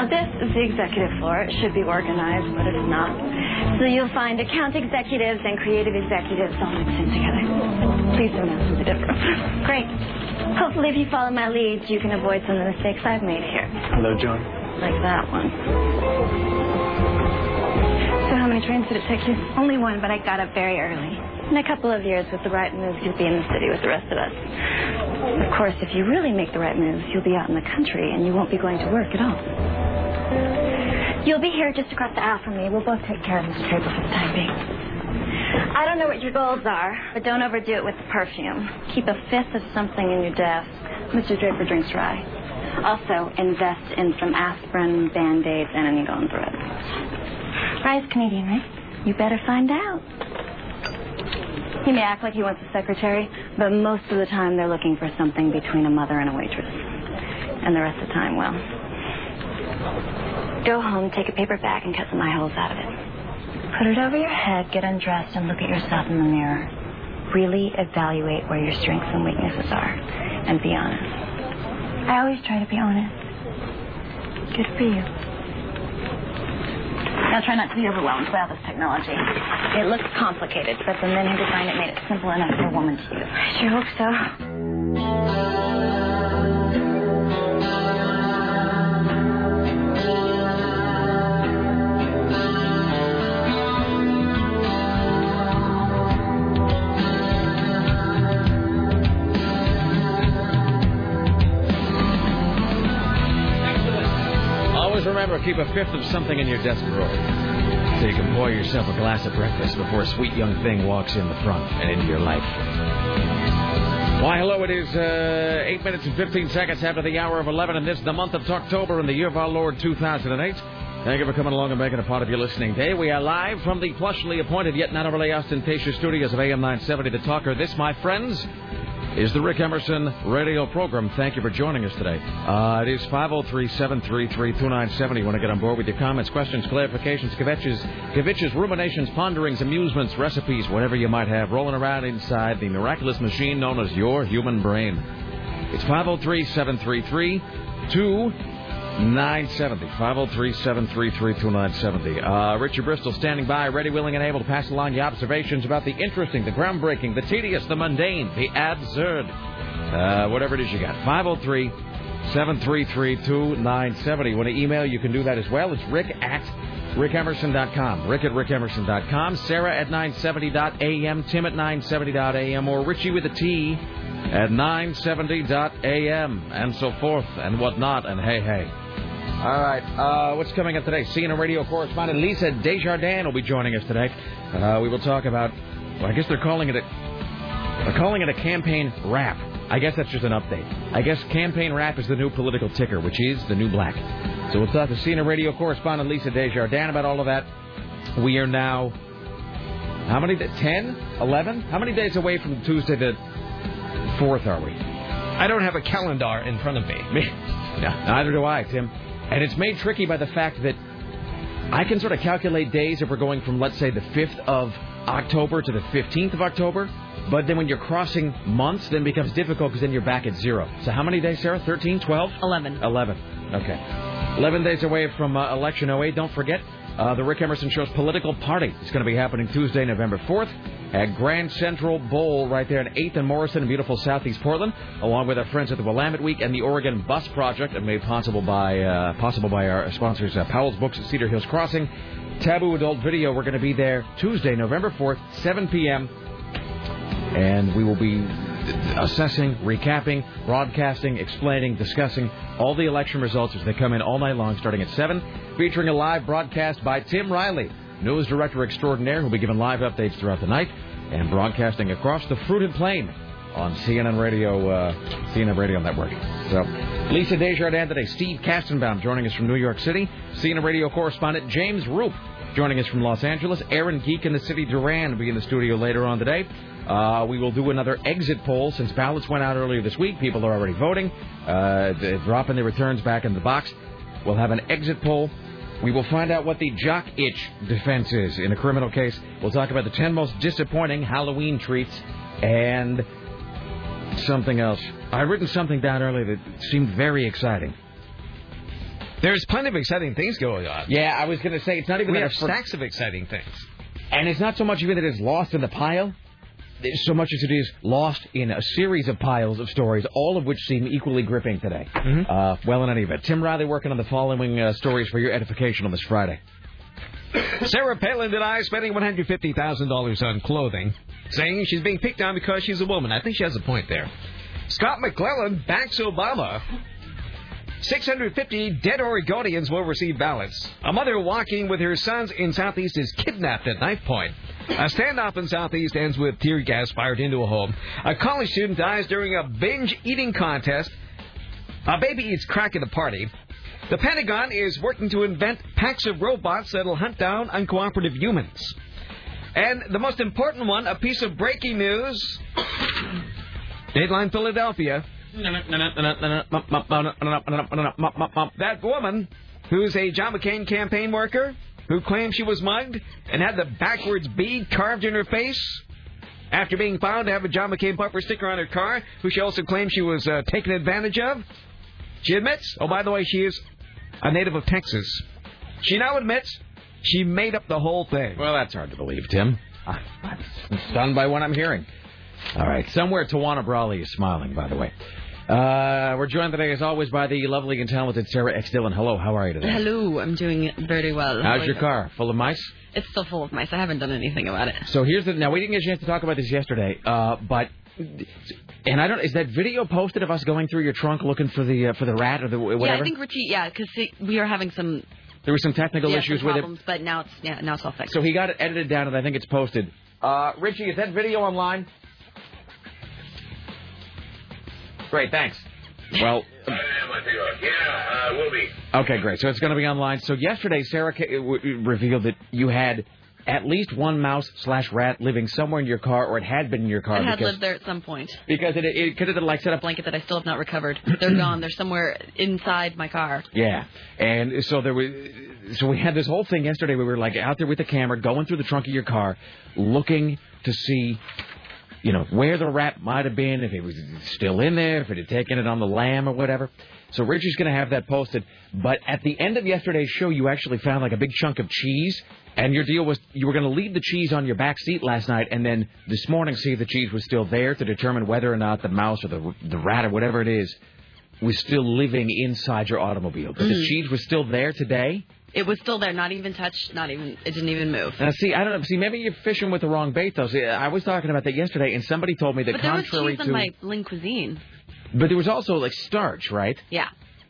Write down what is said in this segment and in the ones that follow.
Now, this is the executive floor. It should be organized, but it's not. So you'll find account executives and creative executives all mixed in together. Please don't ask me the difference. Great. Hopefully, if you follow my leads, you can avoid some of the mistakes I've made here. Hello, John. Like that one. So how many trains did it take you? Only one, but I got up very early. In a couple of years, with the right moves, you'll be in the city with the rest of us. Of course, if you really make the right moves, you'll be out in the country and you won't be going to work at all. You'll be here just across the aisle from me. We'll both take care of Mr. Draper for the time being. I don't know what your goals are, but don't overdo it with the perfume. Keep a fifth of something in your desk. Mr. Draper drinks rye. Also, invest in some aspirin, band-aids, and a needle and thread. Rye's Canadian, right? You better find out. He may act like he wants a secretary, but most of the time they're looking for something between a mother and a waitress. And the rest of the time, well. Go home, take a paper bag, and cut some eye holes out of it. Put it over your head, get undressed, and look at yourself in the mirror. Really evaluate where your strengths and weaknesses are, and be honest. I always try to be honest. Good for you. Now try not to be overwhelmed by all this technology. It looks complicated, but the men who designed it made it simple enough for a woman to use. I sure hope so. Keep a fifth of something in your desk drawer. So you can pour yourself a glass of breakfast before a sweet young thing walks in the front and into your life. Why, hello, it is uh, 8 minutes and 15 seconds after the hour of 11, and this is the month of October in the year of our Lord 2008. Thank you for coming along and making a part of your listening day. We are live from the plushly appointed yet not overly ostentatious studios of AM 970 The Talker. This, my friends, is the Rick Emerson radio program. Thank you for joining us today. Uh, it is 503-733-2970. Want to get on board with your comments, questions, clarifications, kvetches, kvetches, ruminations, ponderings, amusements, recipes, whatever you might have rolling around inside the miraculous machine known as your human brain. It's 503-733-2970. 503-733-2970. Uh, Richard Bristol standing by, ready, willing, and able to pass along your observations about the interesting, the groundbreaking, the tedious, the mundane, the absurd, uh, whatever it is you got. 503 733 2970. Want to email? You can do that as well. It's rick at rickemerson.com. Rick at rickemerson.com. Sarah at 970.am. Tim at 970.am. Or Richie with a T at 970.am. And so forth and whatnot. And hey, hey. All right. Uh, what's coming up today? CNN radio correspondent Lisa Desjardins will be joining us today. Uh, we will talk about, well, I guess they're calling it a, they're calling it a campaign wrap. I guess that's just an update. I guess campaign wrap is the new political ticker, which is the new black. So we'll talk to CNN radio correspondent Lisa Desjardins about all of that. We are now, how many, 10, 11? How many days away from Tuesday the 4th are we? I don't have a calendar in front of me. Me? No, neither do I, Tim. And it's made tricky by the fact that I can sort of calculate days if we're going from, let's say, the 5th of October to the 15th of October. But then when you're crossing months, then it becomes difficult because then you're back at zero. So how many days, Sarah? 13, 12? 11. 11. Okay. 11 days away from uh, election 08. Don't forget, uh, the Rick Emerson Show's political party is going to be happening Tuesday, November 4th at Grand Central Bowl right there at 8th and Morrison in beautiful southeast Portland, along with our friends at the Willamette Week and the Oregon Bus Project, and made possible by uh, possible by our sponsors, uh, Powell's Books at Cedar Hills Crossing. Taboo Adult Video, we're going to be there Tuesday, November 4th, 7 p.m. And we will be assessing, recapping, broadcasting, explaining, discussing all the election results as they come in all night long, starting at 7, featuring a live broadcast by Tim Riley, news director extraordinaire, who'll be giving live updates throughout the night and broadcasting across the fruited plain on CNN Radio, uh, CNN Radio Network. So, Lisa Desjardins today, Steve Kastenbaum joining us from New York City, CNN Radio correspondent James Roop joining us from Los Angeles, Aaron Geek in the city, Duran will be in the studio later on today. Uh, we will do another exit poll since ballots went out earlier this week. People are already voting, uh, dropping their returns back in the box. We'll have an exit poll. We will find out what the jock itch defense is in a criminal case. We'll talk about the 10 most disappointing Halloween treats and something else. I'd written something down earlier that seemed very exciting. There's plenty of exciting things going on. Yeah, I was going to say it's not even We have for- stacks of exciting things. and it's not so much even that it's lost in the pile. So much as it is lost in a series of piles of stories, all of which seem equally gripping today. Uh, well, in any event, Tim Riley working on the following uh, stories for your edification on this Friday. Sarah Palin denies spending $150,000 on clothing, saying she's being picked on because she's a woman. I think she has a point there. Scott McClellan backs Obama. 650 dead Oregonians will receive ballots. A mother walking with her sons in Southeast is kidnapped at knife point. A standoff in Southeast ends with tear gas fired into a home. A college student dies during a binge eating contest. A baby eats crack at a party. The Pentagon is working to invent packs of robots that'll hunt down uncooperative humans. And the most important one, a piece of breaking news. Dateline Philadelphia. That woman, who's a John McCain campaign worker, who claimed she was mugged and had the backwards bead carved in her face, after being found to have a John McCain bumper sticker on her car, who she also claimed she was uh, taken advantage of, she admits, oh, by the way, she is a native of Texas. She now admits she made up the whole thing. Well, that's hard to believe, Tim. I'm stunned by what I'm hearing. All right, somewhere Tawana Brawley is smiling, by the way. Uh, we're joined today, as always, by the lovely and talented Sarah X. Dillon. Hello, how are you today? Hello, I'm doing very well. How's your car? Full of mice? It's still full of mice. I haven't done anything about it. So here's the. Now we didn't get a chance to talk about this yesterday, uh, but and I don't. Is that video posted of us going through your trunk looking for the uh, for the rat or the whatever? Yeah, I think Richie. Yeah, because we are having some, there were some technical yeah, issues some with it. problems, but now it's yeah, now it's all fixed. So he got it edited down, and I think it's posted. Uh, Richie, is that video online? Great, thanks. Well, Yeah, uh, will be. okay, great. So it's going to be online. So yesterday, Sarah revealed that you had at least one mouse slash rat living somewhere in your car, or it had been in your car It had because lived there at some point. because it it could have been like set up Blanket that I still have not recovered. They're gone. They're somewhere inside my car. Yeah, and so there was, so we had this whole thing yesterday. We were like out there with the camera, going through the trunk of your car, looking to see, you know, where the rat might have been, if it was still in there, if it had taken it on the lam or whatever. So Richie's going to have that posted. But at the end of yesterday's show, you actually found like a big chunk of cheese, and your deal was you were going to leave the cheese on your back seat last night, and then this morning see if the cheese was still there to determine whether or not the mouse or the the rat or whatever it is was still living inside your automobile. But the Mm. cheese was still there today. It was still there, not even touched, not even. It didn't even move. Now, see, I don't know. See, maybe you're fishing with the wrong bait, though. See, I was talking about that yesterday, and somebody told me that But there was contrary cheese to, my lean cuisine. but there was also like starch, right? Yeah.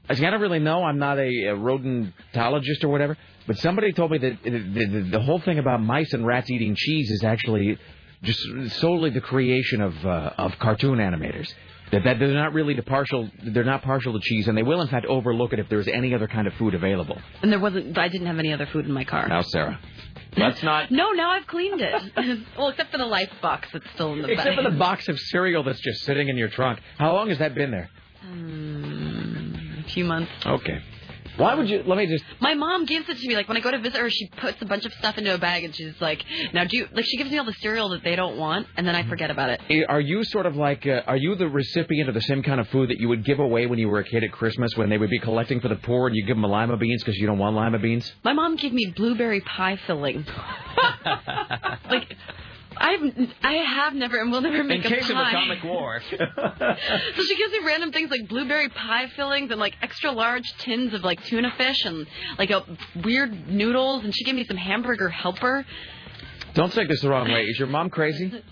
I see, I don't really know. I'm not a, a rodentologist or whatever, but somebody told me that the, the, the whole thing about mice and rats eating cheese is actually just solely the creation of uh, of cartoon animators. That, that they're not really the partial. They're not partial to cheese, and they will in fact overlook it if there's any other kind of food available. And there wasn't. I didn't have any other food in my car. Now, Sarah, let's not. No, now I've cleaned it. well, except for the life box that's still in the Except for the box of cereal that's just sitting in your trunk. How long has that been there? Mm, a few months. Okay. Why would you? Let me just. My mom gives it to me. Like when I go to visit her, she puts a bunch of stuff into a bag, and she's like, "Now do you like?" She gives me all the cereal that they don't want, and then I forget about it. Are you sort of like? Uh, are you the recipient of the same kind of food that you would give away when you were a kid at Christmas, when they would be collecting for the poor, and you give them lima beans because you don't want lima beans? My mom gave me blueberry pie filling. like, I've I have never and will never make In a case of pie. atomic war. so she gives me random things like blueberry pie fillings and like extra large tins of like tuna fish and like a weird noodles, and she gave me some hamburger helper. Don't take this the wrong way. Is your mom crazy?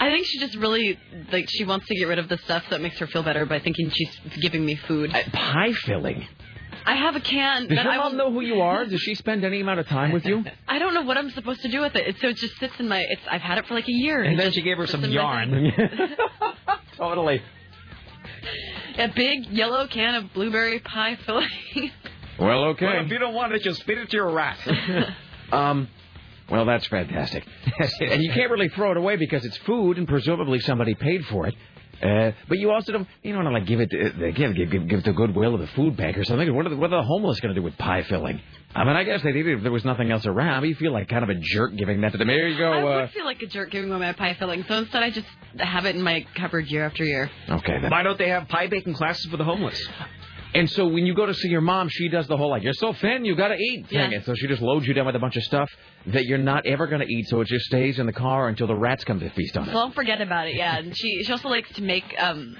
I think she just really like she wants to get rid of the stuff that makes her feel better by thinking she's giving me food. Uh, pie filling. I have a can Does that your I mom will, know who you are? Does she spend any amount of time with you? I don't know what I'm supposed to do with it. It's, so it just sits in my. It's I've had it for like a year. And It then just she gave her some yarn. totally. A big yellow can of blueberry pie filling. Well, Well, okay. if you don't want it, just feed it to your rat. Um, well, that's fantastic. and you can't really throw it away because it's food, and presumably somebody paid for it. Uh, but you also don't, you don't want to like give it, uh, give, give, give, give it the goodwill of the food bank or something. What are the, what are the homeless going to do with pie filling? I mean, I guess they did it if there was nothing else around. But you feel like kind of a jerk giving that to them. Here you go. I Uh, would feel like a jerk giving away my pie filling, so instead I just have it in my cupboard year after year. okay, then. Why don't they have pie baking classes for the homeless? And so when you go to see your mom, she does the whole like, you're so thin, you got to eat thing. Yeah. And so she just loads you down with a bunch of stuff that you're not ever going to eat. So it just stays in the car until the rats come to feast on it. Don't forget about it. Yeah, and she she also likes to make um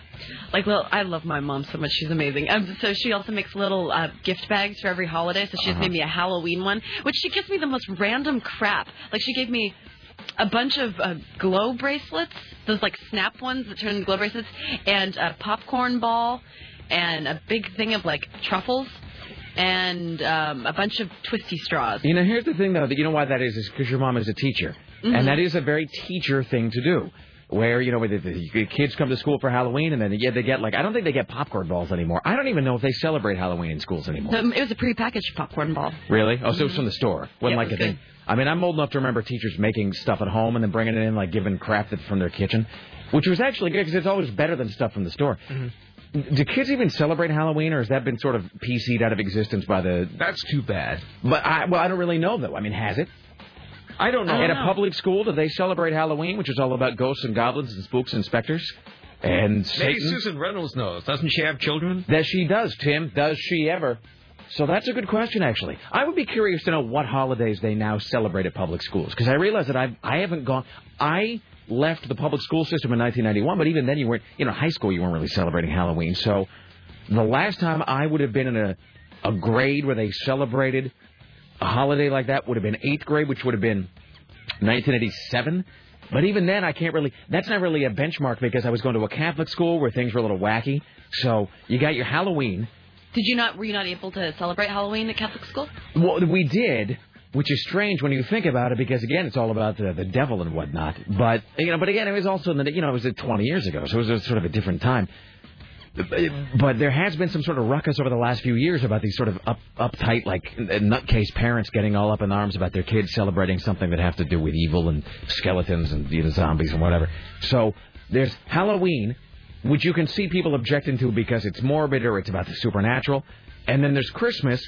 like well, I love my mom so much. She's amazing. Um, so she also makes little uh, gift bags for every holiday. So she just Uh-huh. made me a Halloween one, which she gives me the most random crap. Like she gave me a bunch of uh, glow bracelets, those like snap ones that turn into glow bracelets, and a popcorn ball, and a big thing of like truffles, and um, a bunch of twisty straws. You know, here's the thing, though, that you know why that is, is because your mom is a teacher. Mhm. And that is a very teacher thing to do. Where, you know, the, the, the kids come to school for Halloween and then yeah, they get, like, I don't think they get popcorn balls anymore. I don't even know if they celebrate Halloween in schools anymore. So it was a prepackaged popcorn ball. Really? Oh, so it was from the store. Wasn't Yeah, it like was a thing. I mean, I'm old enough to remember teachers making stuff at home and then bringing it in, like giving crap that from their kitchen, which was actually good because it's always better than stuff from the store. Do kids even celebrate Halloween, or has that been sort of PC'd out of existence by the? That's too bad. But I, well, I don't really know though. I mean, has it? I don't know. In a public school, do they celebrate Halloween, which is all about ghosts and goblins and spooks and specters? And Maybe Satan? Susan Reynolds knows. Doesn't she have children? That she does, Tim. Does she ever? So that's a good question, actually. I would be curious to know what holidays they now celebrate at public schools, because I realize that I I haven't gone. I left the public school system in 1991, but even then you weren't. You know, high school you weren't really celebrating Halloween. So the last time I would have been in a a grade where they celebrated a holiday like that would have been eighth grade, which would have been 1987. But even then, I can't really. That's not really a benchmark because I was going to a Catholic school where things were a little wacky. So you got your Halloween. Did you not? Were you not able to celebrate Halloween at Catholic school? Well, we did, which is strange when you think about it, because again, it's all about the, the devil and whatnot. But you know, but again, it was also in the you know, it was uh, 20 years ago, so it was a, sort of a different time. But there has been some sort of ruckus over the last few years about these sort of up, uptight, like nutcase parents getting all up in arms about their kids celebrating something that has to do with evil and skeletons and you know, zombies and whatever. So there's Halloween, which you can see people objecting to because it's morbid or it's about the supernatural, and then there's Christmas,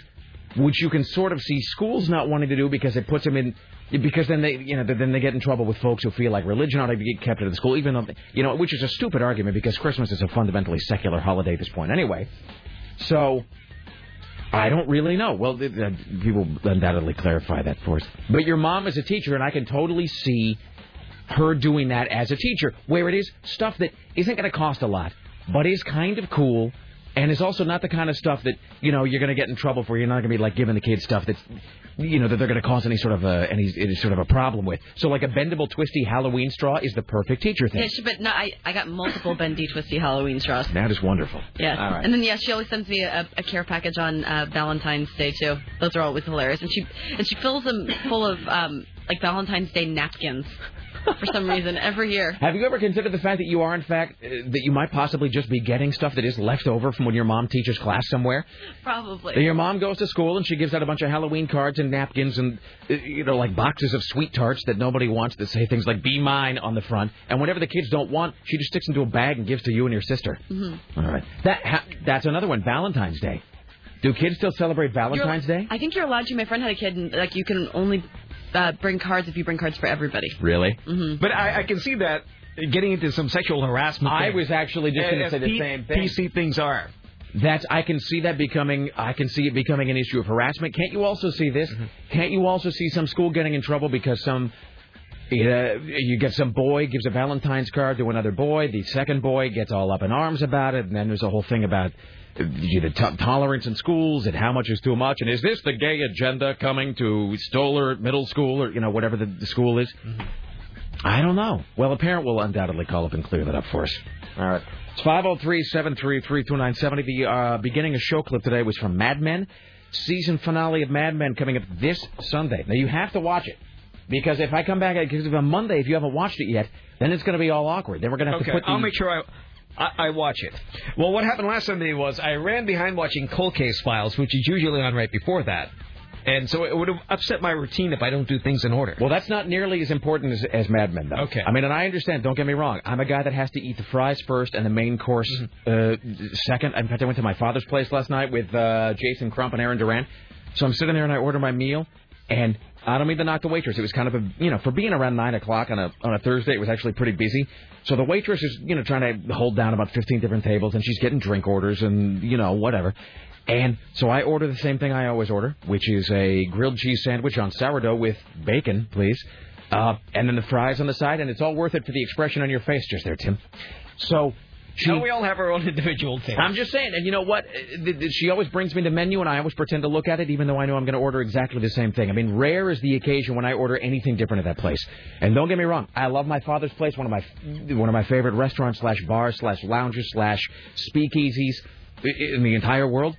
which you can sort of see schools not wanting to do because it puts them in because then they you know then they get in trouble with folks who feel like religion ought to be kept out of the school even though you know which is a stupid argument because Christmas is a fundamentally secular holiday at this point anyway. So I don't really know. Well people undoubtedly clarify that for us. But your mom is a teacher and I can totally see her doing that as a teacher where it is stuff that isn't going to cost a lot but is kind of cool and it's also not the kind of stuff that you know you're going to get in trouble for. You're not going to be like giving the kids stuff that's you know that they're going to cause any sort of a any, any sort of a problem with. So like a bendable, twisty Halloween straw is the perfect teacher thing. Yeah, she, but no, I, I got multiple bendy twisty Halloween straws. That is wonderful. Yeah. All right. And then yeah, she always sends me a, a care package on uh, Valentine's Day too. Those are always hilarious. And she and she fills them full of um like Valentine's Day napkins for some reason every year. Have you ever considered the fact that you are, in fact, uh, that you might possibly just be getting stuff that is left over from when your mom teaches class somewhere? Probably. That Your mom goes to school and she gives out a bunch of Halloween cards and napkins and, uh, you know, like boxes of sweet tarts that nobody wants that say things like, be mine on the front. And whatever the kids don't want, she just sticks into a bag and gives to you and your sister. hmm All right. That ha- That's another one, Valentine's Day. Do kids still celebrate Valentine's Day? I think you're allowed to. My friend had a kid, and like you can only uh, bring cards if you bring cards for everybody. Really? hmm But I, I can see that getting into some sexual harassment. I thing. was actually just going to say the P- same thing. PC things are. That's I can see that becoming I can see it becoming an issue of harassment. Can't you also see this? Mm-hmm. Can't you also see some school getting in trouble because some uh, you get some boy gives a Valentine's card to another boy, the second boy gets all up in arms about it, and then there's a whole thing about the t- tolerance in schools and how much is too much, and is this the gay agenda coming to Stoller Middle School or you know whatever the, the school is? I don't know. Well, a parent will undoubtedly call up and clear that up for us. All right. It's 503 733 2970. The uh, beginning of show clip today was from Mad Men. Season finale of Mad Men coming up this Sunday. Now, you have to watch it. Because if I come back, because on Monday, if you haven't watched it yet, then it's going to be all awkward. Then we're going to have Okay, to put the. I'll make sure I, I I watch it. Well, what happened last Sunday was I ran behind watching Cold Case Files, which is usually on right before that, and so it would have upset my routine if I don't do things in order. Well, that's not nearly as important as, as Mad Men, though. Okay. I mean, and I understand. Don't get me wrong. I'm a guy that has to eat the fries first and the main course Mm-hmm. uh, second. In fact, I went to my father's place last night with uh, Jason Crump and Aaron Duran. So I'm sitting there and I order my meal, And I don't mean to knock the waitress. It was kind of a, you know, for being around nine o'clock on a on a Thursday, it was actually pretty busy. So the waitress is, you know, trying to hold down about 15 different tables, and she's getting drink orders and you know whatever. And so I order the same thing I always order, which is a grilled cheese sandwich on sourdough with bacon, please. Uh, and then the fries on the side, and it's all worth it for the expression on your face just there, Tim. So she, No, we all have our own individual things. I'm just saying, and you know what? Uh, She always brings me the menu, and I always pretend to look at it, even though I know I'm going to order exactly the same thing. I mean, rare is the occasion when I order anything different at that place. And don't get me wrong, I love my father's place, one of my one of my favorite restaurants slash bars slash lounges slash speakeasies in the entire world.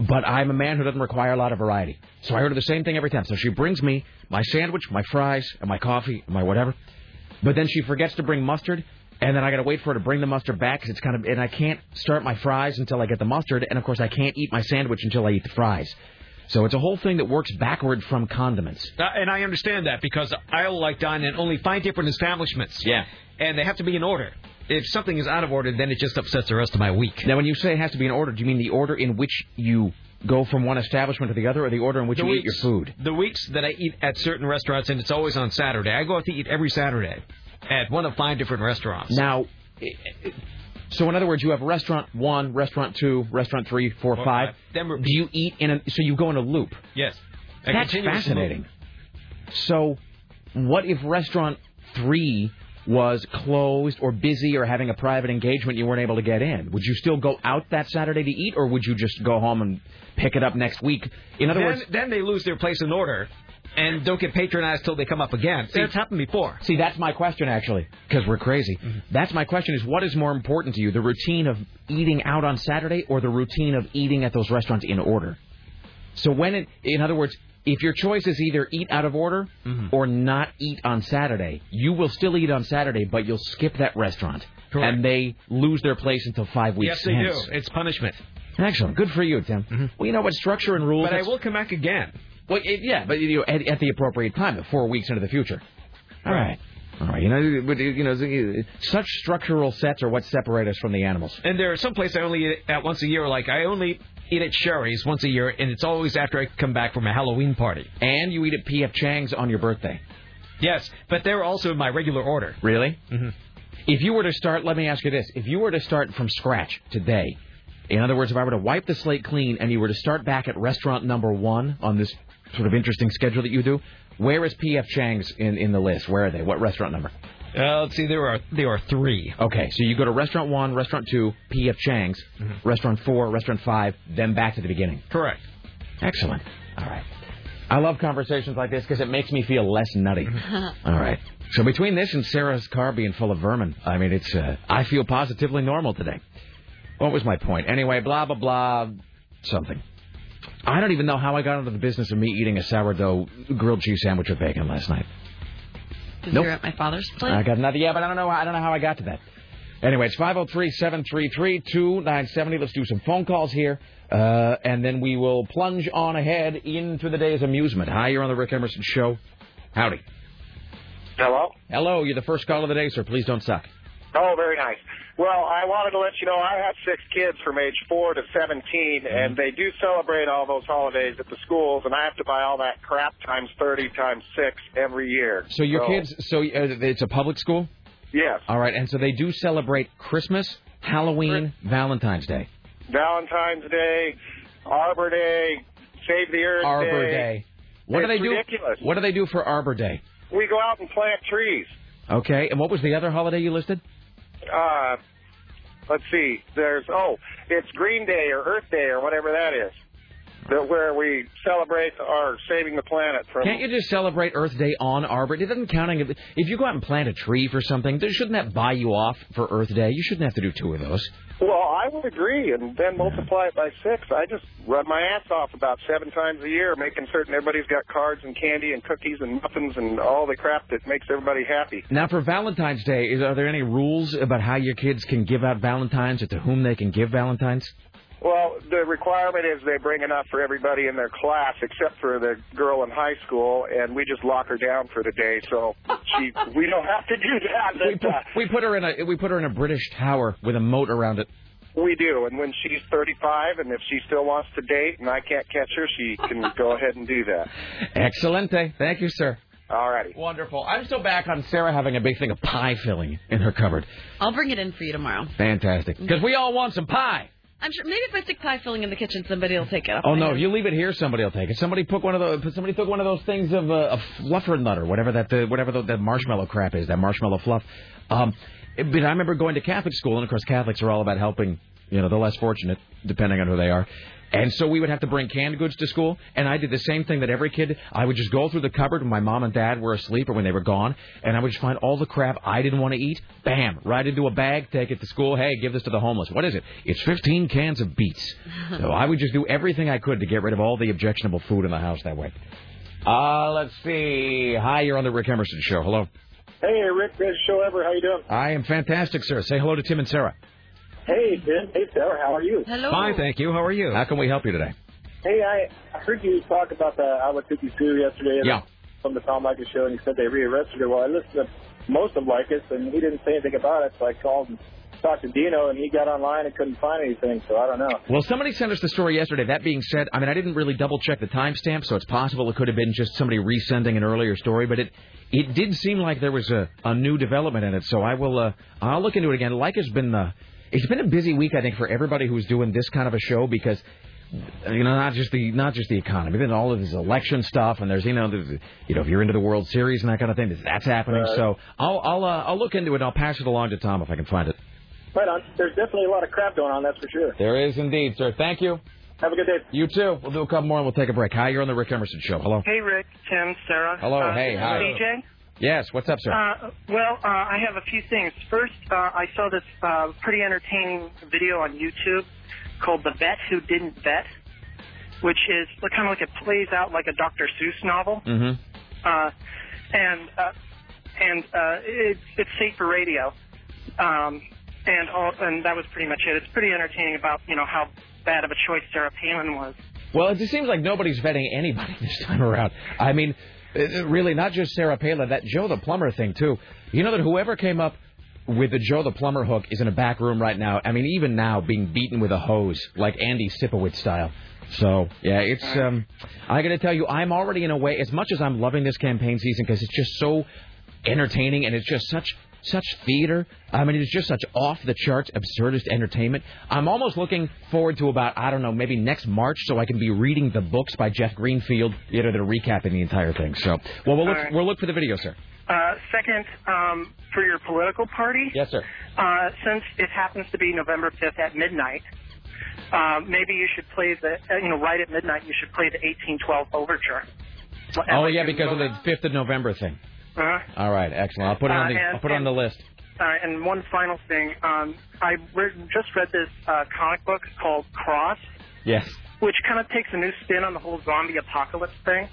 But I'm a man who doesn't require a lot of variety, so I order the same thing every time. So she brings me my sandwich, my fries, and my coffee, and my whatever. But then she forgets to bring mustard, and then I got to wait for her to bring the mustard back 'cause it's kind of and I can't start my fries until I get the mustard, and of course I can't eat my sandwich until I eat the fries. So it's a whole thing that works backward from condiments. Uh, and I understand that because I'll like dine in only five different establishments. Yeah. And they have to be in order. If something is out of order, then it just upsets the rest of my week. Now, when you say it has to be in order, do you mean the order in which you go from one establishment to the other, or the order in which The you eat your food? The weeks that I eat at certain restaurants, and it's always on Saturday. I go out to eat every Saturday at one of five different restaurants. Now, so in other words, you have restaurant one, restaurant two, restaurant three, four, Four, five. five. Do you eat in a? So you go in a loop. yes. A That's fascinating. loop. So, what if restaurant three was closed or busy or having a private engagement you weren't able to get in? Would you still go out that Saturday to eat, or would you just go home and pick it up next week? In other Then, words, then they lose their place in order and don't get patronized till they come up again. See, that's happened before. See, that's my question actually, because we're crazy. Mm-hmm. That's my question: is what is more important to you, the routine of eating out on Saturday or the routine of eating at those restaurants in order? So when it, in other words, if your choice is either eat out of order Mm-hmm. or not eat on Saturday, you will still eat on Saturday, but you'll skip that restaurant, Correct. and they lose their place until five weeks. Yes, they hence. do. It's punishment. Excellent, good for you, Tim. Well, you know what structure and rules. But I will come back again. Well, it, yeah, but you know, at, at the appropriate time, four weeks into the future. All right. All right. You know, but, you know, such structural sets are what separate us from the animals. And there are some places I only eat at once a year. Like I only eat at Sherry's once a year, and it's always after I come back from a Halloween party. And you eat at P.F. Chang's on your birthday. Yes, but they're also in my regular order. Really? Mhm. If you were to start, let me ask you this: If you were to start from scratch today, in other words, if I were to wipe the slate clean and you were to start back at restaurant number one on this sort of interesting schedule that you do, where is P.F. Chang's in in the list? Where are they? What restaurant number? Uh, let's see, there are there are three. Okay, so you go to restaurant one, restaurant two, P.F. Chang's, restaurant four, restaurant five, then back to the beginning. Correct. Excellent. All right. I love conversations like this because it makes me feel less nutty. All right. So between this and Sarah's car being full of vermin, I mean, it's uh, I feel positively normal today. What was my point? Anyway, blah blah blah, something. I don't even know how I got into the business of me eating a sourdough grilled cheese sandwich with bacon last night. Because Nope. you're at my father's place. I got another. Yeah, but I don't know. I don't know how I got to that. Anyway, it's 503-733-2970. Let's do some phone calls here, uh, and then we will plunge on ahead into the day's amusement. Hi, you're on the Rick Emerson Show. Howdy. Hello? Hello, you're the first call of the day, sir. Please don't suck. Oh, very nice. Well, I wanted to let you know I have six kids from age 4 to 17, Mm-hmm. and they do celebrate all those holidays at the schools, and I have to buy all that crap times 30 times 6 every year. So your kids, so uh, it's a public school? Yes. All right, and so they do celebrate Christmas, Halloween, Valentine's Day. Valentine's Day, Arbor Day, Save the Earth Arbor Day. What do It's they do? ridiculous. What do they do for Arbor Day? We go out and plant trees. Okay, and what was the other holiday you listed? Uh, let's see. There's oh, it's Green Day or Earth Day or whatever that is. That where we celebrate our saving the planet from. Can't you just celebrate Earth Day on Arbor? It doesn't count. If if you go out and plant a tree for something, shouldn't that buy you off for Earth Day? You shouldn't have to do two of those. Well, I would agree, and then multiply it by six. I just run my ass off about seven times a year, making certain everybody's got cards and candy and cookies and muffins and all the crap that makes everybody happy. Now, for Valentine's Day, is, are there any rules about how your kids can give out Valentines or to whom they can give Valentines? Well, the requirement is they bring enough for everybody in their class, except for the girl in high school, and we just lock her down for the day, so she we don't have to do that. We put, we put her in a we put her in a British tower with a moat around it. We do, and when she's 35, and if she still wants to date, and I can't catch her, she can go ahead and do that. Excelente. Thank you, sir. All righty. Wonderful. I'm still back on Sarah having a big thing of pie filling in her cupboard. I'll bring it in for you tomorrow. Fantastic. Because we all want some pie. I'm sure maybe if I stick pie filling in the kitchen, somebody will take it. Off Oh no! If you leave it here, somebody will take it. Somebody put one of those. Somebody took one of those things of uh, of fluffer nut or whatever that the whatever the, that marshmallow crap is. That marshmallow fluff. Um, but I remember going to Catholic school, and of course Catholics are all about helping, you know, the less fortunate, depending on who they are. And so we would have to bring canned goods to school, and I did the same thing that every kid. I would just go through the cupboard when my mom and dad were asleep or when they were gone, and I would just find all the crap I didn't want to eat. Bam, right into a bag, take it to school. Hey, give this to the homeless. What is it? It's 15 cans of beets. so I would just do everything I could to get rid of all the objectionable food in the house that way. Uh, let's see. Hi, you're on the Rick Emerson show. Hello. Hey, Rick, best show ever. How you doing? I am fantastic, sir. Say hello to Tim and Sarah. Hey, Tim. Hey, Sarah. How are you? Hello. Fine, thank you. How are you? How can we help you today? Hey, I, I heard you talk about the Awatuki Sue yesterday Yeah. from the Tom Leykis show, and you said they rearrested her. Well, I listened to most of Leykis, and he didn't say anything about it, so I called and talked to Dino, and he got online and couldn't find anything, so I don't know. Well, somebody sent us the story yesterday. That being said, I mean, I didn't really double check the timestamp, so it's possible it could have been just somebody resending an earlier story. But it it did seem like there was a, a new development in it. So I will uh, I'll look into it again. Like has been uh, it's been a busy week, I think, for everybody who's doing this kind of a show because you know not just the not just the economy, but all of this election stuff, and there's you know there's, you know if you're into the World Series and that kind of thing, that's happening. Right. So I'll I'll uh, I'll look into it. and I'll pass it along to Tom if I can find it. Right on. There's definitely a lot of crap going on, that's for sure. There is indeed, sir. Thank you. Have a good day. You too. We'll do a couple more and we'll take a break. Hi, you're on the Rick Emerson Show. Hello. Hey, Rick, Tim, Sarah. Hello, Uh, hey, hi. DJ. Yes, what's up, sir? Uh, well, uh, I have a few things. First, uh, I saw this uh, pretty entertaining video on YouTube called "The Vet Who Didn't Vet," which is kind of like it plays out like a Dr. Seuss novel, mm-hmm. uh, and uh, and uh, it's it's safe for radio, um, and all, and that was pretty much it. It's pretty entertaining about you know how bad of a choice Sarah Palin was. Well, it just seems like nobody's vetting anybody this time around. I mean, really, not just Sarah Palin, that Joe the Plumber thing, too. You know that whoever came up with the Joe the Plumber hook is in a back room right now. I mean, even now, being beaten with a hose, like Andy Sipowicz style. So, yeah, it's, um, I gotta tell you, I'm already in a way, as much as I'm loving this campaign season, because it's just so entertaining and it's just such such theater. I mean, it's just such off the charts, absurdist entertainment. I'm almost looking forward to about I don't know, maybe next March, so I can be reading the books by Jeff Greenfield, you know, that are recapping the entire thing. So, well, we'll look right. we'll look for the video, sir. Uh, second, um, for your political party, Yes, sir. uh, since it happens to be November 5th at midnight, uh, maybe you should play the, uh, you know, right at midnight, you should play the 1812 Overture. Oh yeah, because of the fifth of November thing. Uh, All right, excellent. I'll put it on Uh, the and- I'll put it on the list. uh, and one final thing, um, I re- just read this uh, comic book called Crossed, Yes. which kind of takes a new spin on the whole zombie apocalypse thing,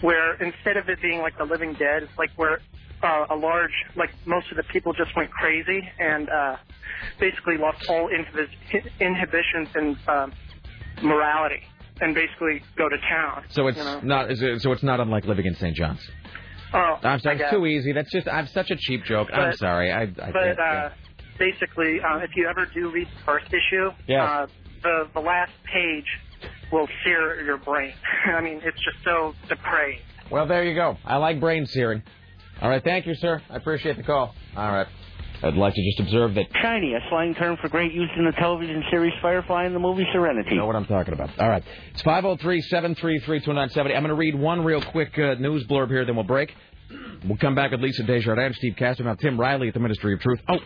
where instead of it being like the living dead, it's like where uh, a large, like most of the people just went crazy and uh, basically lost all inhibitions and um morality, and basically go to town. So it's you know? not is it, so it's not unlike living in St. John's. Oh, I'm sorry, it's too easy. That's just I'm such a cheap joke. I'm sorry. I, I But uh, basically, uh, if you ever do read the first issue, Yes. uh, the the last page will sear your brain. I mean, it's just so depraved. Well, there you go. I like brain searing. All right, thank you, sir. I appreciate the call. All right. I'd like to just observe that Shiny, a slang term for great used in the television series Firefly and the movie Serenity. you know what I'm talking about. All right. It's 503-733-2970. I'm going to read one real quick uh, news blurb here, then we'll break. We'll come back with Lisa Desjardins, I'm Steve Castor, now Tim Riley at the Ministry of Truth. Oh,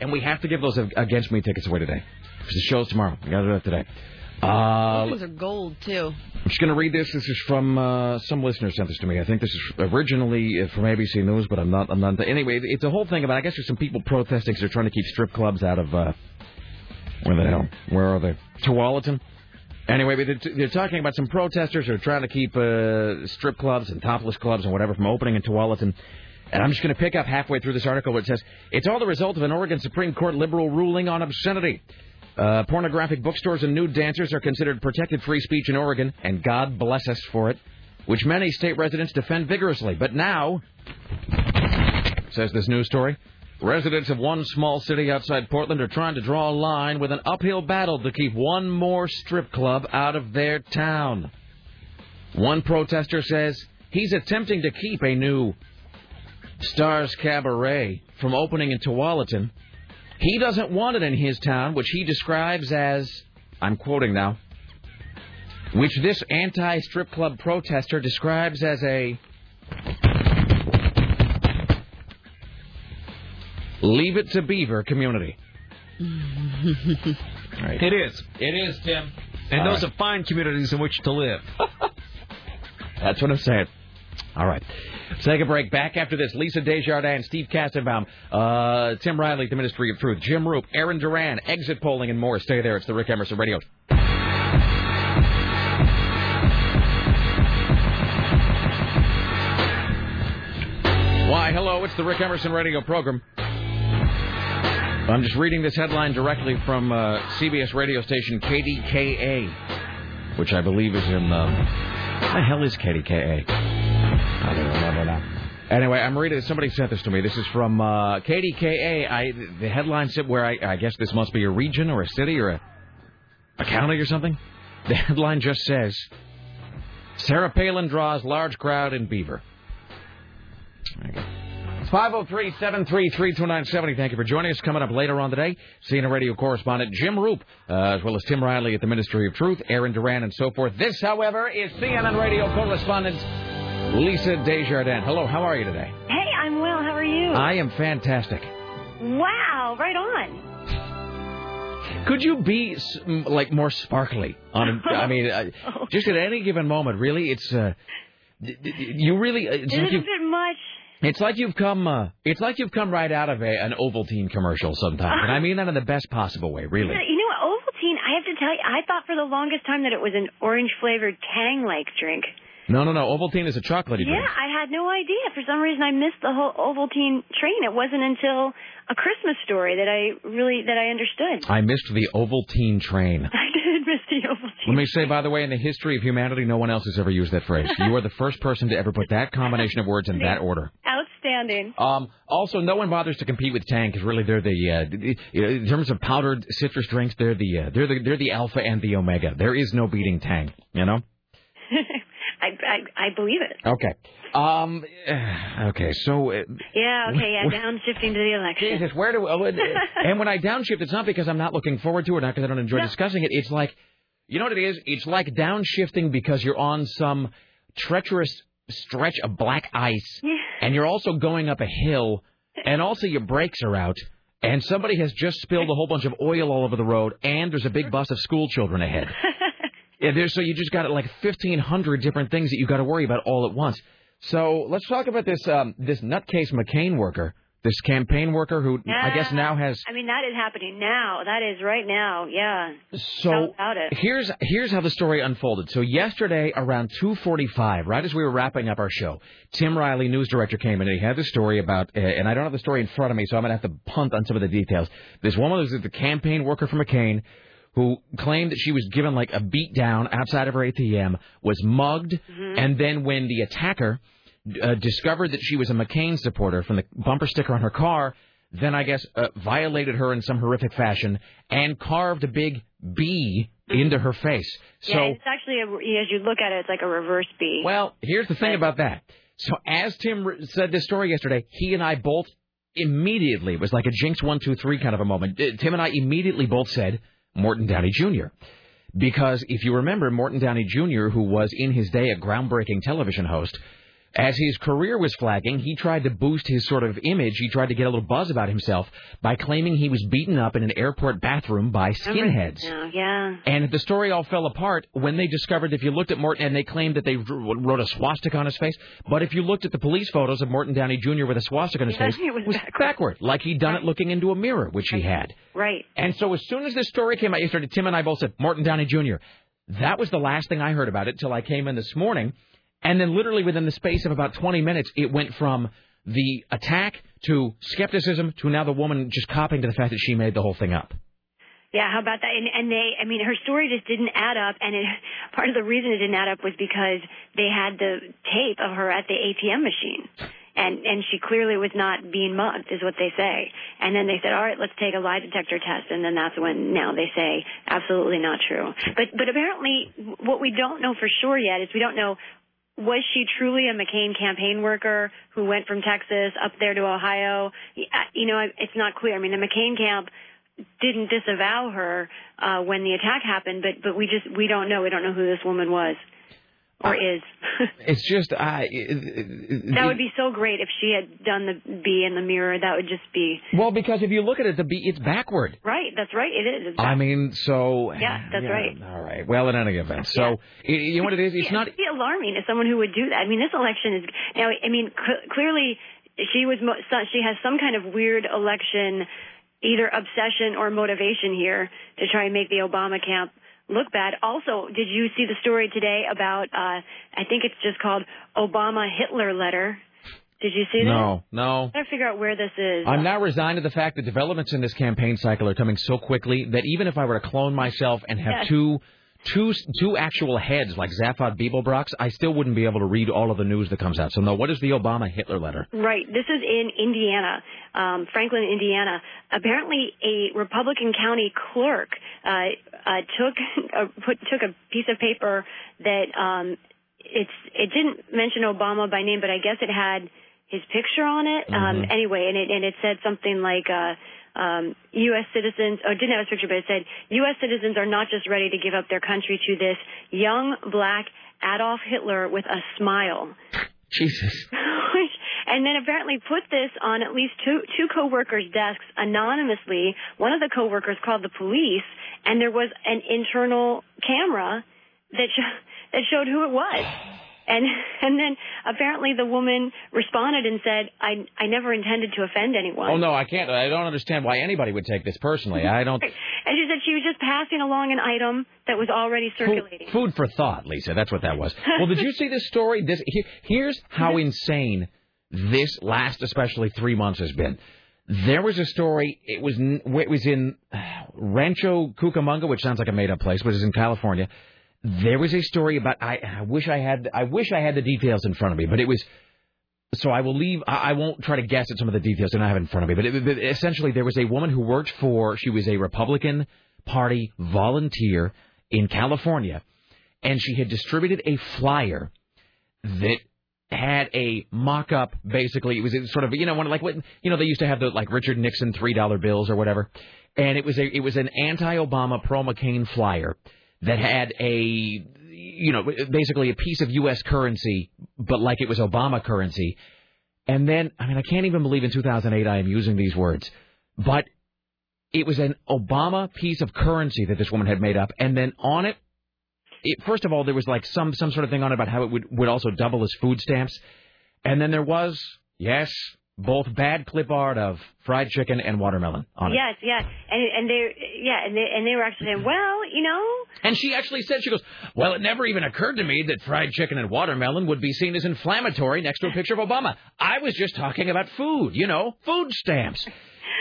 and we have to give those Against Me tickets away today. Because the show's tomorrow. We got to do that today. Uh, Those are gold too. I'm just going to read this. This is from uh, some listener sent this to me. I think this is originally uh, from ABC News, but I'm not. I'm not. Anyway, it's a whole thing about. I guess there's some people protesting. Cause they're trying to keep strip clubs out of. Uh, where the hell? Where are they? Tualatin. Anyway, but they're, they're talking about some protesters who are trying to keep uh, strip clubs and topless clubs and whatever from opening in Tualatin. And I'm just going to pick up halfway through this article where it says it's all the result of an Oregon Supreme Court liberal ruling on obscenity. Uh, pornographic bookstores and nude dancers are considered protected free speech in Oregon, and God bless us for it, which many state residents defend vigorously. But now, says this news story, Residents of one small city outside Portland are trying to draw a line with an uphill battle to keep one more strip club out of their town. One protester says he's attempting to keep a new Stars Cabaret from opening in Tualatin. He doesn't want it in his town, which he describes as, I'm quoting now, which this anti strip club protester describes as a Leave it to Beaver community. Right. It is. It is, Tim. And All those right. are fine communities in which to live. That's what I'm saying. All right. Let's take a break. Back after this, Lisa Desjardins, Steve Kastenbaum, uh, Tim Riley, the Ministry of Truth, Jim Roop, Aaron Duran, exit polling, and more. Stay there. It's the Rick Emerson Radio. Why, hello, it's the Rick Emerson Radio program. I'm just reading this headline directly from uh, CBS radio station KDKA, which I believe is in. Um, the hell is KDKA? Anyway, I'm reading. Somebody sent this to me. This is from uh, KDKA. I the headline said where I, I guess this must be a region or a city or a, a county or something. The headline just says Sarah Palin draws large crowd in Beaver. There you go. It's 503 733 2970. Thank you for joining us. Coming up later on today, CNN radio correspondent Jim Roop, uh, as well as Tim Riley at the Ministry of Truth, Aaron Duran, and so forth. This, however, is CNN radio correspondent Lisa Desjardins. Hello, how are you today? Hey, I'm well. How are you? I am fantastic. Wow, right on. Could you be like more sparkly? On, I mean, uh, just at any given moment, really, it's uh, you really. uh, It's like it a you've, bit much? it's like you've come. Uh, it's like you've come right out of a, an Ovaltine commercial sometimes, and I mean that in the best possible way, really. You know Ovaltine, I have to tell you, I thought for the longest time that it was an orange flavored Tang-like drink. No, no, no. Ovaltine is a chocolatey Yeah, drink. I had no idea. For some reason, I missed the whole Ovaltine train. It wasn't until a Christmas story that I really that I understood. I missed the Ovaltine train. I did miss the Ovaltine. Let me say, by the way, in the history of humanity, no one else has ever used that phrase. You are the first person to ever put that combination of words in that order. Outstanding. Um, also, no one bothers to compete with Tang because really they're the uh, the- you know, in terms of powdered citrus drinks, they're the uh, they're the they're the alpha and the omega. There is no beating Tang. You know. I, I believe it. Okay. Um. Okay. So. Uh, Yeah. Okay. Yeah. Downshifting to the election. Jesus, where do? Oh, and when I downshift, it's not because I'm not looking forward to it, not because I don't enjoy discussing it. It's like, you know what it is? It's like downshifting because you're on some treacherous stretch of black ice, and you're also going up a hill, and also your brakes are out, and somebody has just spilled a whole bunch of oil all over the road, and there's a big bus of school children ahead. Yeah, there's so you just got like 1,500 different things that you got to worry about all at once. So let's talk about this um, this nutcase McCain worker, this campaign worker who I guess now has. I mean, that is happening now. That is right now. Yeah. So How about it? here's here's how the story unfolded. So yesterday around 2:45, right as we were wrapping up our show, Tim Riley, news director, came in and he had the story about, uh, and I don't have the story in front of me, so I'm gonna have to punt on some of the details. This woman was the campaign worker for McCain. Who claimed that she was given like a beat down outside of her ATM, was mugged, and then when the attacker uh, discovered that she was a McCain supporter from the bumper sticker on her car, then I guess uh, violated her in some horrific fashion and carved a big B into her face. So yeah, it's actually, a, as you look at it, it's like a reverse B. well, here's the thing about that. So as Tim said this story yesterday, he and I both immediately it was like a jinx one two three kind of a moment. Uh, Tim and I immediately both said Morton Downey Jr. Because if you remember, Morton Downey Jr., who was in his day a groundbreaking television host, as his career was flagging, he tried to boost his sort of image. He tried to get a little buzz about himself by claiming he was beaten up in an airport bathroom by skinheads. Oh, no, yeah. And the story all fell apart when they discovered if you looked at Morton, and they claimed that they wrote a swastika on his face. But if you looked at the police photos of Morton Downey Jr. with a swastika on his Yeah, face, it was backward, like he'd done it looking into a mirror, which he had. Right. And so as soon as this story came out yesterday, Tim and I both said Morton Downey Jr. That was the last thing I heard about it till I came in this morning. And then literally within the space of about 20 minutes, it went from the attack to skepticism to now the woman just copying to the fact that she made the whole thing up. Yeah, how about that? And, and they, I mean, her story just didn't add up, and it, part of the reason it didn't add up was because they had the tape of her at the ATM machine. and and she clearly was not being mugged, is what they say. And then they said, all right, let's take a lie detector test, and then that's when now they say absolutely not true. But but apparently, what we don't know for sure yet is we don't know was she truly a McCain campaign worker who went from Texas up there to Ohio? You know, it's not clear. I mean, the McCain camp didn't disavow her uh, when the attack happened, but but we just we don't know. We don't know who this woman was or is. it's just I. that would be so great if she had done the B in the mirror. That would just be. Well, because if you look at it, the B it's backward. Right. That's right. It is. I mean, so. Yeah, that's yeah, right. All right. Well, in any event, so Yeah. you know what it is. It's Yeah, not. Be alarming as someone who would do that. I mean, this election is now. I mean, cl- clearly she was. Mo- she has some kind of weird election, either obsession or motivation here to try and make the Obama camp look bad. Also, did you see the story today about? uh I think it's just called Obama Hitler letter. Did you see that? No, no. I gotta figure out where this is. I'm now resigned to the fact that developments in this campaign cycle are coming so quickly that even if I were to clone myself and have Yes. two, two, two actual heads like Zaphod Beeblebrox, I still wouldn't be able to read all of the news that comes out. So no, what is the Obama Hitler letter? Right. This is in Indiana, um, Franklin, Indiana. Apparently, a Republican county clerk uh, uh, took a, put, took a piece of paper that um, it's it didn't mention Obama by name, but I guess it had his picture on it. Um, Mhm. anyway, and it and it said something like. Uh, um, U.S. citizens, or didn't have a picture, but it said U.S. citizens are not just ready to give up their country to this young black Adolf Hitler with a smile. Jesus. And then apparently put this on at least two two coworkers' desks anonymously. One of the coworkers called the police, and there was an internal camera that sh- that showed who it was. And and then apparently the woman responded and said, "I I never intended to offend anyone." Oh no, I can't. I don't understand why anybody would take this personally. I don't. And she said she was just passing along an item that was already circulating. Food for thought, Lisa. That's what that was. Well, did you see this story? This here, here's how mm-hmm. insane this last, especially three months, has been. There was a story. It was it was in Rancho Cucamonga, which sounds like a made up place, but it's in California. There was a story about. I, I wish I had. I wish I had the details in front of me, but it was. So I will leave. I won't try to guess at some of the details that I have in front of me. But, it, essentially, there was a woman who worked for. She was a Republican Party volunteer in California, and she had distributed a flyer that had a mock-up. Basically, it was sort of you know one like what you know they used to have the like Richard Nixon three dollar bills or whatever, and it was a it was an anti-Obama pro McCain flyer that had a you know basically a piece of U.S. currency, but like it was Obama currency. And then I mean I can't even believe in 2008 I am using these words, but it was an Obama piece of currency that this woman had made up, and then on it it, first of all, there was like some some sort of thing on it about how it would would also double as food stamps, and then there was yes, both bad clip art of fried chicken and watermelon on it. Yes, and and they yeah, and they and they were actually saying, well, you know, And she actually said, she goes, well, it never even occurred to me that fried chicken and watermelon would be seen as inflammatory next to a picture of Obama. I was just talking about food, you know, food stamps.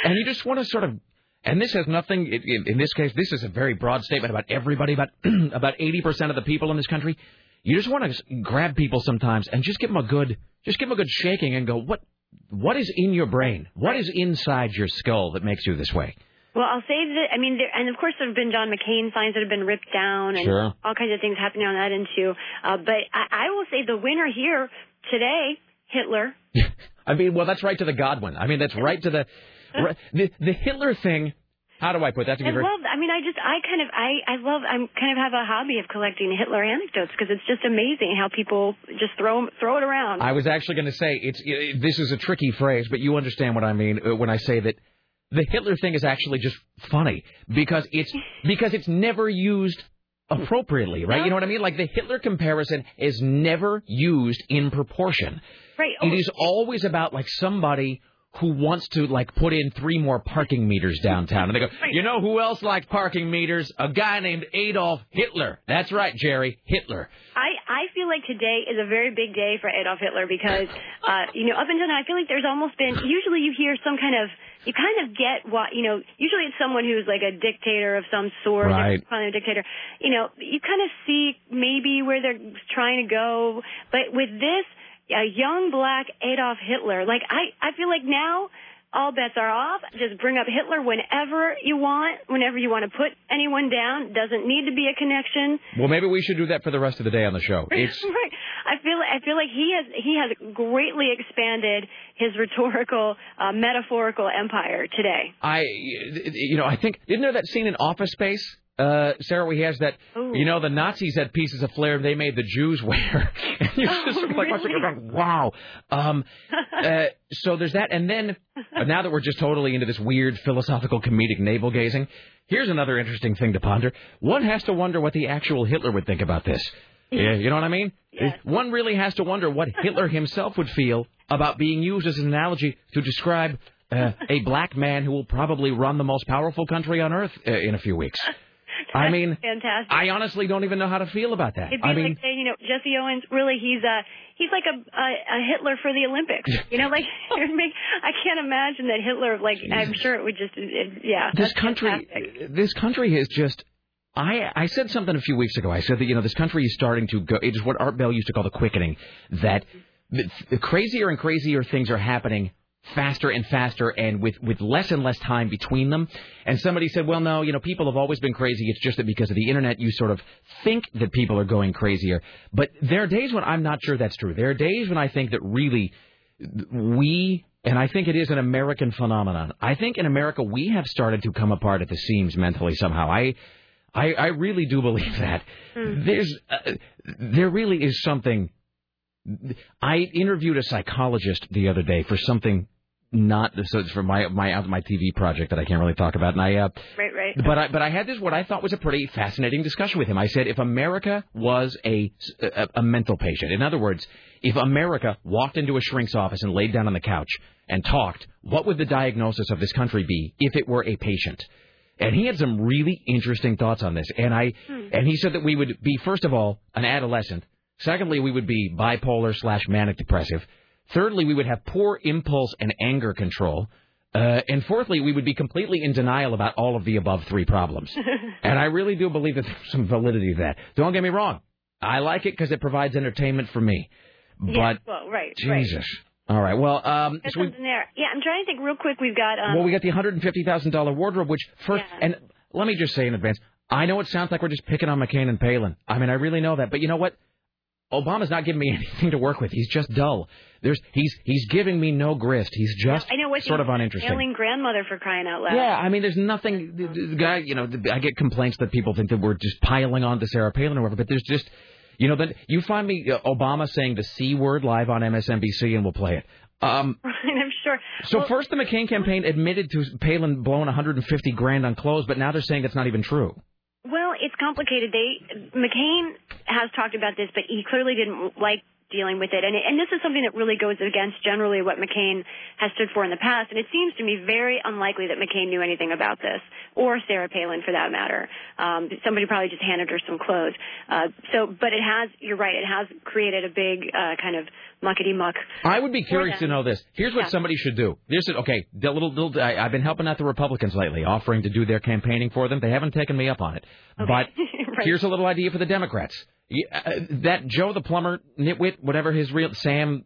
And you just want to sort of, and this has nothing, in, this case, this is a very broad statement about everybody, about, about 80% of the people in this country. You just want to grab people sometimes and just give them a good, just give them a good shaking and go, what, what is in your brain? What is inside your skull that makes you this way? Well, I'll say that, I mean, there, and of course there have been John McCain signs that have been ripped down and Sure. all kinds of things happening on that end too. Uh, but I, I will say the winner here today, Hitler. I mean, well, that's right to the Godwin. I mean, that's right to the right, the the Hitler thing. How do I put that to I very? love, I mean, I just, I kind of, I, I love, I'm kind of have a hobby of collecting Hitler anecdotes because it's just amazing how people just throw throw it around. I was actually going to say it's it, this is a tricky phrase, but you understand what I mean uh, when I say that the Hitler thing is actually just funny because it's because it's never used appropriately, right? You know what I mean? Like the Hitler comparison is never used in proportion. Right. It is always about like somebody who wants to like put in three more parking meters downtown, and they go, you know who else liked parking meters? A guy named Adolf Hitler. That's right, Jerry Hitler. I, I feel like today is a very big day for Adolf Hitler because, uh, you know, up until now, I feel like there's almost been, usually you hear some kind of, you kind of get what, you know, usually it's someone who's like a dictator of some sort, Right. of dictator. You know, you kind of see maybe where they're trying to go, but with this, a young black Adolf Hitler. Like I, I feel like now all bets are off. Just bring up Hitler whenever you want, whenever you want to put anyone down. Doesn't need to be a connection. Well, maybe we should do that for the rest of the day on the show. It's right. I feel I feel like he has he has greatly expanded his rhetorical, uh, metaphorical empire today. I, you know, I think isn't there that scene in Office Space? Uh, Sarah, where he has that, Ooh. you know, the Nazis had pieces of flair they made the Jews wear. and you're just sort of like wow. Um, uh, so there's that. And then, uh, now that we're just totally into this weird philosophical comedic navel gazing, here's another interesting thing to ponder. One has to wonder what the actual Hitler would think about this. Yeah, you know what I mean? One really has to wonder what Hitler himself would feel about being used as an analogy to describe uh, a black man who will probably run the most powerful country on earth uh, in a few weeks. I mean, Fantastic. I honestly don't even know how to feel about that. It'd be I mean, like saying, you know, Jesse Owens. Really, he's a he's like a a, a Hitler for the Olympics. You know, like I can't imagine that Hitler. Like I'm sure it would just, it, yeah. this country, fantastic. this country is just. I I said something a few weeks ago. I said that you know this country is starting to go. It is what Art Bell used to call the quickening. That the, the crazier and crazier things are happening faster and faster and with with less and less time between them. And somebody said, well, no, you know, people have always been crazy. It's just that because of the internet, you sort of think that people are going crazier. But there are days when I'm not sure that's true. There are days when I think that really we and I think it is an American phenomenon. I think in America we have started to come apart at the seams mentally somehow. I I, I really do believe that. There's uh, there really is something I interviewed a psychologist the other day for something not so it's for my my my TV project that I can't really talk about and I uh Right, right. but I but I had this what I thought was a pretty fascinating discussion with him. I said if America was a a, a mental patient, in other words, if America walked into a shrink's office and laid down on the couch and talked, what would the diagnosis of this country be if it were a patient? And he had some really interesting thoughts on this. And I and he said that we would be first of all an adolescent. Secondly, we would be bipolar slash manic depressive. Thirdly, we would have poor impulse and anger control. Uh, and fourthly, we would be completely in denial about all of the above three problems. and I really do believe that there's some validity to that. Don't get me wrong. I like it because it provides entertainment for me. But yeah, well, right, right. Jesus. All right. Well, um, There's so we, there. Yeah, I'm trying to think real quick. We've got um, well, we got the hundred and fifty thousand dollar wardrobe, which first, Yeah. and let me just say in advance, I know it sounds like we're just picking on McCain and Palin. I mean, I really know that, but you know what? Obama's not giving me anything to work with. He's just dull. There's he's he's giving me no grist. He's just I know what sort of uninteresting. Ailing grandmother for crying out loud. Yeah, I mean, there's nothing. The, the guy, you know, the, I get complaints that people think that we're just piling on to Sarah Palin or whatever, but there's just, you know, that you find me uh, Obama saying the c word live on MSNBC and we'll play it. Um, I'm sure. so Well, first, the McCain campaign admitted to Palin blowing 150 grand on clothes, but now they're saying it's not even true. Well, it's complicated. They McCain has talked about this, but he clearly didn't like dealing with it. And and this is something that really goes against generally what McCain has stood for in the past. And it seems to me very unlikely that McCain knew anything about this, or Sarah Palin for that matter. Um, somebody probably just handed her some clothes. Uh, so, but it has. You're right. It has created a big uh, kind of muckety muck. I would be curious to know this. Here's what Yeah. somebody should do. This is okay. The little, little I, I've been helping out the Republicans lately, offering to do their campaigning for them. They haven't taken me up on it. okay. But Right. here's a little idea for the Democrats. Uh, that Joe the plumber, nitwit, whatever his real Sam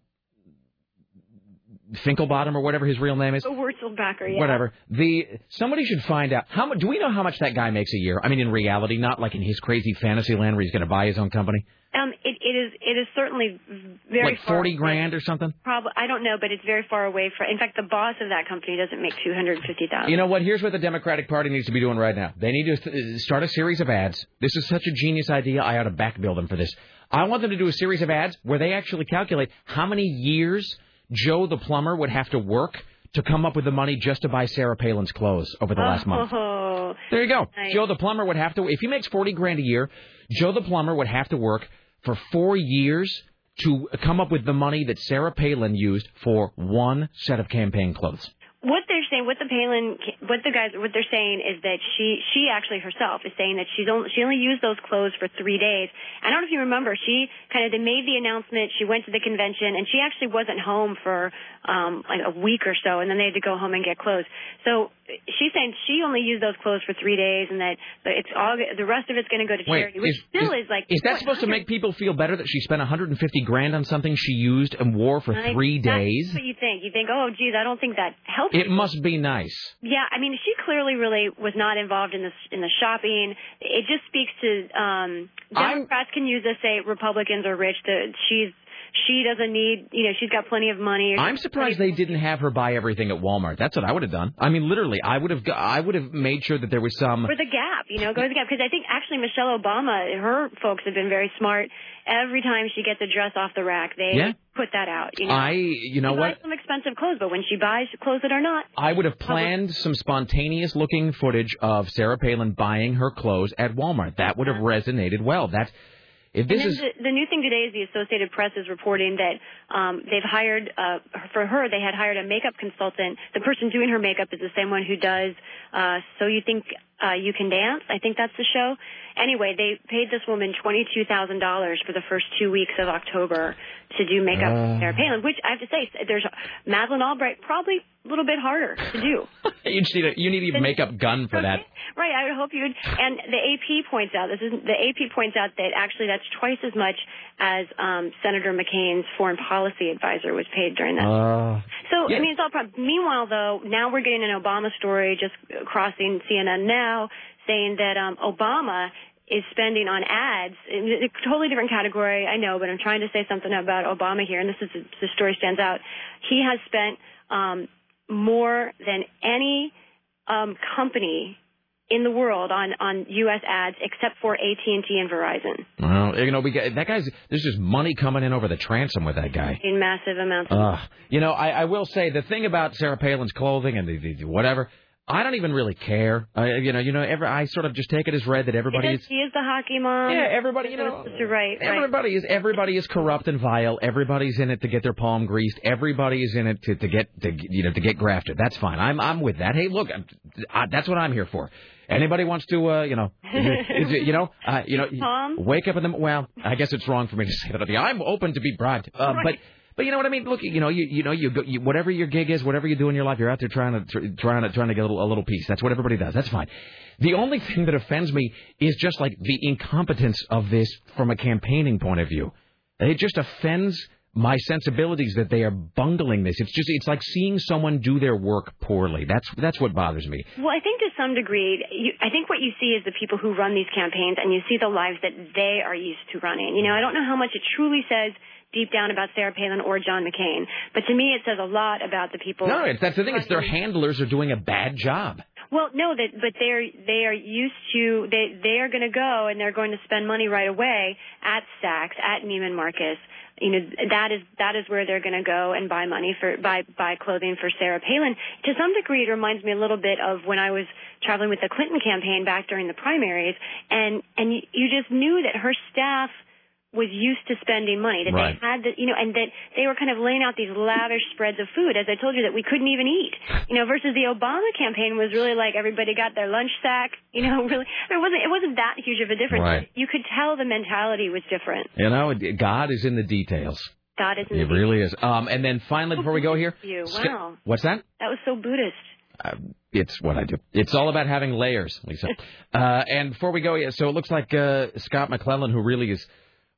Finkelbottom or whatever his real name is. Wurzelbacher, yeah. Whatever. The somebody should find out how much. Do we know how much that guy makes a year? I mean, in reality, not like in his crazy fantasy land where he's going to buy his own company, Um, it, it is. It is certainly very like forty grand or something. Probably, I don't know, but it's very far away from. In fact, the boss of that company doesn't make two hundred fifty thousand. You know what? Here's what the Democratic Party needs to be doing right now. They need to th- start a series of ads. This is such a genius idea. I ought to backbill them for this. I want them to do a series of ads where they actually calculate how many years Joe the plumber would have to work to come up with the money just to buy Sarah Palin's clothes over the last month. Oh, There you go. Nice. Joe the plumber would have to, if he makes 40 grand a year, Joe the plumber would have to work for four years to come up with the money that Sarah Palin used for one set of campaign clothes. what they're saying, what the Palin, what the guys, what they're saying is that she, she actually herself is saying that she's only, she only used those clothes for three days. I don't know if you remember, she kind of, they made the announcement, she went to the convention, and she actually wasn't home for, um, like a week or so, and then they had to go home and get clothes. So she's saying she only used those clothes for three days, and that it's all the rest of it's going to go to Wait, charity, which is, still is, is, like. is that supposed to make people feel better that she spent 150 grand on something she used and wore for I- three that's days? what you think. You think, oh, geez, I don't think that helps. It must be nice. Yeah, I mean, she clearly really was not involved in the in the shopping. It just speaks to um Democrats can use this say Republicans are rich. That she's she doesn't need, you know, she's got plenty of money. I'm surprised they didn't have her buy everything at Walmart. That's what I would have done. I mean, literally, I would have. I would have made sure that there was some. for the gap, you know, go to the gap because I think actually Michelle Obama, her folks have been very smart. Every time she gets a dress off the rack, they Yeah. put that out. You know, I, you know she what? buys some expensive clothes, but when she buys clothes that are not, I would have planned some spontaneous looking footage of Sarah Palin buying her clothes at Walmart. That would have resonated well. That if this and is then the, the new thing today is the Associated Press is reporting that um, they've hired uh, for her. They had hired a makeup consultant. The person doing her makeup is the same one who does uh, So You Think uh, You Can Dance. I think that's the show. Anyway, they paid this woman twenty two thousand dollars for the first two weeks of October to do makeup Uh. for Sarah Palin. Which I have to say, there's Madeleine Albright probably a little bit harder to do. you just need a you need a makeup gun for that. Right, I would hope you would. And the AP points out this is the AP points out that actually that's twice as much as um, Senator McCain's foreign policy advisor was paid during that. Uh, so yeah. I mean, it's all. Meanwhile, though, now we're getting an Obama story just crossing CNN now, saying that um, Obama is spending on ads. It's a totally different category, I know, but I'm trying to say something about Obama here, and this is the story stands out. He has spent um, more than any um, company in the world on on U.S. ads, except for AT&T and Verizon, well, you know, we got that guy's. There's just money coming in over the transom with that guy. in massive amounts. Of Uh, you know, I, I will say the thing about Sarah Palin's clothing and the, the, the whatever. I don't even really care. I, you know, you know, every, I sort of just take it as read that everybody is. she is the hockey mom. Yeah, everybody, you know, right, right. Everybody is everybody is corrupt and vile. Everybody's in it to get their palm greased. Everybody is in it to, to get to you know to get grafted. That's fine. I'm I'm with that. Hey, look, I, that's what I'm here for. Anybody wants to, uh, you know, is it- you know, uh, you know, Palm? wake up in the well. I guess it's wrong for me to say that. I'm open to be bribed, uh, but. But you know what I mean. Look, you know, you you know, you, go, you whatever your gig is, whatever you do in your life, you're out there trying to tr- trying to trying to get a little, a little piece. That's what everybody does. That's fine. The only thing that offends me is just like the incompetence of this from a campaigning point of view. It just offends my sensibilities that they are bungling this. It's just it's like seeing someone do their work poorly. That's that's what bothers me. Well, I think to some degree, you, I think what you see is the people who run these campaigns, and you see the lives that they are used to running. You know, I don't know how much it truly says deep down about Sarah Palin or John McCain, but to me, it says a lot about the people. No, it's, that's the thing. It's their handlers are doing a bad job. Well, no, that but they're they are used to they they are going to go and they're going to spend money right away at Saks, at Neiman Marcus. You know that is that is where they're going to go and buy money for buy buy clothing for Sarah Palin. To some degree, it reminds me a little bit of when I was traveling with the Clinton campaign back during the primaries, and and you, you just knew that her staff was used to spending money that Right. they had the you know and that they were kind of laying out these lavish spreads of food as i told you that we couldn't even eat you know versus the obama campaign was really like everybody got their lunch sack you know really it wasn't it wasn't that huge of a difference Right. you could tell the mentality was different You know, God is in the details. god is in It the really is. Um, and then finally, before we go here, you wow what's that? that was so buddhist Uh, it's what I do. It's all about having layers, Lisa. Uh, and before we go, yeah, so it looks like uh, Scott McClellan, who really is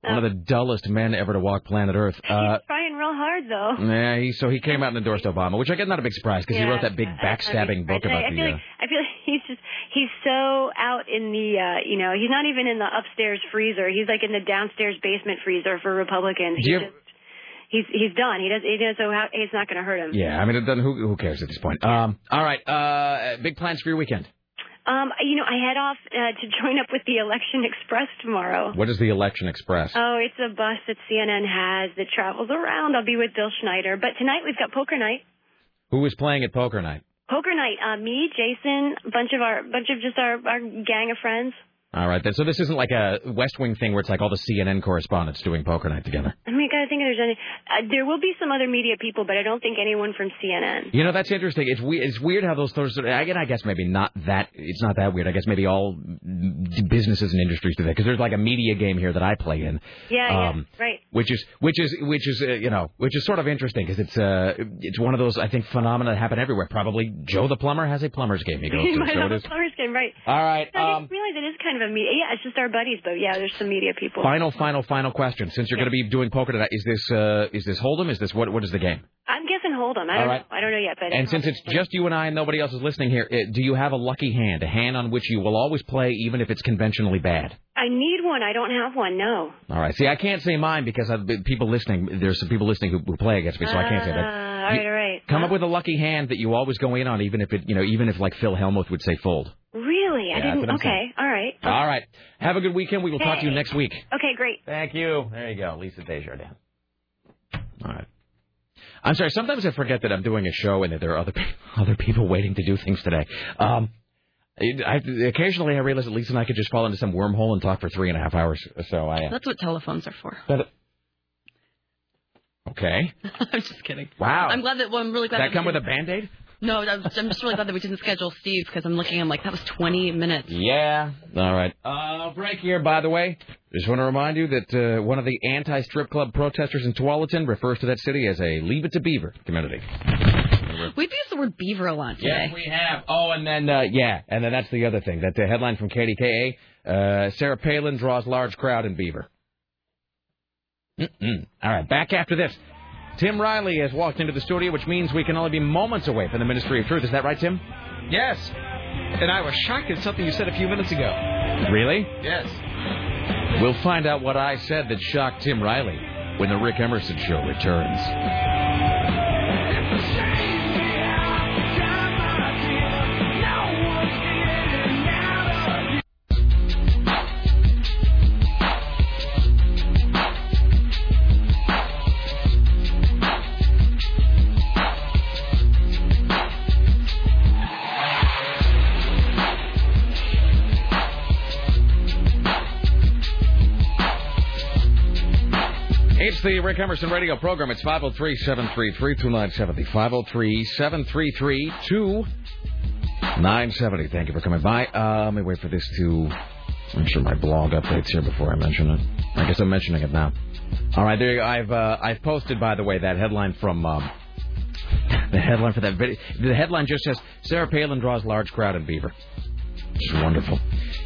one of the dullest men ever to walk planet Earth. Uh, trying real hard though yeah, he, so he came out and endorsed Obama, which I guess not a big surprise because he Yeah, wrote that big backstabbing book about I, I the. feel uh, like I feel like he's just he's so out in the uh you know he's not even in the upstairs freezer he's like in the downstairs basement freezer for Republicans. Do He's you just he's he's done. He does he does so how, it's not going to hurt him. yeah, I mean, it doesn't, who, who cares at this point? Um, all right, uh, big plans for your weekend. Um, you know, I head off uh, to join up with the Election Express tomorrow. What is the Election Express? Oh, it's a bus that CNN has that travels around. I'll be with Bill Schneider. But tonight we've got poker night. Who is playing at poker night? Poker night. Uh, me, Jason, a bunch of our, bunch of just our, our gang of friends. All right, then. So this isn't like a West Wing thing where it's like all the CNN correspondents doing poker night together. I mean, trying to think there's any. Uh, there will be some other media people, but I don't think anyone from CNN. You know that's interesting. It's weird. It's weird how those those. Again, I guess maybe not that. It's not that weird. I guess maybe all businesses and industries do that because there's like a media game here that I play in. Yeah, um, yeah, right. Which is which is which is uh, you know which is sort of interesting because it's uh it's one of those I think phenomena that happen everywhere. Probably Joe the plumber has a plumber's game he goes to. so have it a is- plumber's game, right? All right. So I Um, didn't realize it is kind of a media. Yeah, it's just our buddies, but yeah, there's some media people. final, final, final question. Since you're going to be doing poker tonight, is this uh is this Hold'em? Is this what what is the game? I'm guessing Hold'em. I don't right. know. I don't know yet, but And since it's just you and I and nobody else is listening here, uh, do you have a lucky hand, a hand on which you will always play even if it's conventionally bad? I need one. I don't have one. No. All right. See, I can't say mine because I've, people listening. There's some people listening who, who play against me, so I can't say that. Ah, all right, all right. Come up with a lucky hand that you always go in on, even if it, you know, even if like Phil Hellmuth would say fold. Really? Yeah, I didn't. Okay. saying. All right. All right. Have a good weekend. We will talk to you next week. Okay, great. Thank you. There you go, Lisa Desjardins. All right. I'm sorry. Sometimes I forget that I'm doing a show and that there are other pe- other people waiting to do things today. Um, I, occasionally I realize that Lisa and I could just fall into some wormhole and talk for three and a half hours. So I. That's what telephones are for. But, okay. I'm just kidding. Wow. I'm glad that. Well, I'm really glad Does that we come with a band aid? No, I'm I'm just really glad that we didn't schedule Steve because I'm looking. I'm like, that was 20 minutes. Yeah. All right. Uh, break here, by the way. Just want to remind you that uh, one of the anti-strip club protesters in Tualatin refers to that city as a Leave It to Beaver community. We've used the word beaver a lot today. Yes, we have. Oh, and then uh, yeah, and then that's the other thing. That the headline from KDKA: uh, Sarah Palin draws large crowd in Beaver. Mm-mm. All right, back after this. Tim Riley has walked into the studio, which means we can only be moments away from the Ministry of Truth. Is that right, Tim? Yes. And I was shocked at something you said a few minutes ago. Really? Yes. We'll find out what I said that shocked Tim Riley when the Rick Emerson Show returns. Rick Emerson radio program. It's 503 733 2970. 503 733 2970. Thank you for coming by. Uh, let me wait for this to. I'm sure my blog updates here before I mention it. I guess I'm mentioning it now. All right, there you go. I've uh, I've posted, by the way, that headline from um, the headline for that video. The headline just says Sarah Palin draws large crowd in Beaver. Is wonderful.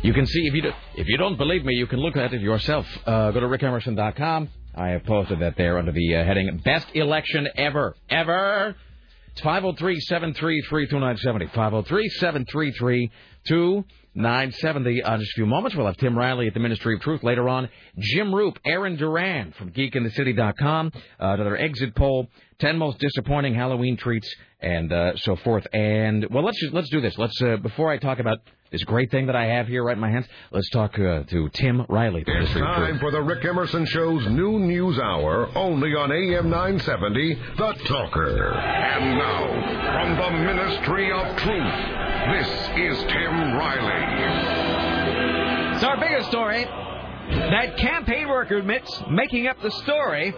You can see if you do, if you don't believe me, you can look at it yourself. Uh, go to rickemerson.com. I have posted that there under the uh, heading "Best Election Ever, Ever." It's 503-733-2970. 503-733-2970. Uh, just a few moments, we'll have Tim Riley at the Ministry of Truth. Later on, Jim Roop, Aaron Duran from GeekInTheCity.com. Uh, another exit poll, 10 most disappointing Halloween treats, and uh, so forth. And, well, let's just, let's do this. Let's, uh, before I talk about this great thing that I have here right in my hands, let's talk uh, to Tim Riley It's Ministry of time for the Rick Emerson Show's new news hour, only on AM 970, The Talker. And now, from the Ministry of Truth, this is Tim Riley. It's our biggest story, that campaign worker admits making up the story.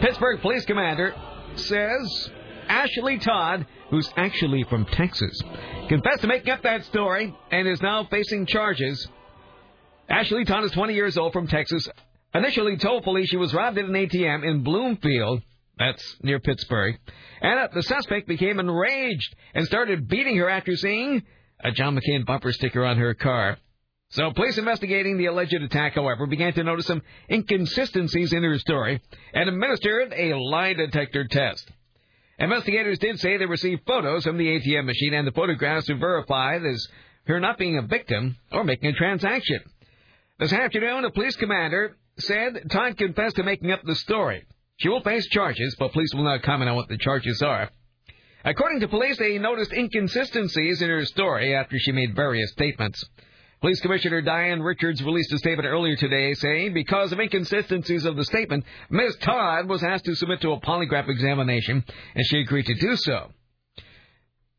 Pittsburgh police commander says Ashley Todd, who's actually from Texas, confessed to making up that story and is now facing charges. Ashley Todd is 20 years old from Texas. Initially told police she was robbed at an ATM in Bloomfield, that's near Pittsburgh, and the suspect became enraged and started beating her after seeing a John McCain bumper sticker on her car. So police investigating the alleged attack, however, began to notice some inconsistencies in her story and administered a lie detector test. Investigators did say they received photos from the ATM machine and the photographs to verify as her not being a victim or making a transaction. This afternoon, a police commander said Todd confessed to making up the story. She will face charges, but police will not comment on what the charges are. According to police, they noticed inconsistencies in her story after she made various statements. Police Commissioner Diane Richards released a statement earlier today saying because of inconsistencies of the statement, Ms. Todd was asked to submit to a polygraph examination, and she agreed to do so.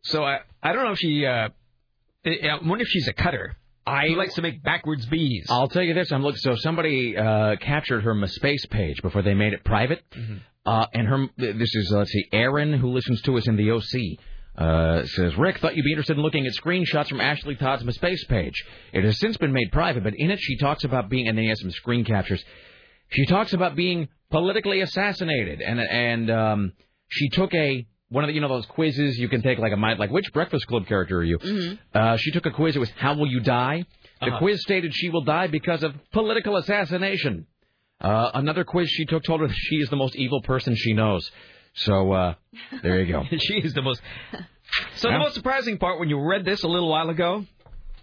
So I, I don't know if she, uh, I wonder if she's a cutter. I likes to make backwards B's. I'll tell you this. I'm looking. So somebody uh, captured her MySpace page before they made it private, Mm-hmm. uh, and her. This is let's see, Aaron, who listens to us in the OC. Uh, says Rick thought you'd be interested in looking at screenshots from Ashley Todd's MySpace page. It has since been made private, but in it she talks about being, and then he has some screen captures. She talks about being politically assassinated, and and um, she took a one of the you know those quizzes you can take like a mind like which Breakfast Club character are you? Mm-hmm. Uh, she took a quiz. It was how will you die? The Uh-huh. quiz stated she will die because of political assassination. Uh, another quiz she took told her that she is the most evil person she knows. So uh, there you go. she is the most. So Yeah. the most surprising part when you read this a little while ago,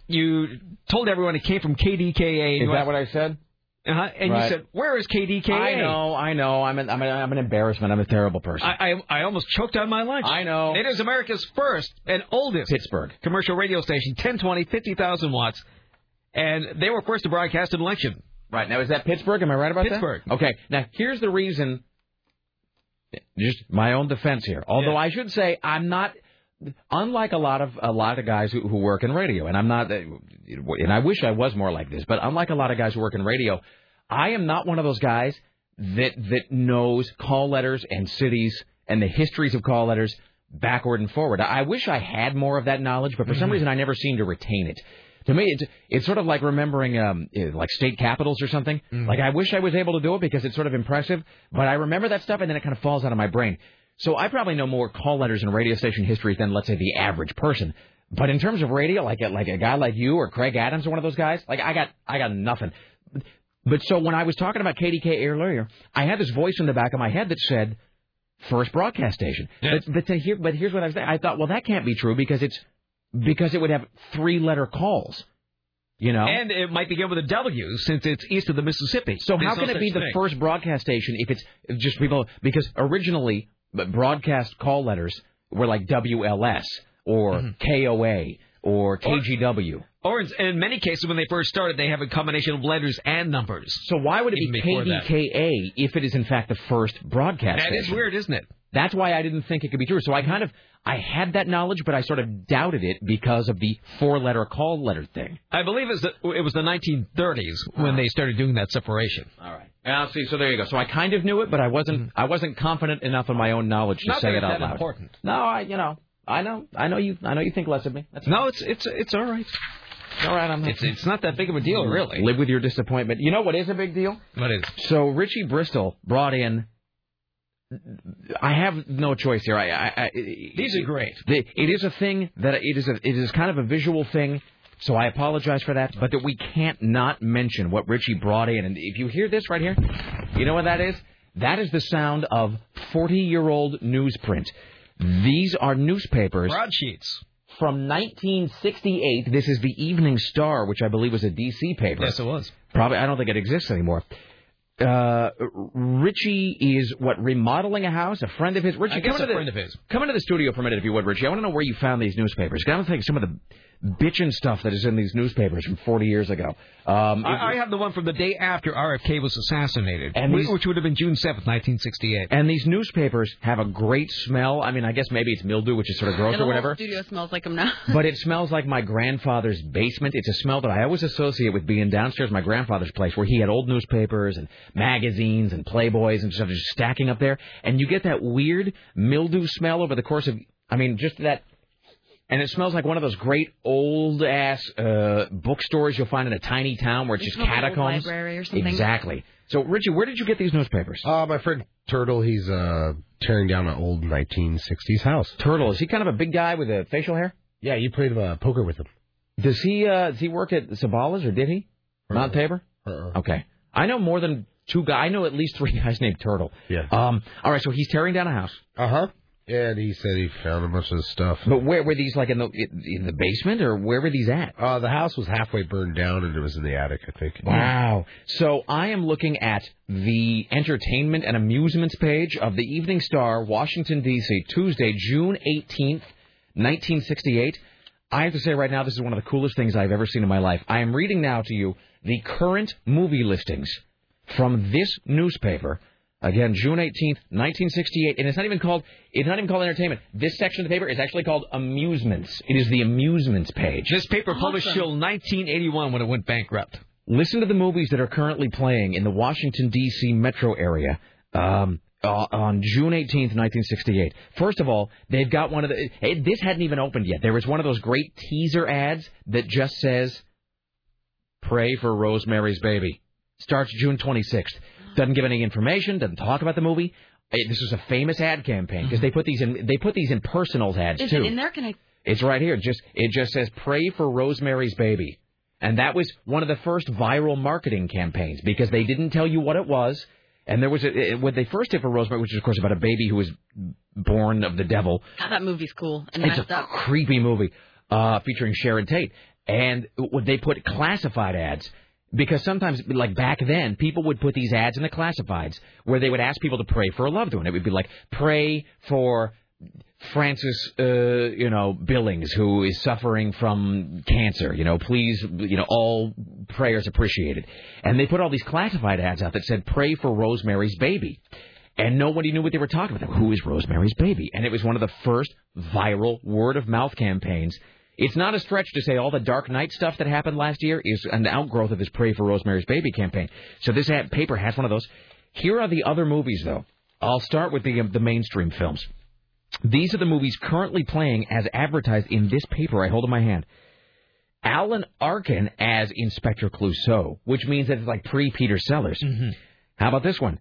you told everyone it came from KDKA. Is that what I said? Uh-huh. And Right. you said, "Where is KDKA?" I know, I know. I'm an, I'm, an, I'm an embarrassment. I'm a terrible person. I, I I almost choked on my lunch. I know. It is America's first and oldest Pittsburgh commercial radio station, 1020, 50,000 watts, and they were first to broadcast an election. Right now, is that Pittsburgh? Am I right about Pittsburgh. that? Okay. Now here's the reason. Just my own defense here. Although I should say I'm not. Unlike a lot of a lot of guys who, who work in radio, and I'm not, and I wish I was more like this, but unlike a lot of guys who work in radio, I am not one of those guys that that knows call letters and cities and the histories of call letters backward and forward. I wish I had more of that knowledge, but for some mm-hmm. reason I never seem to retain it. To me, it's it's sort of like remembering um eh, like state capitals or something. Like I wish I was able to do it because it's sort of impressive, but I remember that stuff and then it kind of falls out of my brain. So I probably know more call letters and radio station histories than let's say the average person. But in terms of radio, like a, like a guy like you or Craig Adams or one of those guys, like I got I got nothing. But so when I was talking about KDK earlier, I had this voice in the back of my head that said first broadcast station. But but, to hear, but here's what I was saying. I thought, well, that can't be true because it's because it would have three letter calls. You know. And it might begin with a W since it's east of the Mississippi. So There's how no can it such be the thing. first broadcast station if it's just people? Because originally, broadcast call letters were like WLS or Mm-hmm. KOA or KGW. Or in, in many cases, when they first started, they have a combination of letters and numbers. So why would it be. KDKA if it is in fact the first broadcast? That is station? weird, isn't it? That's why I didn't think it could be true. So I kind of I had that knowledge, but I sort of doubted it because of the four-letter call letter thing. I believe it was the, it was the 1930s when ah. they started doing that separation. All right. Yeah, see, so there you go. So I kind of knew it, but I wasn't mm-hmm. I wasn't confident enough in my own knowledge to Not say that it out that loud. important. No, I you know I know I know you I know you think less of me. That's No, it's it's it's all right. all right. I'm It's it's not that big of a deal, mm-hmm. really. Live with your disappointment. You know what is a big deal? What is? So Richie Bristol brought in. I have no choice here. I, I, I These are great. it is a thing that it is a it is kind of a visual thing. So I apologize for that, but that we can't not mention what Richie brought in. And if you hear this right here, you know what that is? That is the sound of 40-year-old newsprint. These are newspapers Broadsheets. from 1968. This is the Evening Star, which I believe was a DC paper. Yes, it was. Probably, I don't think it exists anymore. Uh, Richie is what remodeling a house. A friend of his. Richie, I guess come a into the- friend of his. Come into the studio for a minute, if you would, Richie. I want to know where you found these newspapers. 'Cause I don't think some of the bitchin' stuff that is in these newspapers from 40 years ago. Um, I, I have the one from the day after RFK was assassinated, And these- which would have been June 7th, 1968. and these newspapers have a great smell. I mean, I guess maybe it's mildew, which is sort of gross and or whatever. studio smells like them now. but it smells like my grandfather's basement. It's a smell that I always associate with being downstairs my grandfather's place, where he had old newspapers and magazines and Playboys and stuff just stacking up there, and you get that weird mildew smell over the course of. I mean, just that. And it smells like one of those great old ass uh, bookstores you'll find in a tiny town where it's just smells like an old catacombs. library or something. Exactly. So, Richie, where did you get these newspapers? Uh, my friend Turtle, he's uh tearing down an old 1960s house. Turtle, is he kind of a big guy with a facial hair? Yeah, you played uh, poker with him. Does he uh, does he work at Sabala's or did he? Mount Tabor? Uh-uh. Okay. I know more than two guys. I know at least three guys named Turtle. Yeah. Um. All right. So he's tearing down a house. Uh huh. And he said he found a bunch of stuff. But where were these? Like in the in the basement, or where were these at? Uh, the house was halfway burned down, and it was in the attic, I think. Wow. So I am looking at the entertainment and amusements page of the Evening Star, Washington D.C., Tuesday, June eighteenth, nineteen sixty-eight. I have to say right now, this is one of the coolest things I've ever seen in my life. I am reading now to you the current movie listings from this newspaper. Again, June 18th, 1968, and it's not even called it's not even called entertainment. This section of the paper is actually called amusements. It is the amusements page. This paper published till 1981 when it went bankrupt. Listen to the movies that are currently playing in the Washington D.C. metro area. Um, uh, on June 18th, 1968. First of all, they've got one of the. It, this hadn't even opened yet. There was one of those great teaser ads that just says, "Pray for Rosemary's Baby." Starts June 26th. Doesn't give any information. Doesn't talk about the movie. Eh, This was a famous ad campaign because they put these in. They put these in personals ads Is too. it in there? Can I? It's right here. Just it just says pray for Rosemary's baby. And that was one of the first viral marketing campaigns because they didn't tell you what it was. And there was a, it- when they first did for Rosemary, which is of course about a baby who was born of the devil. God, that movie's cool and It's messed a up. creepy movie uh, featuring Sharon Tate, and they put classified ads because sometimes, like back then, people would put these ads in the classifieds where they would ask people to pray for a loved one. It would be like pray for Francis, uh, you know, Billings, who is suffering from cancer. You know, please, you know, all prayers appreciated. And they put all these classified ads out that said pray for Rosemary's baby and nobody knew what they were talking about. Who is Rosemary's Baby? And it was one of the first viral word of mouth campaigns. It's not a stretch to say all the Dark Knight stuff that happened last year is an outgrowth of his Pray for Rosemary's Baby campaign. So this ad, paper has one of those. Here are the other movies, though. I'll start with the um, the mainstream films. These are the movies currently playing as advertised in this paper I hold in my hand. Alan Arkin as Inspector Clouseau, which means that it's like pre Peter Sellers. Mm-hmm. How about this one?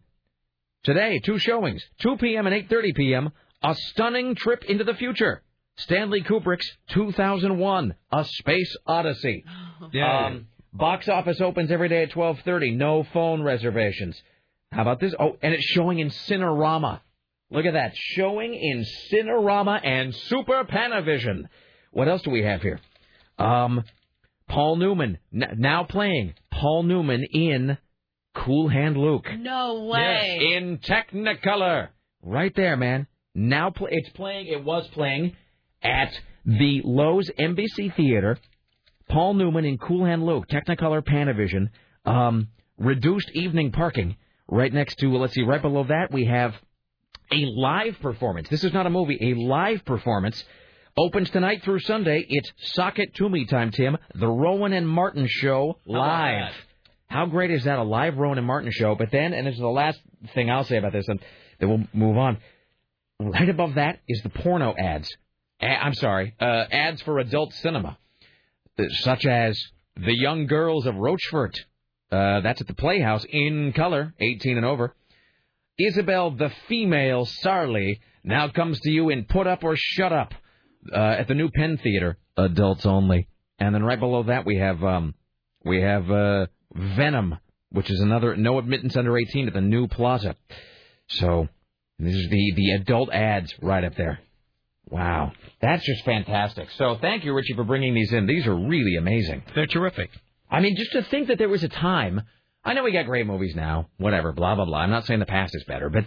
Today, two showings, 2 p.m. and 8:30 p.m. A stunning trip into the future. Stanley Kubrick's 2001: A Space Odyssey. Yeah. Um, box office opens every day at 12:30. No phone reservations. How about this? Oh, and it's showing in Cinerama. Look at that, showing in Cinerama and Super Panavision. What else do we have here? Um, Paul Newman n- now playing Paul Newman in Cool Hand Luke. No way. Yes, in Technicolor. Right there, man. Now pl- it's playing. It was playing at the Loew's NBC Theater. Paul Newman in Cool Hand Luke, Technicolor Panavision, um, reduced evening parking. Right next to, let's see, right below that we have a live performance. This is not a movie, a live performance. Opens tonight through Sunday. It's Sock It To Me time, Tim. The Rowan and Martin Show live. How great is that? A live Rowan and Martin show. But then, and this is the last thing I'll say about this, and then we'll move on. Right above that is the porno ads. I'm sorry, uh, ads for adult cinema, uh, such as The Young Girls of Rochefort. Uh, that's at the Playhouse in color, 18 and over. Isabel the Female Sarli now comes to you in Put Up or Shut Up uh, at the new Penn Theater, adults only. And then right below that we have um, we have uh, Venom, which is another no admittance under 18 at the new Plaza. So this is the the adult ads right up there. Wow, that's just fantastic. So thank you, Richie, for bringing these in. These are really amazing. They're terrific. I mean, just to think that there was a time. I know we got great movies now, whatever, blah blah blah. I'm not saying the past is better, but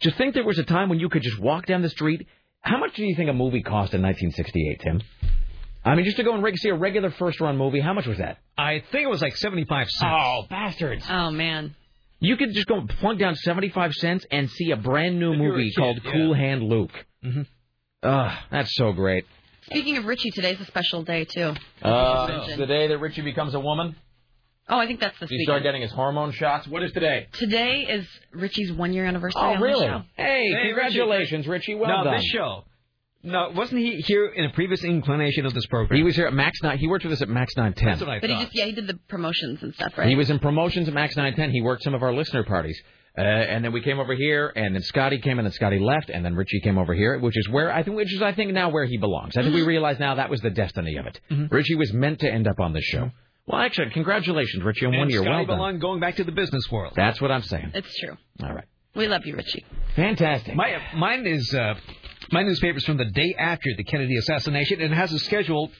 just think there was a time when you could just walk down the street. How much do you think a movie cost in 1968, Tim? I mean, just to go and reg- see a regular first run movie, how much was that? I think it was like 75 cents. Oh, bastards. Oh man. You could just go plunk down 75 cents and see a brand new If a movie kid, called yeah. Cool Hand Luke. Mhm. Ugh, that's so great. Speaking of Richie, today's a special day too. Uh, the day that Richie becomes a woman, Oh, I think that's this he week. started getting his hormone shots. What is today? Today is Richie's one year anniversary. Oh, on really? The show. Hey, Hey, congratulations, Richie. Well now, done. this show. No, wasn't he here in a previous inclination of this program? He was here at Max 9. He worked with us at Max 910. That's what I But he just yeah he did the promotions and stuff, right? He was in promotions at Max 910. He worked some of our listener parties. Uh, and then we came over here, and then Scotty came, and then Scotty left, and then Richie came over here, which is where I think, which is I think now where he belongs. I think we realize now that was the destiny of it. Richie was meant to end up on this show. Well, actually, congratulations, Richie, on and one year. Scotty Well done. belonged going back to the business world. That's what I'm saying. It's true. All right, We love you, Richie. fantastic. My mine is uh, my newspaper's from the day after the Kennedy assassination, and it has a schedule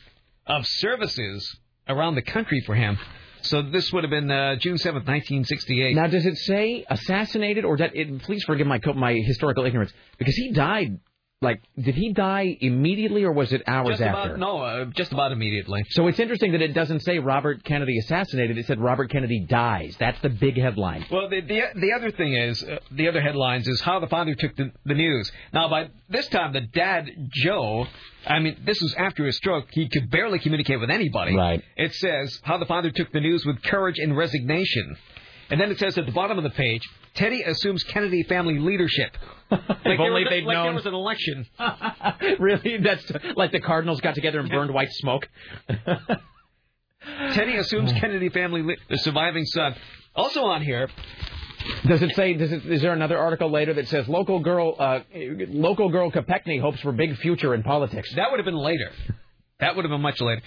of services around the country for him. So this would have been uh, June seventh, nineteen sixty-eight. Now, does it say assassinated or that? It, please forgive my my historical ignorance because he died like, did he die immediately or was it hours Just after? about no, uh, just about immediately. So it's interesting that it doesn't say Robert Kennedy assassinated. It said Robert Kennedy dies. That's the big headline. Well, the the, the other thing is uh, the other headlines is how the father took the, the news. Now, by this time, the dad Joe, I mean, this was after his stroke. He could barely communicate with anybody. Right. It says how the father took the news with courage and resignation, and then it says at the bottom of the page, Teddy assumes Kennedy family leadership. Like there only was, they'd like there was an election. really? That's like the Cardinals got together and burned white smoke. Teddy assumes Kennedy family li- the surviving son. Also on here, Does it say? Does it? Is there another article later that says local girl, uh, local girl Kopechne hopes for big future in politics? That would have been later. That would have been much later.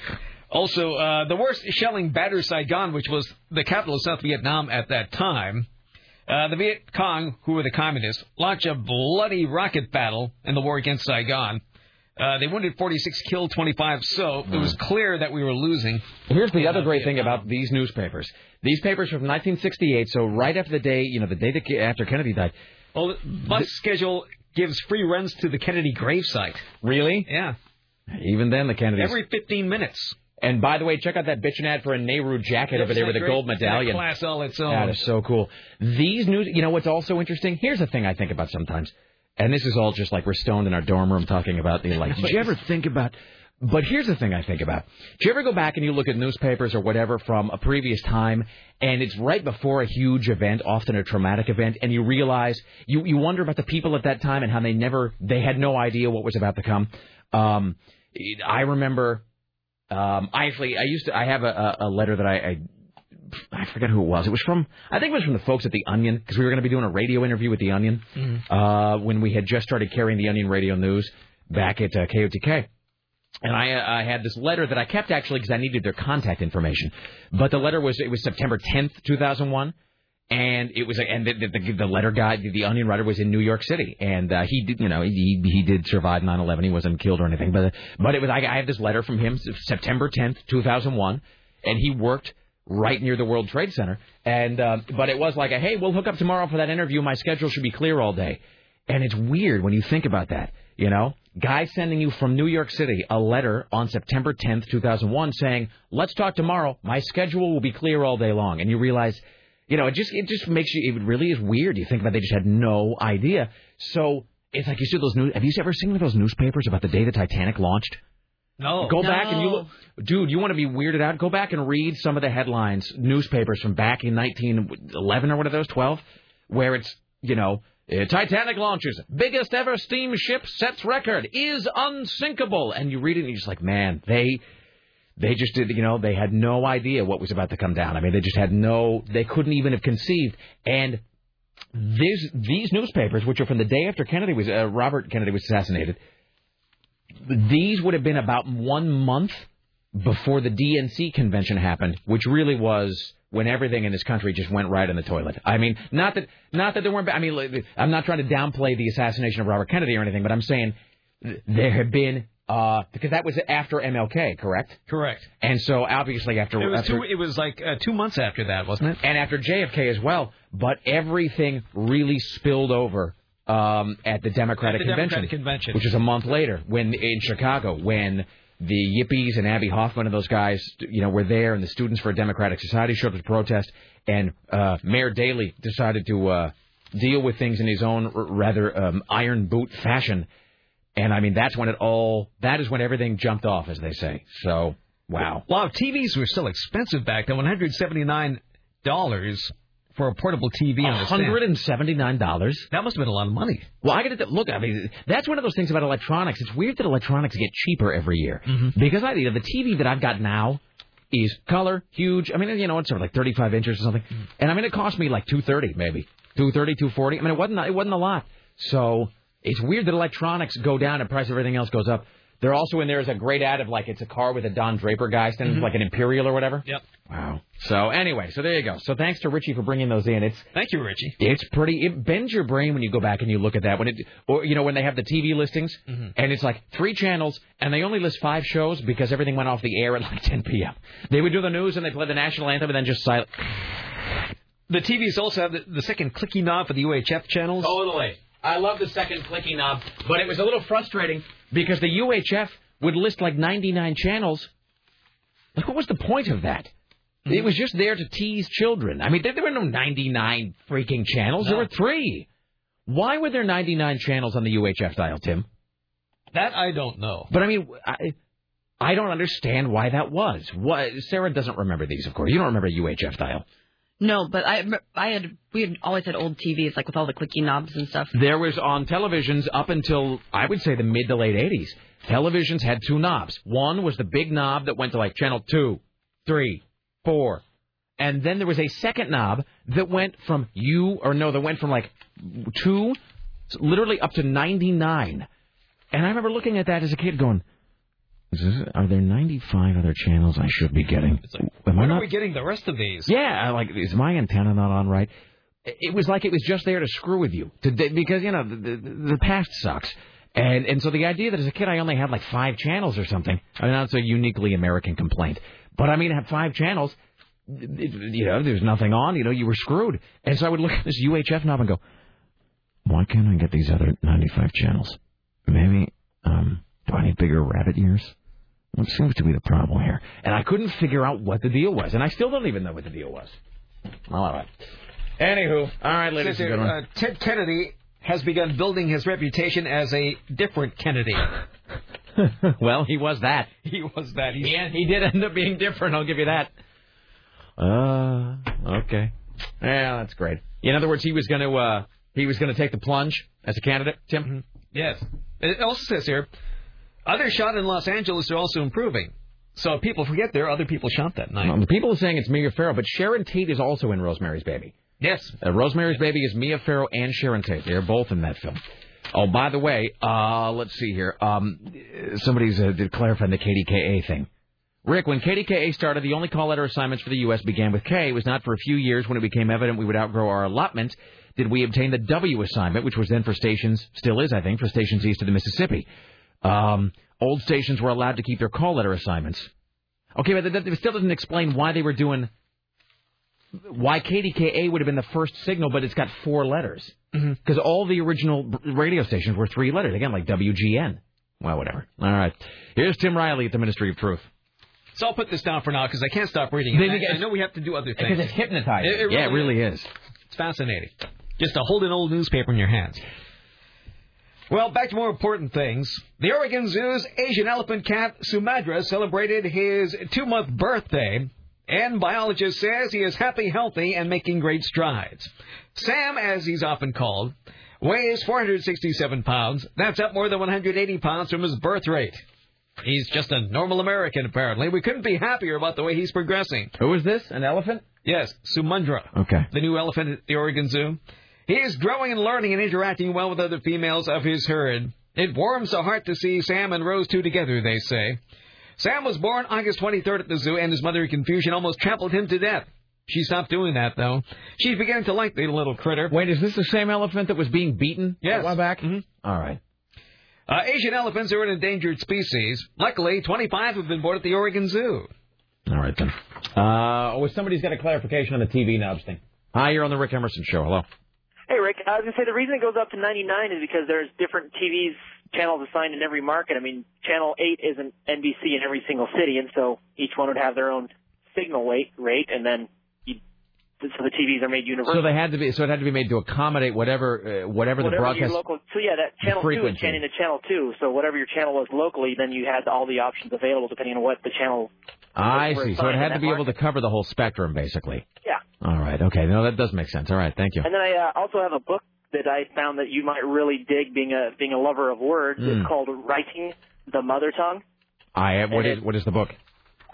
Also, uh, the worst shelling batters Saigon, which was the capital of South Vietnam at that time. Uh, the Viet Cong, who were the communists, launched a bloody rocket battle in the war against Saigon. Uh, they wounded 46, killed 25, so it was clear that we were losing. Here's the other great thing about these newspapers. These papers from 1968, so right after the day, you know, the day that, after Kennedy died. Well, the bus schedule gives free runs to the Kennedy gravesite. Really? Yeah. Even then, the Kennedys. Every 15 minutes. And by the way, check out that bitchin' ad for a Nehru jacket over there with a Great- gold great medallion. Class all its own. That is so cool. These news, you know what's also interesting? Here's the thing I think about sometimes, and this is all just like we're stoned in our dorm room talking about the like. Did you ever think about? But here's the thing I think about. Do you ever go back and you look at newspapers or whatever from a previous time, and it's right before a huge event, often a traumatic event, and you realize you you wonder about the people at that time and how they never they had no idea what was about to come. Um, I remember. Um, I actually, I used to, I have a, a, letter that I, I, I forget who it was. It was from, I think it was from the folks at the Onion because we were going to be doing a radio interview with the Onion uh, when we had just started carrying the Onion Radio News back at uh, KOTK. And I, I had this letter that I kept actually because I needed their contact information. But the letter was it was September 10th, 2001, and it was and the, the, the letter guy, the, Onion writer, was in New York City, and uh, he did you know he he did survive 9/11. He wasn't killed or anything, but but it was I, I had this letter from him September 10th, 2001, and he worked right near the World Trade Center, and uh, but it was like a hey, we'll hook up tomorrow for that interview. My schedule should be clear all day, and it's weird when you think about that. You know, guy sending you from New York City a letter on September 10th, 2001, saying, "Let's talk tomorrow. My schedule will be clear all day long." And you realize, you know, it just it just makes you. It really is weird. You think about it, they just had no idea. So it's like you see those news. Have you ever seen those newspapers about the day the Titanic launched? No. Go back and you look, dude. You want to be weirded out? Go back and read some of the headlines, newspapers from back in 1911 or one of those 12, where it's you know. uh, Titanic launches, biggest ever steamship sets record, is unsinkable, and you read it and you're just like, man, they, they just did, you know, they had no idea what was about to come down. I mean, they just had no, they couldn't even have conceived. And these these newspapers, which are from the day after Kennedy was, uh, Robert Kennedy was assassinated, these would have been about one month before the DNC convention happened, which really was when everything in this country just went right in the toilet. I mean, not that not that there weren't. I mean, I'm not trying to downplay the assassination of Robert Kennedy or anything, but I'm saying there have been uh, because that was after MLK, correct? Correct. And so obviously after It was after, two. It was like uh, two months after that, wasn't it? and after JFK as well. But everything really spilled over um, at the Democratic At the Convention, Democratic Convention. which is a month later, when in Chicago, when the Yippies and Abbie Hoffman and those guys, you know, were there, and the Students for a Democratic Society showed up to protest, and uh, Mayor Daley decided to uh, deal with things in his own r- rather um, iron boot fashion. And I mean, that's when it all, that is when everything jumped off, as they say. So, wow. Wow, TVs were still expensive back then. One hundred seventy nine dollars for a portable TV on the stand. hundred and seventy nine dollars. That must have been a lot of money. Well, I got to look. I mean, that's one of those things about electronics. It's weird that electronics get cheaper every year Mm-hmm. because I, you know, the TV that I've got now is color, huge. I mean, you know, it's sort of like thirty five inches or something, Mm-hmm. and I mean, it cost me like two thirty maybe, two thirty, two forty. I mean, it wasn't it wasn't a lot. So it's weird that electronics go down and price of everything else goes up. They're also in there is a great ad of like it's a car with a Don Draper guy standing Mhm. like an Imperial or whatever. Yep. Wow. So anyway, so there you go. So thanks to Richie for bringing those in. It's Thank you, Richie. it's pretty. It bends your brain when you go back and you look at that. When it, or you know, when they have the TV listings, Mhm. and it's like three channels, and they only list five shows because everything went off the air at like 10 p.m. They would do the news and they play the national anthem and then just silent. The TVs also have the, the second clicky knob for the UHF channels. Totally. I love the second clicking knob, but it was a little frustrating because the UHF would list like 99 channels. Like, what was the point of that? It was just there to tease children. I mean, there, there were no 99 freaking channels. There were three. Why were there 99 channels on the UHF dial, Tim? That I don't know. But I mean, I, I don't understand why that was. What Sarah doesn't remember these, of course. You don't remember UHF dial. No, but I I had we had always had old TVs like with all the clicky knobs and stuff. There was on televisions up until I would say the mid to late 80s. Televisions had two knobs. One was the big knob that went to like channel two, three, four, and then there was a second knob that went from you or no, that went from like two, literally up to 99. And I remember looking at that as a kid, going, is "Are there 95 other channels I should be getting? Am I not are we getting the rest of these? yeah, like is my antenna not on right? It was like it was just there to screw with you, to, because you know the, the, the past sucks, and and so the idea that as a kid I only had like five channels or something, I mean that's a uniquely American complaint, but I mean I have five channels, you know there's nothing on, you know you were screwed, and so I would look at this UHF knob and go, why can't I get these other 95 channels? Maybe um, do I need bigger rabbit ears? What seems to be the problem here? And I couldn't figure out what the deal was, and I still don't even know what the deal was. All right. Anywho, all right, ladies and gentlemen. uh, Ted Kennedy has begun building his reputation as a different Kennedy. well, he was that. He was that. He's, He, he did end up being different. I'll give you that. Uh, okay. Yeah, that's great. In other words, he was going to uh, he was going to take the plunge as a candidate, Tim. Yes. It also says here, others shot in Los Angeles are also improving. So people forget there, other people shot that night. Um, people are saying it's Mia Farrow, but Sharon Tate is also in Rosemary's Baby. Yes. Uh, Rosemary's Baby is Mia Farrow and Sharon Tate. They're both in that film. Oh, by the way, uh, let's see here. Um, somebody's uh, did clarify the KDKA thing. Rick, when KDKA started, the only call letter assignments for the U.S. began with K. It was not for a few years when it became evident we would outgrow our allotment did we obtain the W assignment, which was then for stations, still is, I think, for stations east of the Mississippi. Um, old stations were allowed to keep their call letter assignments. Okay, but that, that still doesn't explain why they were doing why KDKA would have been the first signal, but it's got four letters. Because all the original radio stations were three letters. Again, like WGN. Well, whatever. All right. Here's Tim Riley at the Ministry of Truth. So I'll put this down for now because I can't stop reading it. I, I know we have to do other things. Because it's hypnotizing. It- it yeah, it really really is. It's fascinating. Just to hold an old newspaper in your hands. Well, back to more important things. The Oregon Zoo's Asian elephant cat Samudra celebrated his two-month birthday, and biologist says he is happy, healthy, and making great strides. Sam, as he's often called, weighs 467 pounds. That's up more than 180 pounds from his birth rate. He's just a normal American, apparently. We couldn't be happier about the way he's progressing. Who is this? An elephant? Yes, Samudra. Okay. the new elephant at the Oregon Zoo. He is growing and learning and interacting well with other females of his herd. It warms the heart to see Sam and Rose-Tu together, they say. Sam was born August 23rd at the zoo, and his mother, in confusion, almost trampled him to death. She stopped doing that, though. She's beginning to like the little critter. Wait, is this the same elephant that was being beaten Yes. a while back? Mhm. All right. Uh, Asian elephants are an endangered species. Luckily, 25 have been born at the Oregon Zoo. All right, then. Uh, oh, somebody's got a clarification on the TV knobs thing. Hi, you're on the Rick Emerson Show. Hello. Hey, Rick. I was going to say the reason it goes up to 99 is because there's different TVs channels assigned in every market. I mean, Channel 8 isn't NBC in every single city, and so each one would have their own signal weight rate, and then you, so the TVs are made universal. So they had to be. So it had to be made to accommodate whatever uh, whatever, the broadcast. local, so yeah, that channel two is frequency. changing to channel two. So whatever your channel was locally, then you had all the options available depending on what the channel. I see. So it had to be able to cover the whole spectrum, basically. Yeah. All right. Okay. No, that does make sense. All right. Thank you. And then I uh, also have a book that I found that you might really dig, being a being a lover of words. Mm. It's called Righting the Mother Tongue. I have. What And is what is the book?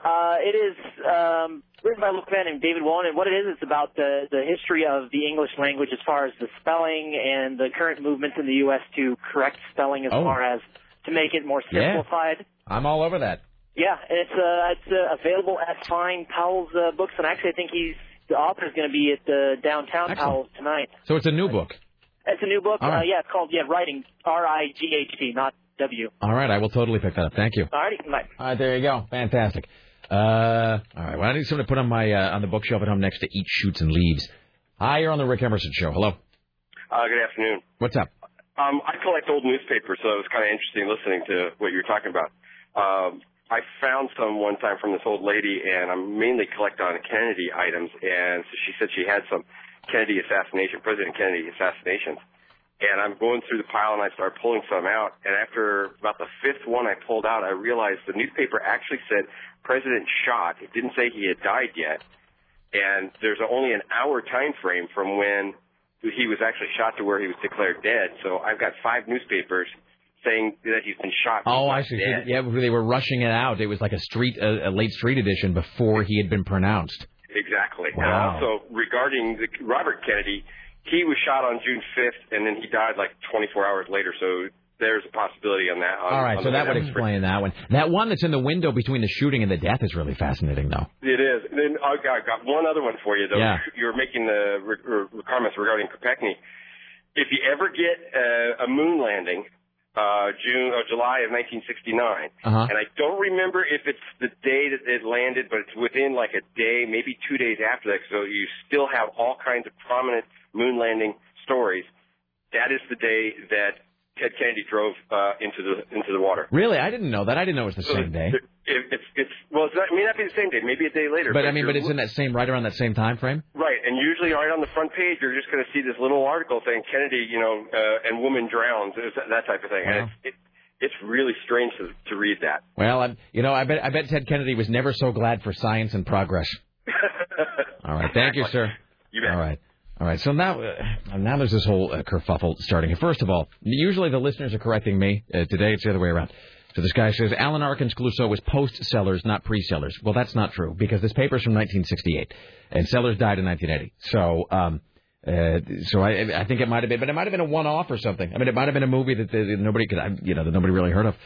Uh, it is um, written by a man named David Wolman, and what it is, it's about the the history of the English language as far as the spelling and the current movements in the U.S. to correct spelling as Oh. far as to make it more simplified. Yeah. simplified. I'm all over that. Yeah, it's uh, it's uh, available at Fine Powell's uh, Books, and actually I think he's the author's going to be at the downtown Excellent. Powell's tonight. So it's a new book. It's a new book. All right. Uh, yeah, it's called yeah Righting R I G H T, not W. All right. I will totally pick that up. Thank you. Alrighty, bye. All right. There you go. Fantastic. Uh, all right. Well, I need something to put on my uh, on the bookshelf at home next to Eat Shoots and Leaves. Hi, you're on the Rick Emerson Show. Hello. Uh, good afternoon. What's up? Um, I collect old newspapers, so it was kind of interesting listening to what you're talking about. Um, I found some one time from this old lady, and I mainly collect on Kennedy items, and so she said she had some Kennedy assassination, President Kennedy assassinations. And I'm going through the pile, and I start pulling some out. And after about the fifth one I pulled out, I realized the newspaper actually said President shot. It didn't say he had died yet. And there's only an hour time frame from when he was actually shot to where he was declared dead. So I've got five newspapers saying that he's been shot. Oh, I see. dead. Yeah, they were rushing it out. It was like a street, a, a late street edition before he had been pronounced. Exactly. Wow. And also regarding the, Robert Kennedy, he was shot on June 5th, and then he died like 24 hours later. So there's a possibility on that. On, All right, so that would explain that one. That one that's in the window between the shooting and the death is really fascinating, though. It is. And then I got, got one other one for you, though. Yeah. You're making the re- re- comments regarding Kopechne. If you ever get uh, a moon landing, uh, June or July of 1969, Uh-huh. and I don't remember if it's the day that it landed, but it's within like a day, maybe two days after that. So you still have all kinds of prominent moon landing stories. That is the day that Ted Kennedy drove uh, into the into the water. Really, I didn't know that. I didn't know it was the So same day. It, it's it's well, it's not, it may not be the same day, maybe a day later. But I mean, but it's in that same right around that same time frame. Right, and usually right on the front page, you're just going to see this little article saying Kennedy, you know, uh, and woman drowns, that type of thing. Wow. And it's, it, it's really strange to, to read that. Well, I, you know, I bet I bet Ted Kennedy was never so glad for science and progress. All right, thank you, sir. You bet. All right. All right, so now, uh, now there's this whole uh, kerfuffle starting. First of all, usually the listeners are correcting me. Uh, today it's the other way around. So this guy says Alan Arkin's Clouseau was post-Sellers, not pre-Sellers. Well, that's not true because this paper's from 1968, and Sellers died in 1980. So, um, uh, so I, I think it might have been, but it might have been a one-off or something. I mean, it might have been a movie that, that nobody could, you know, that nobody really heard of.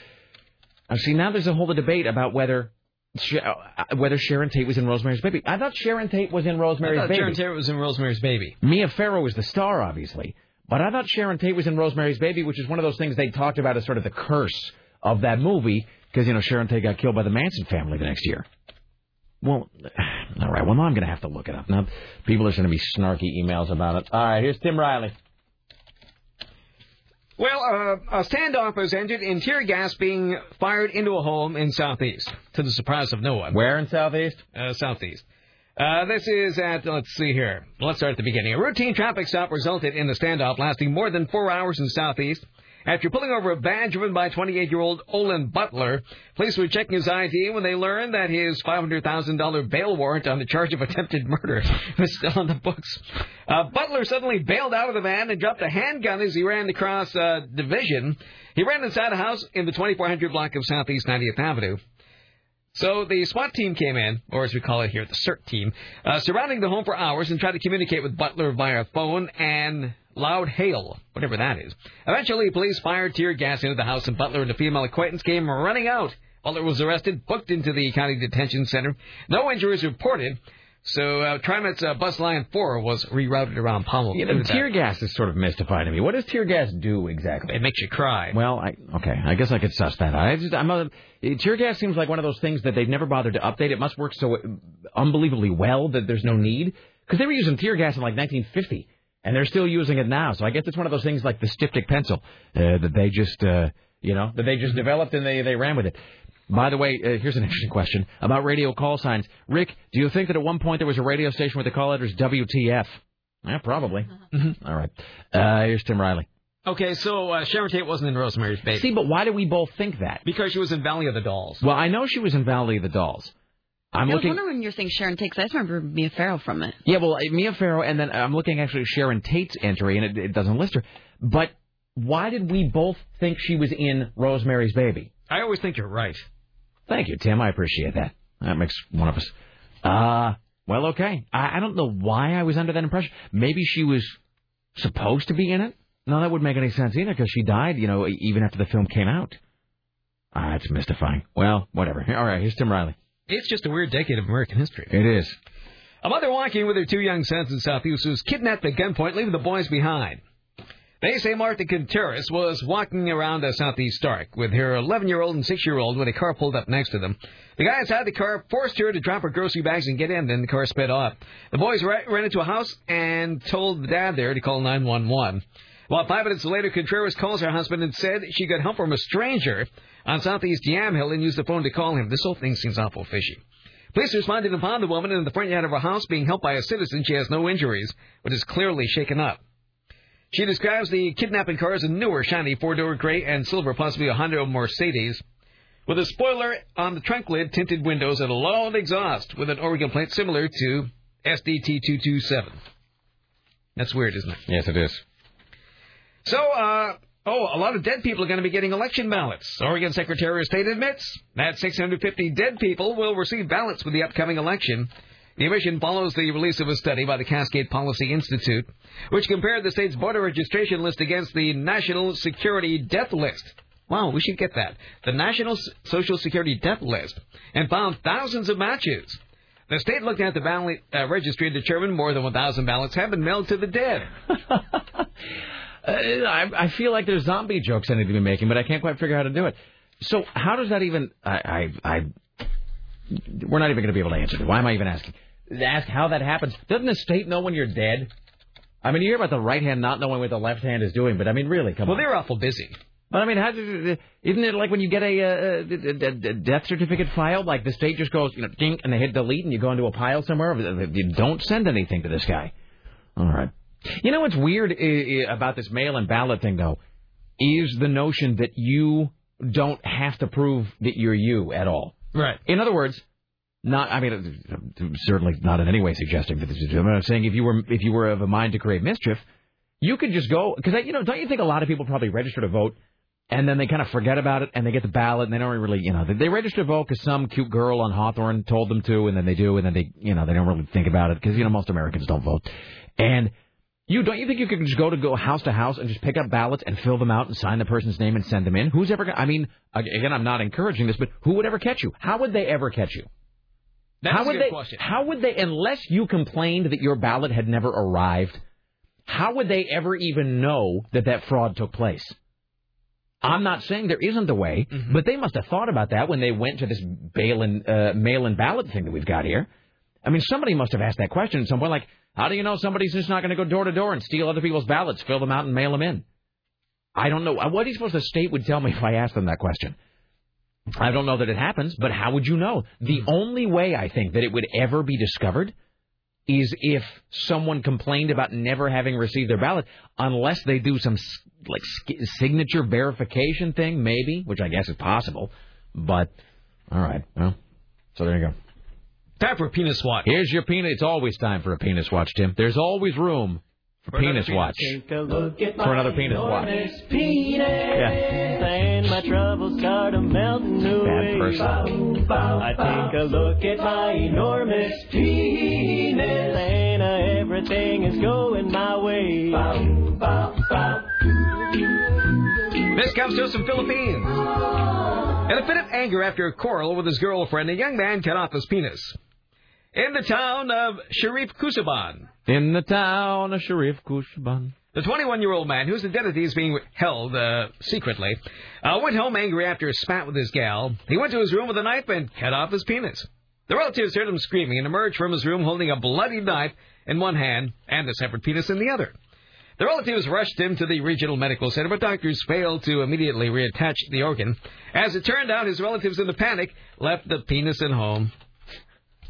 Uh, see, now there's a whole debate about whether Uh, uh, whether Sharon Tate was in Rosemary's Baby. I thought Sharon Tate was in Rosemary's I thought Baby. Sharon Tate was in Rosemary's Baby. Mia Farrow was the star, obviously. But I thought Sharon Tate was in Rosemary's Baby, which is one of those things they talked about as sort of the curse of that movie, because, you know, Sharon Tate got killed by the Manson family the next year. Well, all right. Well, now I'm going to have to look it up. Now, people are going to be snarky emails about it. All right, here's Tim Riley. Well, uh, a standoff was ended in tear gas being fired into a home in Southeast, to the surprise of no one. Where in Southeast? Uh, Southeast. Uh, this is at, let's see here. Let's start at the beginning. A routine traffic stop resulted in the standoff lasting more than four hours in Southeast. After pulling over a van driven by 28-year-old Olin Butler, police were checking his ID when they learned that his $500,000 bail warrant on the charge of attempted murder was still on the books. Uh, Butler suddenly bailed out of the van and dropped a handgun as he ran across uh, Division. He ran inside a house in the 2400 block of Southeast 90th Avenue. So the SWAT team came in, or as we call it here, the CERT team, uh, surrounding the home for hours and tried to communicate with Butler via phone and loud hail, whatever that is. Eventually, police fired tear gas into the house, and Butler and a female acquaintance came running out. Butler was arrested, booked into the county detention center. No injuries reported. So uh, TriMet's uh, bus line 4 was rerouted around Pommel. You know, tear gas is sort of mystifying to me. What does tear gas do exactly? It makes you cry. Well, I okay. I guess I could suss that. out. I just, I'm a, tear gas seems like one of those things that they've never bothered to update. It must work so unbelievably well that there's no need. Because they were using tear gas in like 1950, and they're still using it now. So I guess it's one of those things like the styptic pencil uh, that they just, uh, you know, that they just developed and they they ran with it. By the way, uh, here's an interesting question about radio call signs. Rick, do you think that at one point there was a radio station with the call letters WTF? Yeah, probably. All right. Uh, here's Tim Riley. Okay, so uh, Sharon Tate wasn't in Rosemary's Baby. See, but why do we both think that? Because she was in Valley of the Dolls. Well, I know she was in Valley of the Dolls. I'm I was looking. wondering when you're saying Sharon Tate, 'cause I just remember Mia Farrow from it. Yeah, well, Mia Farrow, and then I'm looking actually at Sharon Tate's entry, and it, it doesn't list her. But why did we both think she was in Rosemary's Baby? I always think you're right. Thank you, Tim. I appreciate that. That makes one of us. Uh, well, okay. I, I don't know why I was under that impression. Maybe she was supposed to be in it. No, that wouldn't make any sense either because she died, you know, e- even after the film came out. Ah, it's mystifying. Well, whatever. All right, here's Tim Riley. It's just a weird decade of American history. It is. A mother walking with her two young sons in Southeast was kidnapped at gunpoint, leaving the boys behind. They say Martha Contreras was walking around uh, Southeast Stark with her 11-year-old and 6-year-old when a car pulled up next to them. The guy inside the car forced her to drop her grocery bags and get in, then the car sped off. The boys ran into a house and told the dad there to call 911. While five minutes later, Contreras calls her husband and said she got help from a stranger on Southeast Yamhill and used the phone to call him. This whole thing seems awful fishy. Police responded and found the woman in the front yard of her house being helped by a citizen. She has no injuries, but is clearly shaken up. She describes the kidnapping car as a newer, shiny four-door gray and silver, possibly a Honda Mercedes, with a spoiler on the trunk lid, tinted windows, and a loud exhaust with an Oregon plate similar to SDT227. That's weird, isn't it? Yes, it is. So, uh, oh, a lot of dead people are going to be getting election ballots. Oregon Secretary of State admits that 650 dead people will receive ballots with the upcoming election. The omission follows the release of a study by the Cascade Policy Institute, which compared the state's voter registration list against the National Security Death List. Wow, we should get that. The National Social Security Death List, and found thousands of matches. The state looked at the ballot uh, registry and determined more than 1,000 ballots have been mailed to the dead. Uh, I, I feel like there's zombie jokes I need to be making, but I can't quite figure out how to do it. So how does that even? I, I, I we're not even going to be able to answer it. Why am I even asking? Ask how that happens. Doesn't the state know when you're dead? I mean, you hear about the right hand not knowing what the left hand is doing, but I mean, really, come Well, on. they're awful busy. But I mean, how, isn't it like when you get a, a, a- a death certificate filed? Like the state just goes, you know, ding, and they hit delete, and you go into a pile somewhere. You don't send anything to this guy. All right. You know what's weird about this mail-in ballot thing, though, is the notion that you don't have to prove that you're you at all. Right. In other words, not. I mean, certainly not in any way suggesting that this is. I'm saying if you were if you were of a mind to create mischief, you could just go because you know don't you think a lot of people probably register to vote and then they kind of forget about it and they get the ballot and they don't really you know they, they register to vote because some cute girl on Hawthorne told them to and then they do and then they you know they don't really think about it because you know most Americans don't vote and you don't you think you could just go to go house to house and just pick up ballots and fill them out and sign the person's name and send them in? Who's ever? I mean, again, I'm not encouraging this, but who would ever catch you? How would they ever catch you? That's how a would good they? question. How would they? Unless you complained that your ballot had never arrived, how would they ever even know that that fraud took place? I'm not saying there isn't a way, Mm-hmm. but they must have thought about that when they went to this bail-in, uh, mail-in ballot thing that we've got here. I mean, somebody must have asked that question at some point, like, how do you know somebody's just not going to go door to door and steal other people's ballots, fill them out, and mail them in? I don't know. What do you suppose the state would tell me if I asked them that question? I don't know that it happens, but how would you know? The hmm. only way I think that it would ever be discovered is if someone complained about never having received their ballot, unless they do some like signature verification thing, maybe, which I guess is possible. But all right, well, so there you go. Time for a penis watch. Here's your penis. It's always time for a penis watch, Tim. There's always room for, For penis penis. watch. Take a look at For another penis watch. penis. And my troubles start a melting away. person. I take a look at my enormous penis. And uh, everything is going my way. This comes to us from Philippines. In a fit of anger after a quarrel with his girlfriend, a young man cut off his penis. In the town of Sharif Kusaban, In the town of Sharif Kushaban. the 21-year-old man, whose identity is being held uh, secretly, uh, went home angry after a spat with his gal. He went to his room with a knife and cut off his penis. The relatives heard him screaming and emerged from his room holding a bloody knife in one hand and a separate penis in the other. The relatives rushed him to the regional medical center, but doctors failed to immediately reattach the organ. As it turned out, his relatives, in the panic, left the penis at home.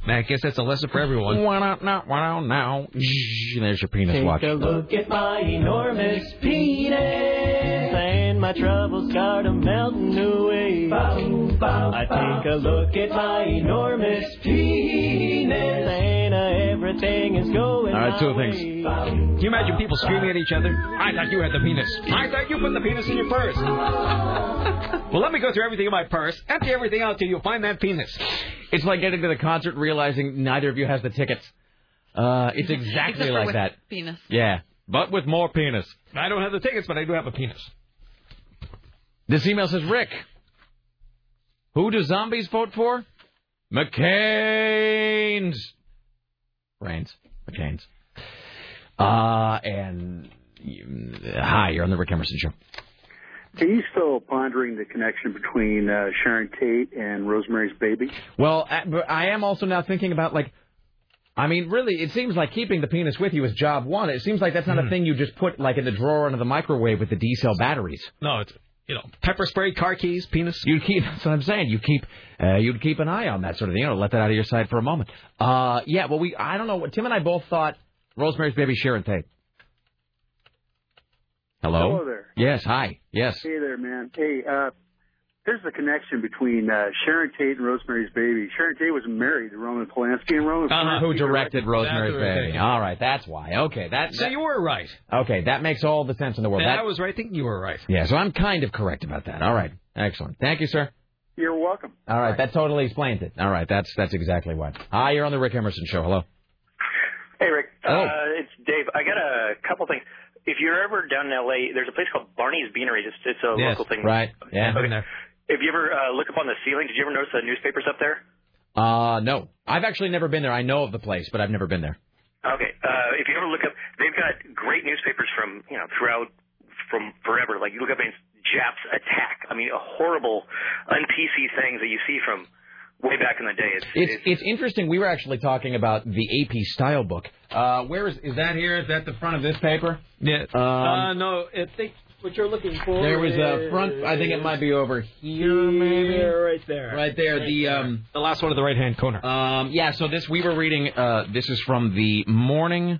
Man, I guess that's a lesson for everyone. Why not now? Why not now? There's your penis Take watch. a look at my enormous penis. And my troubles start melting away. I take a look at my enormous penis. And uh, everything is going All right, two things. Can you imagine people screaming at each other? I thought you had the penis. I thought you put the penis in your purse. well, let me go through everything in my purse. Empty everything out till you find that penis. It's like getting to the concert realizing neither of you has the tickets. Uh, it's exactly Except for like with that. Penis. Yeah, but with more penis. I don't have the tickets, but I do have a penis. This email says, Rick, who do zombies vote for? McCain's. Brains. McCain's. Uh, and uh, hi, you're on the Rick Emerson Show. Are you still pondering the connection between uh, Sharon Tate and Rosemary's Baby? Well, I, am also now thinking about like I mean, really, it seems like keeping the penis with you is job one. It seems like that's not a thing you just put like in the drawer under the microwave with the D cell batteries. No, it's you know pepper spray, car keys, penis. You keep. That's what I'm saying. You keep. Uh, you'd keep an eye on that sort of thing. You know, let that out of your sight for a moment. Uh, yeah. Well, we. I don't know. Tim and I both thought Rosemary's Baby Sharon Tate. Hello. Hello there. Yes. Hi. Yes. Hey there, man. Hey, uh, there's the connection between uh, Sharon Tate and Rosemary's Baby. Sharon Tate was married to Roman Polanski, and Roman Polanski Who directed Rosemary's That's Baby? All right, that's why. Okay, that. So you were right. Okay, that makes all the sense in the world. And That- I was right thinking you were right. yeah, so I'm kind of correct about that. All right, excellent. Thank you, sir. You're welcome. All right, that totally explains it. All right, that's that's exactly what. Hi, you're on the Rick Emerson show. Hello. Hey, Rick. Oh. Uh, it's Dave. I got a couple things. If you're ever down in L.A., there's a place called Barney's Beanery. It's, it's a Yes, local thing. right. Yeah. Okay. If you ever uh, look up on the ceiling, did you ever notice the newspapers up there? Uh, no, I've actually never been there. I know of the place, but I've never been there. Okay. Uh, if you ever look up, they've got great newspapers from you know throughout from forever. Like you look up and it's Japs attack. I mean, a horrible, un-PC things that you see from way back in the day. It's, It's it's interesting. We were actually talking about the AP style book. Uh, where is is that here? Is that the front of this paper? Yeah. Um, uh, no, I think what you're looking for. there was a front. I think it might be over here, maybe. Right there. Right there. the um the last one in the right hand corner. Um yeah. So this we were reading. Uh, this is from the morning.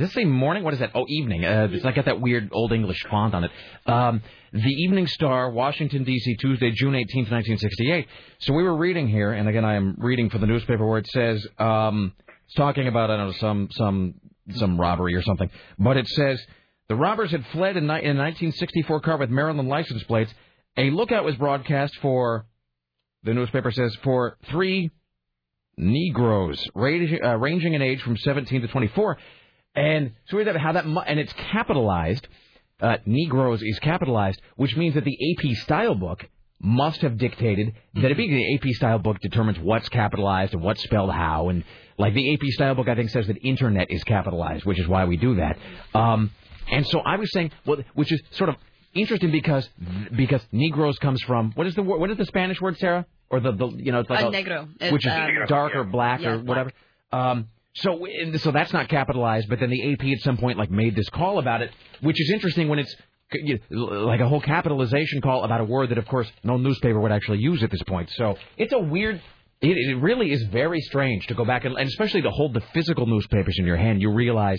Does this say morning? What is that? Oh, evening. Uh, it's like got that weird old English font on it. Um, the Evening Star, Washington D.C., Tuesday, June eighteenth, nineteen sixty-eight. So we were reading here, and again, I am reading for the newspaper where it says um, it's talking about I don't know some some some robbery or something, but it says the robbers had fled in, ni- in a 1964 car with Maryland license plates. A lookout was broadcast for. The newspaper says for three Negroes uh, ranging in age from 17 to 24. And so we have how that, mu- and it's capitalized. Uh, Negroes is capitalized, which means that the AP style book must have dictated that it being the AP style book determines what's capitalized and what's spelled how. And like the AP style book, I think says that internet is capitalized, which is why we do that. Um, and so I was saying, well, which is sort of interesting because because Negroes comes from what is the word, what is the Spanish word, Sarah? Or the, the you know it's like Uh, a- negro. It's, which is um, dark or black yeah, or black. whatever. Um, so so that's not capitalized, but then the AP at some point like made this call about it, which is interesting when it's like a whole capitalization call about a word that of course no newspaper would actually use at this point. So it's a weird. It, it really is very strange to go back and, and especially to hold the physical newspapers in your hand. You realize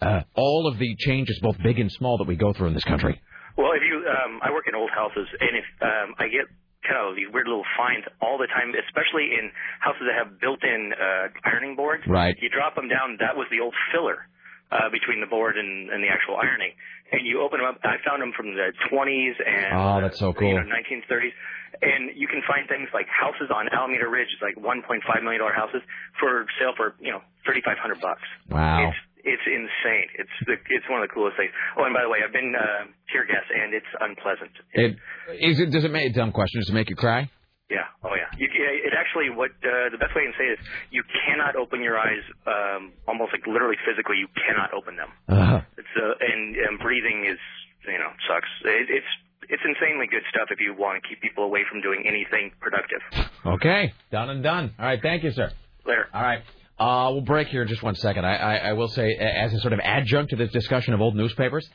uh, all of the changes, both big and small, that we go through in this country. Well, if you, um, I work in old houses, and if um, I get kind of these weird little finds all the time, especially in houses that have built-in uh, ironing boards. Right. You drop them down. That was the old filler uh, between the board and, and the actual ironing. And you open them up. I found them from the 20s and Oh, that's so you cool. know 1930s. And you can find things like houses on Alameda Ridge, like 1.5 million dollar houses, for sale for you know 3,500 bucks. Wow. It's it's insane. It's the it's one of the coolest things. Oh, and by the way, I've been uh, tear gas, and it's unpleasant. It is it. Does it make a dumb question? Does it make you cry? Yeah. Oh, yeah. You, it actually, what uh, the best way I can say is, you cannot open your eyes, um, almost like literally physically, you cannot open them. Uh-huh. It's uh, and, and breathing is, you know, sucks. It, it's it's insanely good stuff if you want to keep people away from doing anything productive. okay, done and done. All right, thank you, sir. Later. All right. Uh, we'll break here in just one second. I, I, I will say, as a sort of adjunct to this discussion of old newspapers,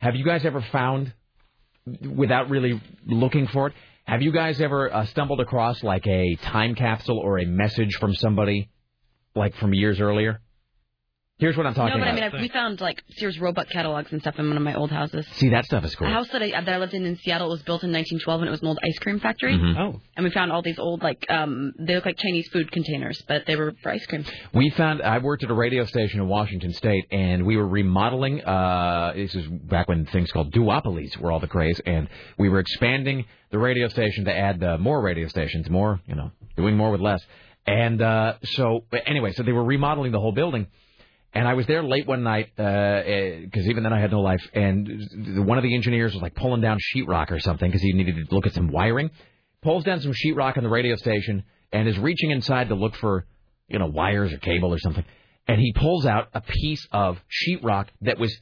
have you guys ever found, without really looking for it, have you guys ever uh, stumbled across like a time capsule or a message from somebody, like from years earlier? Here's what I'm talking about. no, but I mean, I, we found like Sears Roebuck catalogs and stuff in one of my old houses. See, that stuff is cool. A house that I, that I lived in in Seattle was built in 1912, and it was an old ice cream factory. Mhm. Oh. And we found all these old like um they look like Chinese food containers, but they were for ice cream. We found I worked at a radio station in Washington State, and we were remodeling. Uh, this is back when things called duopolies were all the craze, and we were expanding the radio station to add uh, more radio stations, more you know, doing more with less. And uh, so anyway, so they were remodeling the whole building. And I was there late one night uh, eh, because even then I had no life. And one of the engineers was like pulling down sheetrock or something because he needed to look at some wiring. Pulls down some sheetrock on the radio station and is reaching inside to look for you know wires or cable or something. And he pulls out a piece of sheetrock that was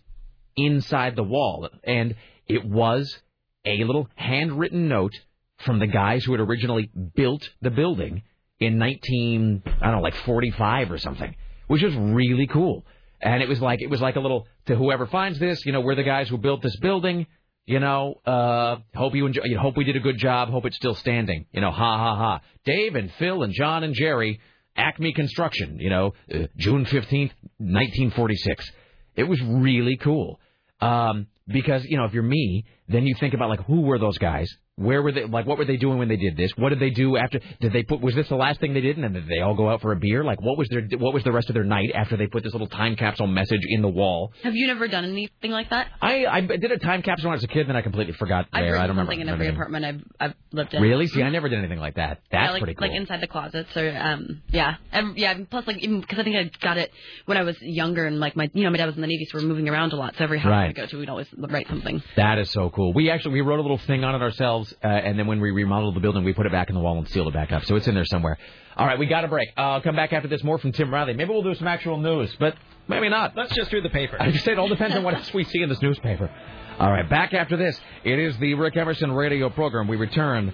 inside the wall, and it was a little handwritten note from the guys who had originally built the building in 19, I don't know, like 45 or something, which was really cool. And it was like it was like a little to whoever finds this, you know, we're the guys who built this building. You know, uh, hope you enjoy. You know, hope we did a good job. Hope it's still standing. You know, ha ha ha. Dave and Phil and John and Jerry, Acme Construction. You know, uh, June fifteenth, nineteen forty six. It was really cool. Um, because you know, if you're me, then you think about like who were those guys? Where were they? Like, what were they doing when they did this? What did they do after? Did they put? Was this the last thing they did? And then did they all go out for a beer? Like, what was their? What was the rest of their night after they put this little time capsule message in the wall? Have you never done anything like that? I I did a time capsule when I was a kid, then I completely forgot I've where. I don't remember. something in every remember. apartment I've I've lived in. Really? See, I never did anything like that. That's yeah, like, pretty cool. Like inside the closets or um yeah and, yeah plus like even because I think I got it when I was younger and like my you know my dad was in the navy so we were moving around a lot so every house Right. we go to we'd always write something. That is so cool. We actually we wrote a little thing on it ourselves, uh, and then when we remodeled the building, we put it back in the wall and sealed it back up. So it's in there somewhere. All right, we got a break. Uh, I'll come back after this. More from Tim Riley. Maybe we'll do some actual news, but maybe not. Let's just do the paper. I just say it all depends on what else we see in this newspaper. All right, back after this. It is the Rick Emerson radio program. We return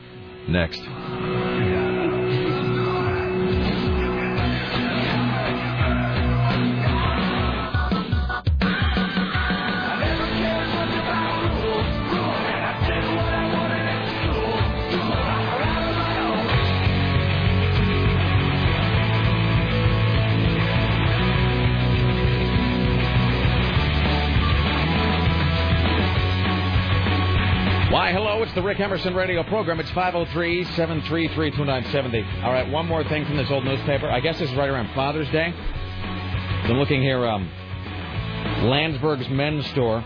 next. The Rick Emerson radio program. It's 503 733 2970. All right, one more thing from this old newspaper. I guess this is right around Father's Day. I'm looking here, um, Landsberg's Men's Store,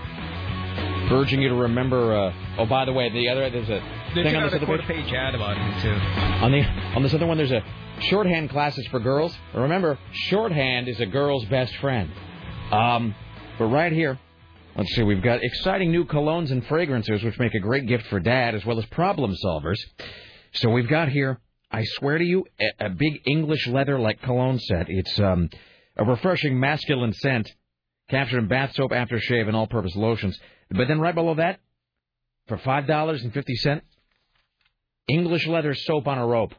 urging you to remember. Uh, oh, by the way, the other there's a They thing on this other page. page ad about him too. On the on this other one, there's a shorthand classes for girls. Remember, shorthand is a girl's best friend. Um, but right here, let's see, we've got exciting new colognes and fragrances, which make a great gift for dad as well as problem solvers. So we've got here, I swear to you, a, big English leather like cologne set. It's um, a refreshing masculine scent, captured in bath soap, aftershave, and all-purpose lotions. But then right below that, for five dollars and fifty cent, English leather soap on a rope.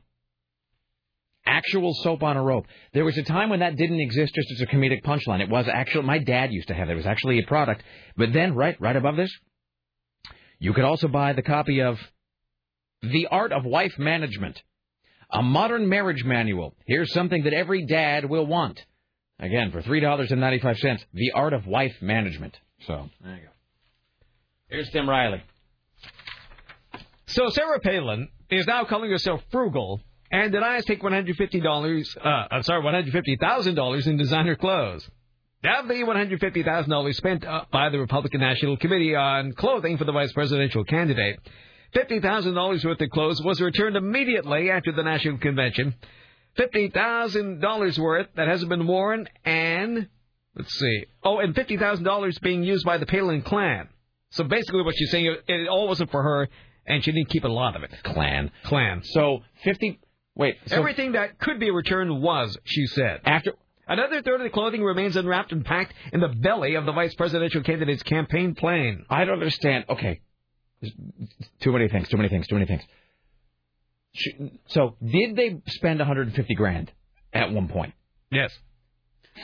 Actual soap on a rope. There was a time when that didn't exist just as a comedic punchline. It was actual. My dad used to have it. It was actually a product. But then, right, right above this, you could also buy the copy of The Art of Wife Management, a modern marriage manual. Here's something that every dad will want. Again, for three dollars and ninety-five cents, The Art of Wife Management. So there you go. Here's Tim Riley. So Sarah Palin is now calling herself frugal and denies take $150, uh, I'm sorry, $150,000 in designer clothes. Of the $150,000 spent uh, by the Republican National Committee on clothing for the vice presidential candidate, $50,000 worth of clothes was returned immediately after the national convention. $50,000 worth that hasn't been worn, and let's see. Oh, and $50,000 being used by the Palin clan. So basically, what she's saying, it, it all wasn't for her, and she didn't keep a lot of it. Clan. Clan. So 50. Wait. So Everything that could be returned was, she said. After. Another third of the clothing remains unwrapped and packed in the belly of the vice presidential candidate's campaign plane. I don't understand. Okay. Too many things. Too many things. Too many things. Sh- So, did they spend 150 grand at one point? Yes.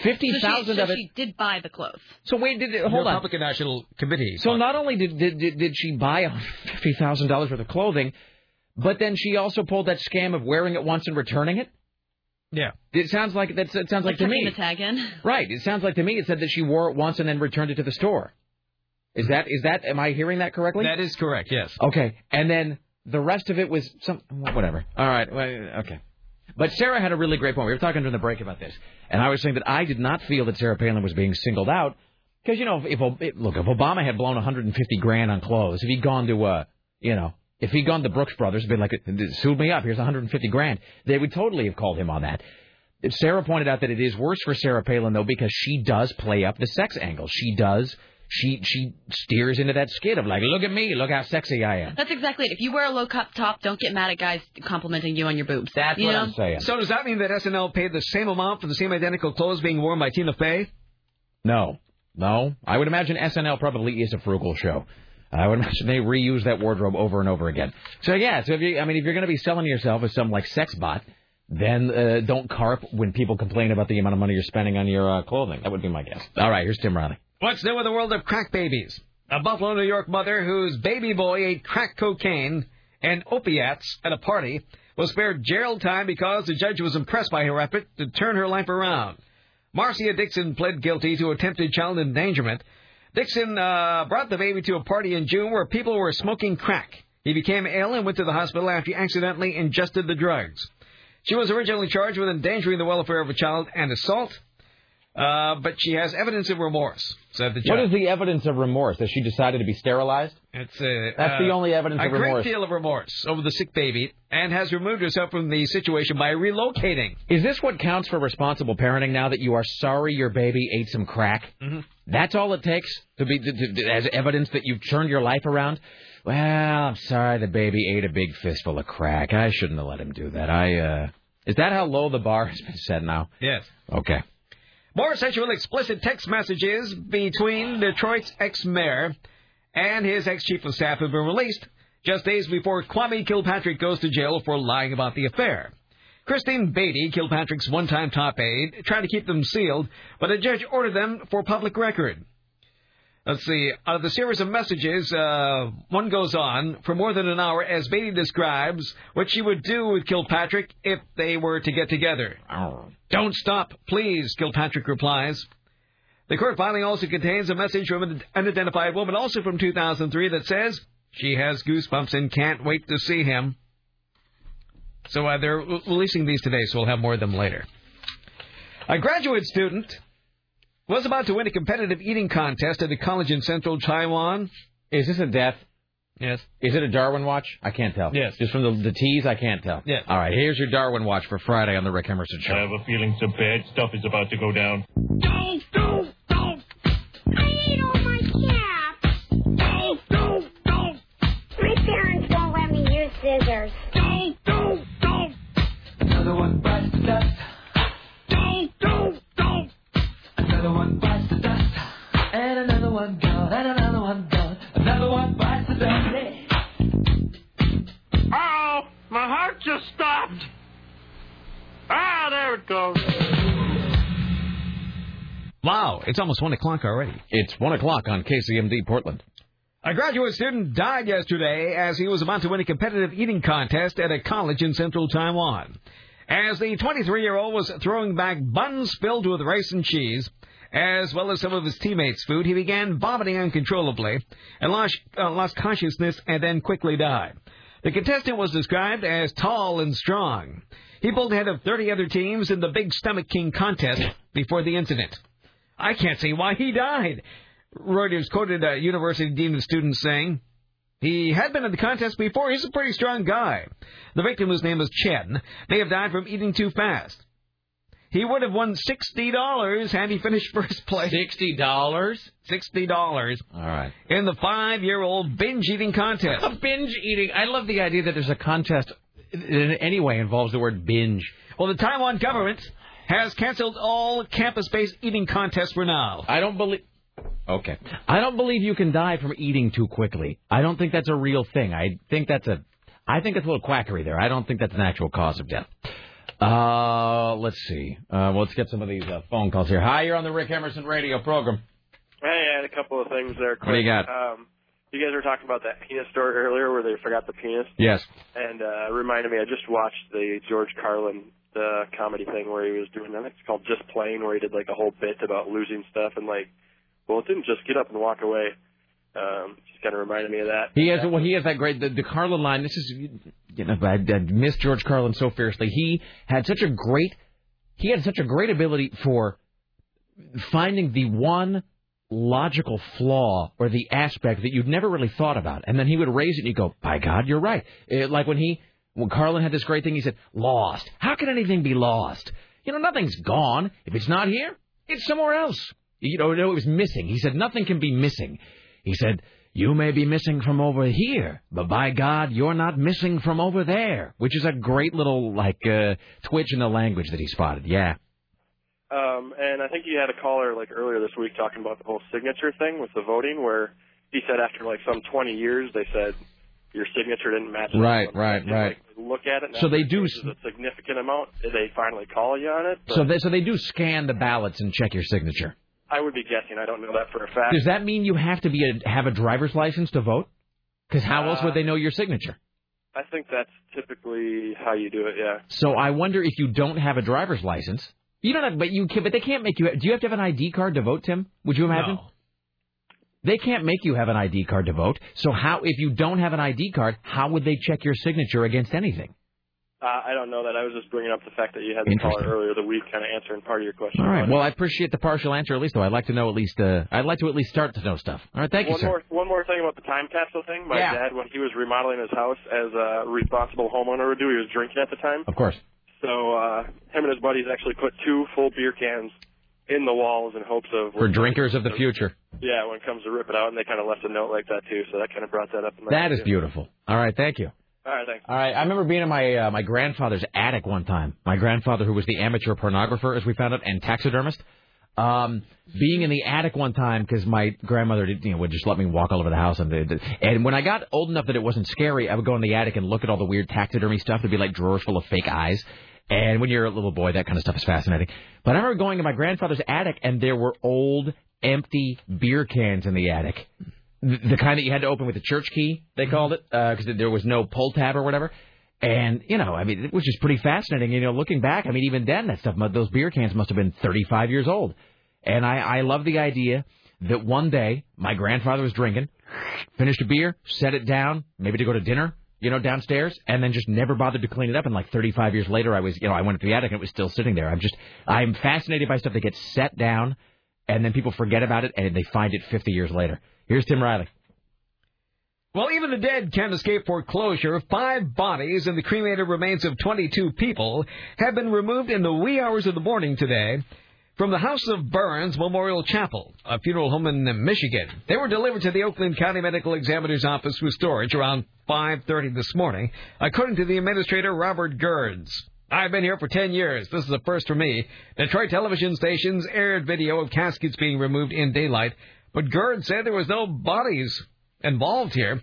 Fifty thousand so she, so of it. she did buy the clothes. So wait, did The hold on. Republican National Committee. So not only did did, did, did she buy fifty thousand dollars worth of clothing, but then she also pulled that scam of wearing it once and returning it. Yeah. It sounds like that. it sounds like, to me. the tag in. Right. It sounds like to me it said that she wore it once and then returned it to the store. Is that is that am I hearing that correctly? That is correct, yes. Okay. And then the rest of it was some whatever. All right. Well, okay. But Sarah had a really great point. We were talking during the break about this, and I was saying that I did not feel that Sarah Palin was being singled out because you know if, if look if Obama had blown 150 grand on clothes, if he'd gone to uh you know if he'd gone to Brooks Brothers and been like sued me up, here's 150 grand, they would totally have called him on that. Sarah pointed out that it is worse for Sarah Palin though because she does play up the sex angle. She does. She she steers into that skid of like, look at me, look how sexy I am. That's exactly it. If you wear a low cut top, don't get mad at guys complimenting you on your boobs. That's you what know? I'm saying. So does that mean that SNL paid the same amount for the same identical clothes being worn by Tina Fey? No, no. I would imagine SNL probably is a frugal show. I would imagine they reuse that wardrobe over and over again. So yeah, so if you, I mean, if you're going to be selling yourself as some like sex bot, then uh, don't carp when people complain about the amount of money you're spending on your uh, clothing. That would be my guess. All right, here's Tim Riley. What's new in the world of crack babies? A Buffalo, New York mother whose baby boy ate crack cocaine and opiates at a party was spared jail time because the judge was impressed by her effort to turn her life around. Marcia Dixon pled guilty to attempted child endangerment. Dixon uh, brought the baby to a party in June where people were smoking crack. He became ill and went to the hospital after he accidentally ingested the drugs. She was originally charged with endangering the welfare of a child and assault, uh, but she has evidence of remorse, said the judge. What is the evidence of remorse? That she decided to be sterilized? It's uh, That's the uh, only evidence a of great remorse. deal of remorse over the sick baby, and has removed herself from the situation by relocating. Is this what counts for responsible parenting now that you are sorry your baby ate some crack? Mhm. That's all it takes to be to, to, as evidence that you've turned your life around? Well, I'm sorry the baby ate a big fistful of crack. I shouldn't have let him do that. I uh Is that how low the bar has been set now? Yes. Okay. More sexual explicit text messages between Detroit's ex-mayor and his ex-chief of staff have been released just days before Kwame Kilpatrick goes to jail for lying about the affair. Christine Beatty, Kilpatrick's one-time top aide, tried to keep them sealed, but a judge ordered them for public record. Let's see. Out of the series of messages, uh, one goes on for more than an hour as Beatty describes what she would do with Kilpatrick if they were to get together. Don't stop, please, Kilpatrick replies. The court filing also contains a message from an unidentified woman, also from 2003, that says she has goosebumps and can't wait to see him. So uh, they're releasing these today, so we'll have more of them later. A graduate student was about to win a competitive eating contest at a college in central Taiwan. Is this a death? Yes. Is it a Darwin watch? I can't tell. Yes. Just from the, the tease, I can't tell. Yes. All right, here's your Darwin watch for Friday on the Rick Emerson Show. I have a feeling some bad stuff is about to go down. Don't, don't, don't. Heart just stopped. Ah, there it goes. Wow, it's almost 1 o'clock already. It's 1 o'clock on KCMD Portland. A graduate student died yesterday as he was about to win a competitive eating contest at a college in central Taiwan. As the 23 year old was throwing back buns filled with rice and cheese, as well as some of his teammates' food, he began vomiting uncontrollably and lost, uh, lost consciousness and then quickly died. The contestant was described as tall and strong. He pulled ahead of 30 other teams in the Big Stomach King contest before the incident. I can't see why he died. Reuters quoted a university dean of students saying, he had been in the contest before. He's a pretty strong guy. The victim, whose name was Chen, may have died from eating too fast. He would have won sixty dollars had he finished first place. Sixty dollars? Sixty dollars. All right. In the five-year-old binge eating contest. A binge eating. I love the idea that there's a contest in any way involves the word binge. Well, the Taiwan government has canceled all campus-based eating contests for now. I don't believe. Okay. I don't believe you can die from eating too quickly. I don't think that's a real thing. I think that's a. I think that's a little quackery there. I don't think that's an actual cause of death. Uh, let's see. Uh, well, let's get some of these uh, phone calls here. Hi, you're on the Rick Emerson radio program. Hey, I had a couple of things there. Quick. What do you got? Um, you guys were talking about that penis story earlier, where they forgot the penis. Yes. And uh, it reminded me, I just watched the George Carlin the comedy thing where he was doing. I think it's called Just Plain, where he did like a whole bit about losing stuff and like, well, it didn't just get up and walk away. Um, just kind of reminded me of that. He has well, he has that great the, the Carlin line. This is you know I, I miss George Carlin so fiercely. He had such a great he had such a great ability for finding the one logical flaw or the aspect that you'd never really thought about, and then he would raise it and you go, by God, you're right. It, like when he when Carlin had this great thing, he said, lost. How can anything be lost? You know, nothing's gone. If it's not here, it's somewhere else. You know, no, it was missing. He said, nothing can be missing. He said, you may be missing from over here, but by God, you're not missing from over there, which is a great little, like, uh, twitch in the language that he spotted. Yeah. Um, and I think you had a caller like earlier this week talking about the whole signature thing with the voting, where he said after like some 20 years, they said your signature didn't match. Right, right, right. Like, look at it. So they do a significant amount. They finally call you on it. But So they so they do scan the ballots and check your signature. I would be guessing. I don't know that for a fact. Does that mean you have to be a, have a driver's license to vote? Because how else would they uh, know your signature? I think that's typically how you do it. Yeah. So I wonder if you don't have a driver's license. You don't have, but you can, but they can't make you. Do you have to have an ID card to vote, Tim? Would you imagine? No. They can't make you have an ID card to vote. So how, if you don't have an ID card, how would they check your signature against anything? Uh, I don't know that. I was just bringing up the fact that you had the caller earlier the week, kind of answering part of your question. All right. Well, I appreciate the partial answer at least, though. I'd like to know at least. Uh, I'd like to at least start to know stuff. All right. Thank you, one sir. more one more thing about the time capsule thing. My Yeah. dad, when he was remodeling his house, as a responsible homeowner would do, he was drinking at the time. Of course. So uh, him and his buddies actually put two full beer cans in the walls in hopes of For drinkers of the future. Yeah, when it comes to rip it out, and they kind of left a note like that too. So that kind of brought that up. In my That is idea. beautiful. All right. Thank you. All right, thanks. All right. I remember being in my uh, my grandfather's attic one time. My grandfather, who was the amateur pornographer, as we found out, and taxidermist. Um, being in the attic one time because my grandmother did, you know, would just let me walk all over the house, and and when I got old enough that it wasn't scary, I would go in the attic and look at all the weird taxidermy stuff. There'd be like drawers full of fake eyes. And when you're a little boy, that kind of stuff is fascinating. But I remember going to my grandfather's attic, and there were old, empty beer cans in the attic. The kind that you had to open with a church key, they mm-hmm. called it, uh, because there was no pull tab or whatever. And, you know, I mean, it was just pretty fascinating. You know, looking back, I mean, even then, that stuff, those beer cans must have been 35 years old. And I, I love the idea that one day my grandfather was drinking, finished a beer, set it down, maybe to go to dinner, you know, downstairs, and then just never bothered to clean it up. And like 35 years later, I was, you know, I went to the attic and it was still sitting there. I'm just, I'm fascinated by stuff that gets set down and then people forget about it and they find it 50 years later. Here's Tim Riley. Well, even the dead can't escape foreclosure. Five bodies and the cremated remains of 22 people have been removed in the wee hours of the morning today from the House of Burns Memorial Chapel, a funeral home in Michigan. They were delivered to the Oakland County Medical Examiner's office for storage around 5:30 this morning, according to the administrator Robert Gerds. I've been here for 10 years. This is a first for me. Detroit television stations aired video of caskets being removed in daylight, but Gerds said there was no bodies involved here.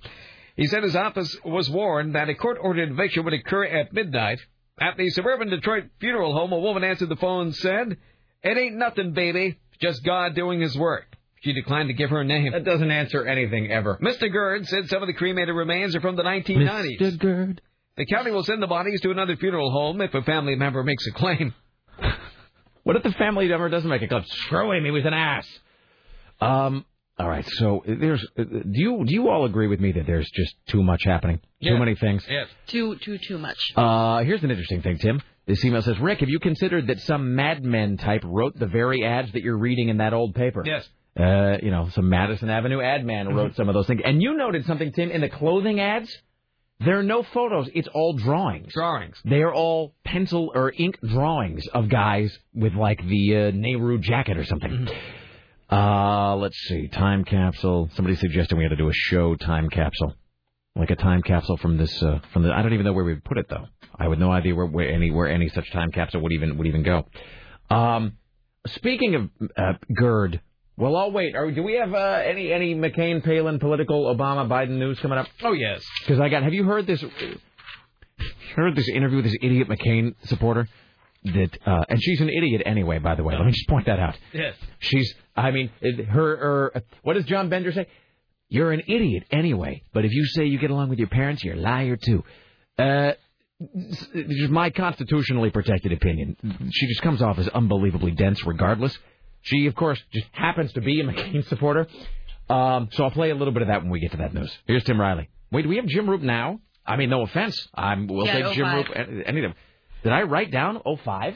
He said his office was warned that a court-ordered eviction would occur at midnight. At the suburban Detroit funeral home, a woman answered the phone and said, It ain't nothing, baby. Just God doing his work. She declined to give her name. That doesn't answer anything ever. Mr. Gerd said some of the cremated remains are from the 1990s. Mr. Gerd. The county will send the bodies to another funeral home if a family member makes a claim. What if the family member doesn't make a claim? Screw him, he was an ass. Um. All right. So there's. Do you do you all agree with me that there's just too much happening? Too many things. Yes. Too too too much. Uh, here's an interesting thing, Tim. This email says, Rick, have you considered that some Mad Men type wrote the very ads that you're reading in that old paper? Yes. Uh, you know, some Madison Avenue ad man wrote some of those things. And you noted something, Tim, in the clothing ads. There are no photos. It's all drawings. Drawings. They are all pencil or ink drawings of guys with like the uh, Nehru jacket or something. Uh, let's see. Time capsule. Somebody suggested we had to do a show time capsule, like a time capsule from this. Uh, from the. I don't even know where we would put it though. I have no idea where, where any where any such time capsule would even would even go. Um, speaking of uh, GERD, well, I'll wait. Are, do we have uh, any any McCain, Palin, political Obama, Biden news coming up? Oh yes. Because I got. Have you heard this? Heard this interview with this idiot McCain supporter? That uh, and she's an idiot anyway. By the way, let me just point that out. Yes. She's. I mean, her. her what does John Bender say? You're an idiot anyway. But if you say you get along with your parents, you're a liar too. Uh, it's just my constitutionally protected opinion. She just comes off as unbelievably dense, regardless. She, of course, just happens to be a McCain supporter. Um, so I'll play a little bit of that when we get to that news. Here's Tim Riley. Wait, do we have Jim Roop now? I mean, no offense. I'm, we'll Yeah, take Jim 05. Roop. Any any of them. Did I write down 05?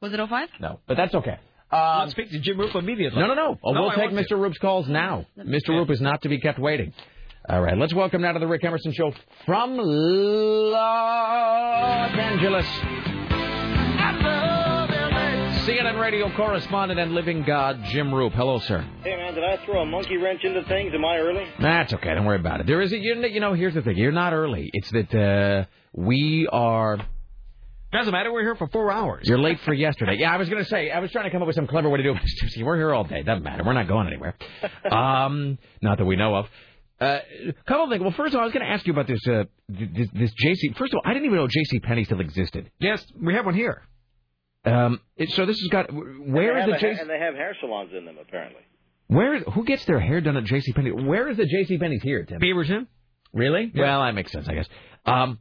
Was it 05? No, but that's okay. Um, Let's speak to Jim Roop immediately. No, no, no. Oh, No, we'll I take want to. Mr. Roop's calls now. Mr. Roop is not to be kept waiting. All right, let's welcome now to the Rick Emerson Show from Los Angeles. CNN radio correspondent and living God, Jim Roop. Hello, sir. Hey man, did I throw a monkey wrench into things? Am I early? That's okay. Don't worry about it. There is a, you know, you know, here's the thing. You're not early. It's that uh, we are. Doesn't matter. We're here for four hours. You're late for yesterday. Yeah, I was going to say, I was trying to come up with some clever way to do it. See, We're here all day. Doesn't matter. We're not going anywhere. Um, not that we know of. Uh, couple of things. Well, first of all, I was going to ask you about this uh, this, this JC. First of all, I didn't even know JC Penney still existed. Yes, we have one here. Um, it, so this has got. Where is and the they have JC? And they have hair salons in them, apparently. Where is who gets their hair done at JC Penney? Where is the JC Penney's here, Tim? Beaverton. Really? Yeah. Well, that makes sense, I guess. Um,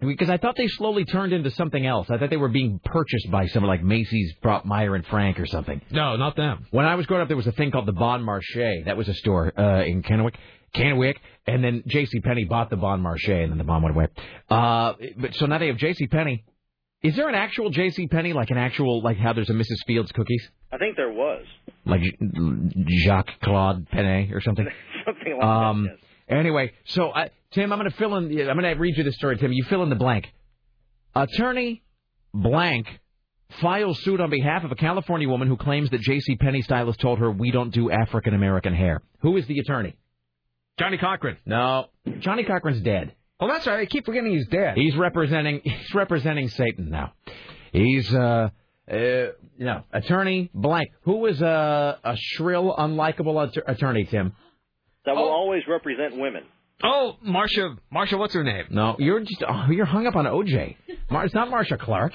because I thought they slowly turned into something else. I thought they were being purchased by someone like Macy's brought Meier and Frank or something. No, not them. When I was growing up, there was a thing called the Bon Marché. That was a store uh, in Kennewick, Kennewick, and then J.C. Penney bought the Bon Marché, and then the Bon went away. Uh, but so now they have J.C. Penney. Is there an actual J.C. Penney, like an actual, like how there's a Mrs. Fields cookies, I think there was like Jacques Claude Penney or something? something like Um, that. Yes. Anyway, so uh, Tim, I'm going to fill in. I'm going to read you the story, Tim. You fill in the blank. Attorney blank files suit on behalf of a California woman who claims that J.C. Penney stylist told her we don't do African American hair. Who is the attorney? Johnnie Cochran. No, Johnnie Cochran's dead. Oh, that's right. I keep forgetting he's dead. He's representing. He's representing Satan now. He's uh. Uh, no, attorney blank. Who is a a shrill, unlikable att- attorney, Tim? That will always represent women. Oh, Marcia. Marcia, what's her name? No, you're just oh, you're hung up on OJ. Mar- it's not Marcia Clark.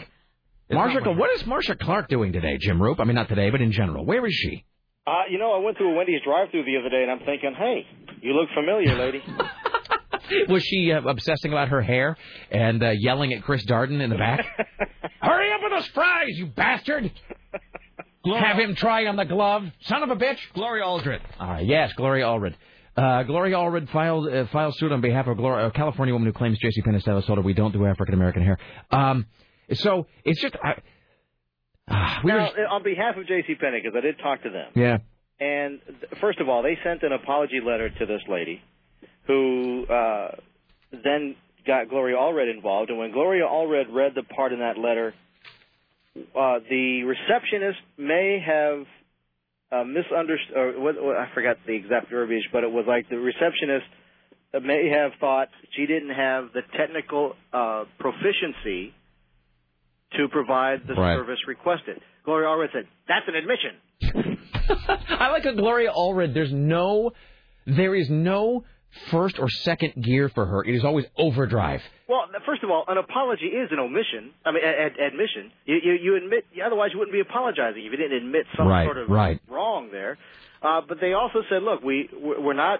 Marcia, not what is Marcia Clark doing today, Jim Roop? I mean, not today, but in general. Where is she? Uh, you know, I went through a Wendy's drive-through the other day, and I'm thinking, hey, you look familiar, lady. Was she uh, obsessing about her hair and uh, yelling at Chris Darden in the back? Hurry up with those fries, you bastard! Have him try on the glove, son of a bitch. Gloria Aldred. Uh, yes, Gloria Allred. Uh, Gloria Allred filed uh, filed suit on behalf of Gloria, a California woman who claims J.C. Penney told her we don't do African American hair. Um, so it's just I, Ah, we now, were, on behalf of J.C. Penney, because I did talk to them, yeah. and th- first of all, they sent an apology letter to this lady, who uh, then got Gloria Allred involved. And when Gloria Allred read the part in that letter, uh, the receptionist may have uh, misunderstood, or what, what, I forgot the exact verbiage, but it was like the receptionist may have thought she didn't have the technical uh, proficiency to provide the Right. service requested. Gloria Allred said, "That's an admission." I like a Gloria Allred. There's no, there is no first or second gear for her. It is always overdrive. Well, first of all, an apology is an omission. I mean, ad- ad- admission. You, you, you admit. Otherwise, you wouldn't be apologizing if you didn't admit some Right, sort of right. wrong there. Uh, but they also said, look, we we're not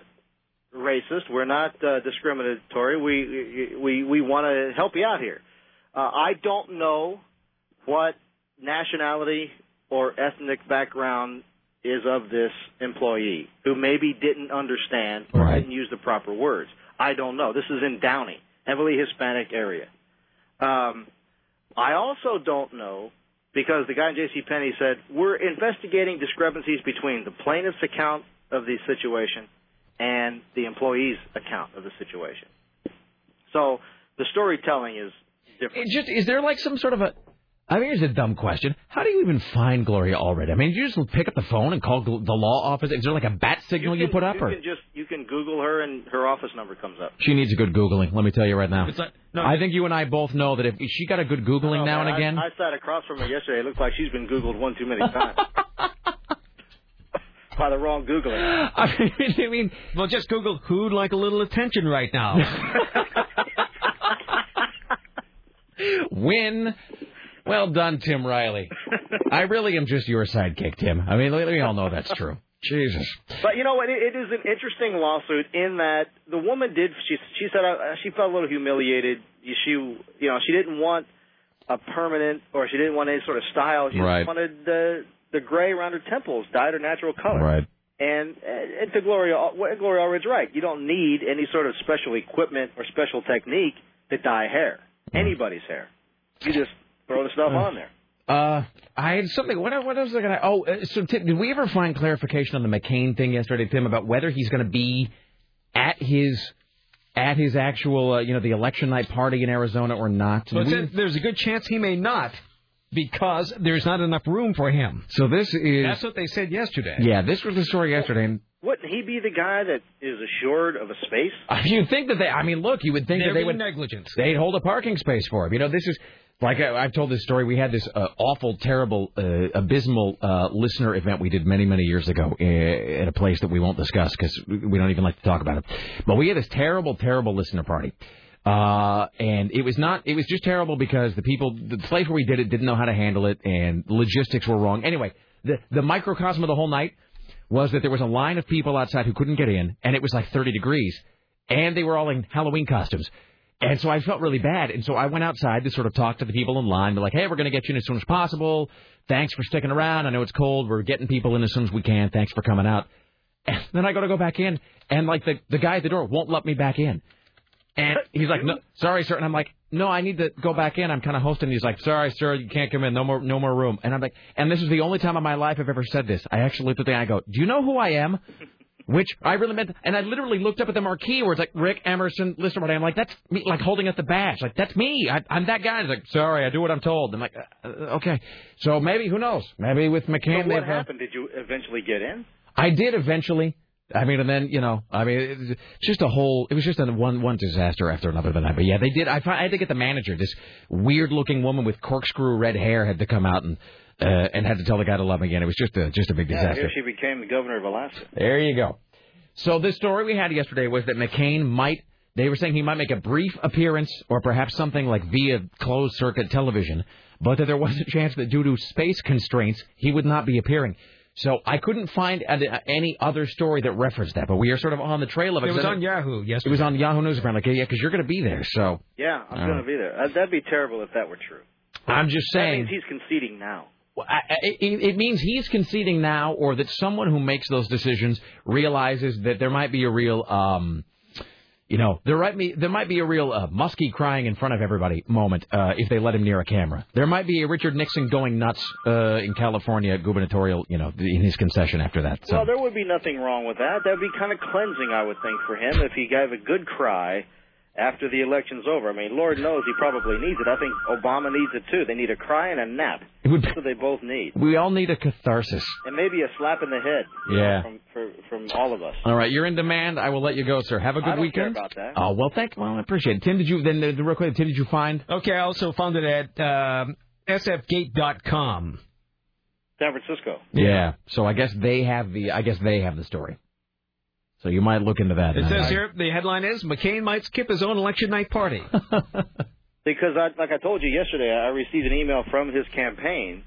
racist. We're not uh, discriminatory. We we we want to help you out here. Uh, I don't know what nationality or ethnic background is of this employee who maybe didn't understand or Right. didn't use the proper words. I don't know. This is in Downey, heavily Hispanic area. Um, I also don't know because the guy in J.C. Penney said we're investigating discrepancies between the plaintiff's account of the situation and the employee's account of the situation. So the storytelling is different. It just is there like some sort of a. I mean, here's a dumb question. How do you even find Gloria Allred? I mean, you just pick up the phone and call the law office. Is there like a bat signal you, can, put up, you or can just you can Google her and her office number comes up. she needs a good googling? Let me tell you right now. It's like- no. I think you and I both know that if she got a good googling now man, and again, I, I sat across from her yesterday. It looked like she's been Googled one too many times. By the wrong Googler. I mean, I mean, well, just Google who'd like a little attention right now. win. Well done, Tim Riley. I really am just your sidekick, Tim. I mean, we all know that's true. Jesus. But you know what? It, it is an interesting lawsuit in that the woman did. She she said uh, she felt a little humiliated. She you know she didn't want a permanent or she didn't want any sort of style. She Right. just wanted the the gray around her temples dyed her natural color. Right. And, and to Gloria, what Gloria Allred's right. You don't need any sort of special equipment or special technique to dye hair. Mm. Anybody's hair. You just throw the stuff on there. Uh, I had something. What, what else was I gonna? Oh, uh, so Tim, did we ever find clarification on the McCain thing yesterday, Tim, about whether he's going to be at his at his actual, uh, you know, the election night party in Arizona or not? But We- there's a good chance he may not because there's not enough room for him. so this is. That's what they said yesterday. yeah, this was the story yesterday. And Wouldn't he be the guy that is assured of a space? you think that they? I mean, look, you would think They're that they being would negligence. They'd hold a parking space for him. You know, this is Like I, I've told this story, we had this uh, awful, terrible, uh, abysmal uh, listener event we did many, many years ago uh, at a place that we won't discuss because we don't even like to talk about it. But we had this terrible, terrible listener party. Uh, and it was not, it was just terrible because the people, the place where we did it didn't know how to handle it and logistics were wrong. Anyway, the, the microcosm of the whole night was that there was a line of people outside who couldn't get in and it was like 30 degrees and they were all in Halloween costumes. And so I felt really bad. And so I went outside to sort of talk to the people in line. Be like, hey, we're going to get you in as soon as possible. Thanks for sticking around. I know it's cold. We're getting people in as soon as we can. Thanks for coming out. And then I go to go back in, and like the the guy at the door won't let me back in. And he's like, no, sorry, sir. And I'm like, no, I need to go back in. I'm kind of hosting. He's like, sorry, sir, you can't come in. No more, no more room. And I'm like, and this is the only time in my life I've ever said this. I actually looked at the guy. I go, do you know who I am? Which I really meant, and I literally looked up at the marquee where it's like Rick Emerson, listener. What I'm like, that's me, like holding up the badge, like that's me. I, I'm that guy. He's like, sorry, I do what I'm told. I'm like, uh, okay. So maybe who knows? Maybe with McCain, So what they've, uh, happened? Did you eventually get in? I did eventually. I mean, and then you know, I mean, it's just a whole. It was just a one one disaster after another the night. But yeah, they did. I, I had to get the manager. This weird looking woman with corkscrew red hair had to come out and uh, and had to tell the guy to love him again. It was just a just a big Yeah, disaster. here she became the governor of Alaska. There you go. So this story we had yesterday was that McCain might. They were saying he might make a brief appearance or perhaps something like via closed circuit television, but that there was a chance that due to space constraints he would not be appearing. So I couldn't find any other story that referenced that, but we are sort of on the trail of it. It was So on Yahoo yesterday. It was on Yahoo News apparently. Yeah, because you're going to be there. So Yeah, I'm All going to be there. Uh, that'd be terrible if that were true. I'm just saying. That saying. means he's conceding now. It, it means he's conceding now, or that someone who makes those decisions realizes that there might be a real, um, you know, there might be there might be a real uh, Muskie crying in front of everybody moment uh, if they let him near a camera. There might be a Richard Nixon going nuts uh, in California gubernatorial, you know, in his concession after that. So Well, there would be nothing wrong with that. That'd be kind of cleansing, I would think, for him if he gave a good cry after the election's over. I mean, Lord knows he probably needs it. I think Obama needs it too. They need a cry and a nap. It would- That's what they both need. we all need a catharsis. And maybe a slap in the head. Yeah. from for, from all of us. All right, you're in demand. I will let you go, sir. Have a good I don't weekend. care about that. Oh well, thank. Well, I appreciate it. Tim, did you then uh, real quick? Tim, did you find? Okay, I also found it at um, sfgate.com. San Francisco. Yeah. So I guess they have the. I guess they have the story. So you might look into that. It says I- here the headline is McCain might skip his own election night party. Because, I, like I told you yesterday, I received an email from his campaign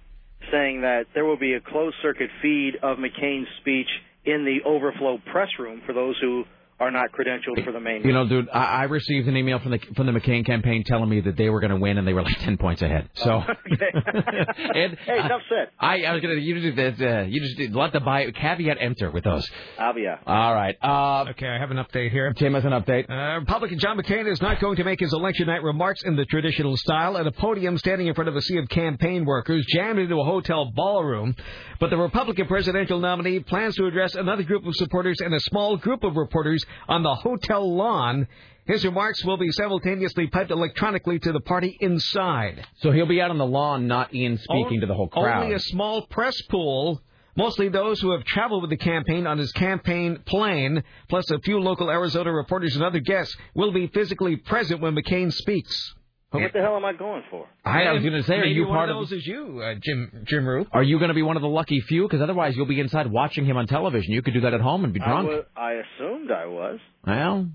saying that there will be a closed circuit feed of McCain's speech in the overflow press room for those who are not credentialed for the main. You know, dude, I, I received an email from the from the McCain campaign telling me that they were going to win and they were like ten points ahead. So, and hey, enough said. I, I was gonna you just did, uh, you just did, let the buy caveat enter with those. Avia. All right. Uh, okay, I have an update here. Tim has an update. Uh, Republican John McCain is not going to make his election night remarks in the traditional style at a podium standing in front of a sea of campaign workers jammed into a hotel ballroom. But the Republican presidential nominee plans to address another group of supporters and a small group of reporters on the hotel lawn. His remarks will be simultaneously piped electronically to the party inside. So he'll be out on the lawn, not in speaking On- to the whole crowd. Only a small press pool, mostly those who have traveled with the campaign on his campaign plane, plus a few local Arizona reporters and other guests, will be physically present when McCain speaks. What the hell am I going for? I, I was going to say, are you one part of of? those is you, uh, Jim Jim Roop? Are you going to be one of the lucky few? Because otherwise, you'll be inside watching him on television. You could do that at home and be I, drunk. wa- I assumed I was. Well,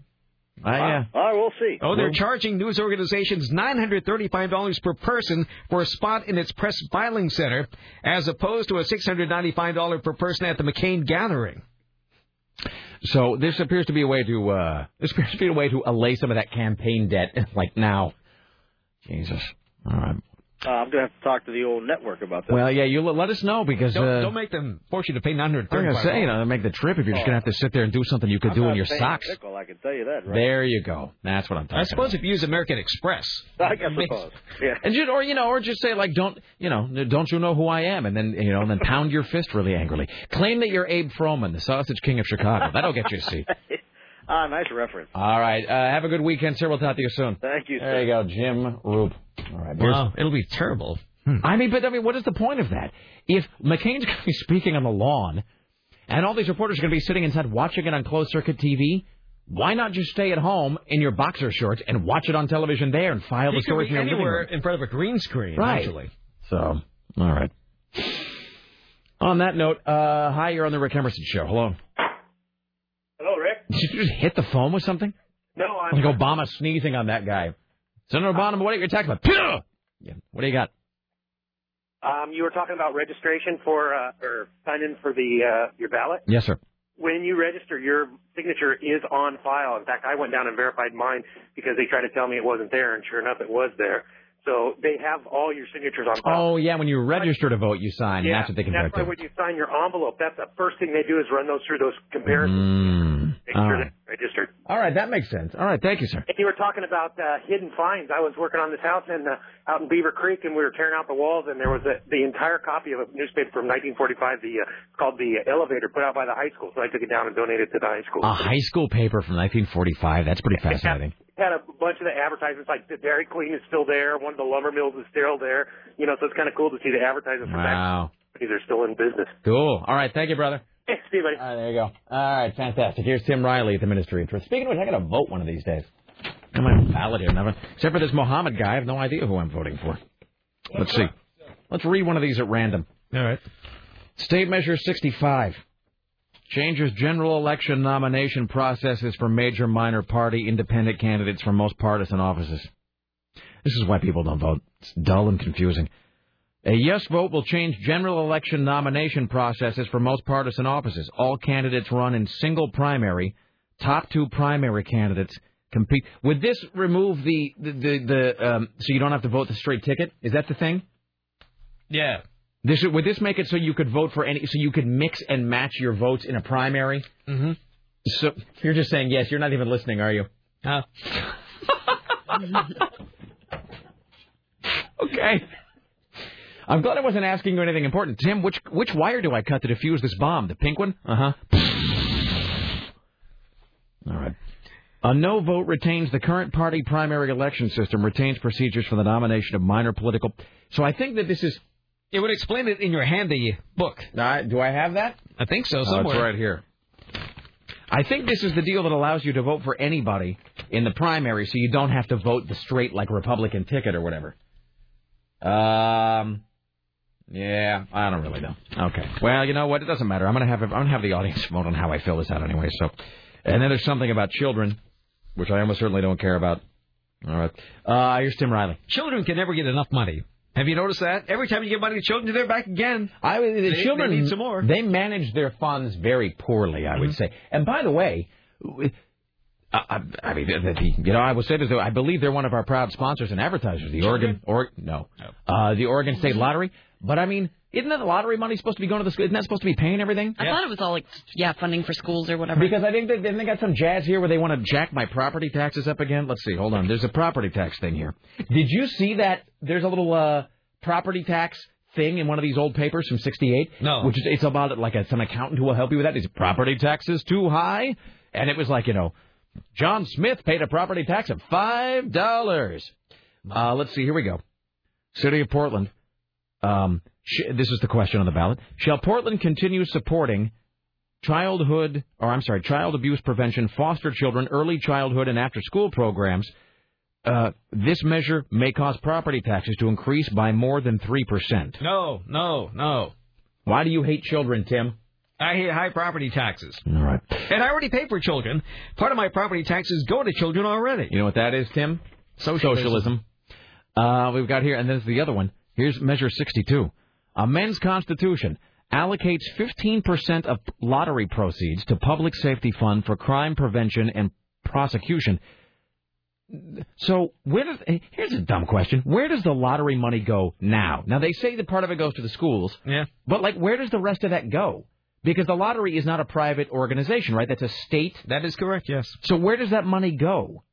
I, uh, All right, we'll see. Oh, they're charging news organizations $935 per person for a spot in its press filing center, as opposed to a $695 per person at the McCain gathering. So this appears to be a way to uh, this appears to be a way to allay some of that campaign debt. like now, Jesus. All right. Uh, I'm going to have to talk to the old network about that. Well, yeah, you let, let us know because Don't, uh, don't make them force you to pay I'm going to $935. say, you know, to make the trip if you're just going to have to sit there and do something you could I'm do in your paying socks. Nickel, I can tell you that, right? There you go. That's what I'm talking I suppose if you use American Express. I guess suppose. Yeah. And just, or you know, or just say like, don't you know, don't you know who I am? And then you know, and then pound your fist really angrily. Claim that you're Abe Froman, the Sausage King of Chicago. That'll get you a seat. Ah, nice reference. All right. Uh, have a good weekend, sir. We'll talk to you soon. Thank you, Sir. There you go, Jim Roop. All right. here's- Wow, it'll be terrible. I mean, but I mean, what is the point of that? If McCain's going to be speaking on the lawn, and all these reporters are going to be sitting inside watching it on closed circuit TV, Why not just stay at home in your boxer shorts and watch it on television there and file You the story stories be in your living anywhere room? in front of a green screen, Right. actually. So, all right. On that note, uh, hi, you're on the Rick Emerson show. Hello. Did you just hit the phone with something? No, I'm. Like Obama sneezing on that guy. Senator Obama, what are you talking about? Yeah. What do you got? Um, you were talking about registration for uh, or sign in for the uh, your ballot. Yes, sir. When you register, your signature is on file. In fact, I went down and verified mine because they tried to tell me it wasn't there, and sure enough, it was there. So they have all your signatures on file. Oh, yeah, when you register to vote, you sign. yeah, That's what they compare that's why to. when you sign your envelope, that's the first thing they do is run those through those comparisons. Mm. Make All sure right. registered. All right, that makes sense. All right, thank you, sir. And you were talking about uh, hidden finds. I was working on this house in uh, out in Beaver Creek, and we were tearing out the walls, and there was a, the entire copy of a newspaper from 1945, the uh, called the Elevator, put out by the high school. So I took it down and donated it to the high school. A high school paper from 1945. That's pretty fascinating. It had a bunch of the advertisements, like the Dairy Queen is still there, one of the lumber mills is still there. You know, so it's kind of cool to see the advertisements from Wow. that. These are still in business. Cool. All right, thank you, brother. Hey, see buddy. All right, there you go. All right, fantastic. Here's Tim Riley at the Ministry of Truth. Speaking of which, I got to vote one of these days. I might have a ballot here. Never. Except for this Mohammed guy, I have no idea who I'm voting for. Let's see. Let's read one of these at random. All right. State Measure 65 changes general election nomination processes for major minor party independent candidates for most partisan offices. This is why people don't vote. It's dull and confusing. A yes vote will change general election nomination processes for most partisan offices. All candidates run in single primary. Top two primary candidates compete. Would this remove the the the, the um, so you don't have to vote the straight ticket? Is that the thing? Yeah. This would this make it so you could vote for any so you could mix and match your votes in a primary? Mm-hmm. So you're just saying yes. You're not even listening, are you? Huh? Okay. I'm glad I wasn't asking you anything important. Tim, which which wire do I cut to defuse this bomb? The pink one? Uh huh. All right. A no vote retains the current party primary election system, retains procedures for the nomination of minor political. So I think that this is. It would explain it in your handy book. Uh, do I have that? I think so. Oh, Somewhere. it's right here. I think this is the deal that allows you to vote for anybody in the primary, so you don't have to vote the straight like Republican ticket or whatever. Um, yeah, I don't really know. Okay, well, you know what? It doesn't matter. I'm gonna have I'm gonna have the audience vote on how I fill this out anyway. So, and then there's something about children, which I almost certainly don't care about. All right, uh, here's Tim Riley. Children can never get enough money. Have you noticed that? Every time you give money to children, they're back again. I the They- they children need some more. They manage their funds very poorly, I would say. And by the way, I, I, I mean, the, the, you know, I will say this though. I believe they're one of our proud sponsors and advertisers. The Oregon, or no, uh, the Oregon State Lottery. But I mean, isn't that the lottery money supposed to be going to the school? Isn't that supposed to be paying everything? I thought it was all like, yeah, funding for schools or whatever. Because I think they, then they got some jazz here where they want to jack my property taxes up again. Let's see. Hold on. There's a property tax thing here. Did you see that? There's a little uh, property tax thing in one of these old papers from '68. No. Which is it's about like a, some accountant who will help you with that. Is property taxes too high? And it was like you know, John Smith paid a property tax of five dollars. Uh, let's see. Here we go. City of Portland. Um, sh- this is the question on the ballot. Shall Portland continue supporting childhood, or I'm sorry, child abuse prevention, foster children, early childhood, and after school programs? Uh, this measure may cause property taxes to increase by more than 3%. No, no, no. Why do you hate children, Tim? I hate high property taxes. All right. And I already pay for children. Part of my property taxes go to children already. You know what that is, Tim? Socialism. Uh, we've got here, and there's the other one. Here's Measure 62. A men's constitution allocates 15% of lottery proceeds to public safety fund for crime prevention and prosecution. So where does here's a dumb question. Where does the lottery money go now? Now they say that part of it goes to the schools. Yeah. But like where does the rest of that go? Because the lottery is not a private organization, right? That's a state. That is correct, yes. So where does that money go?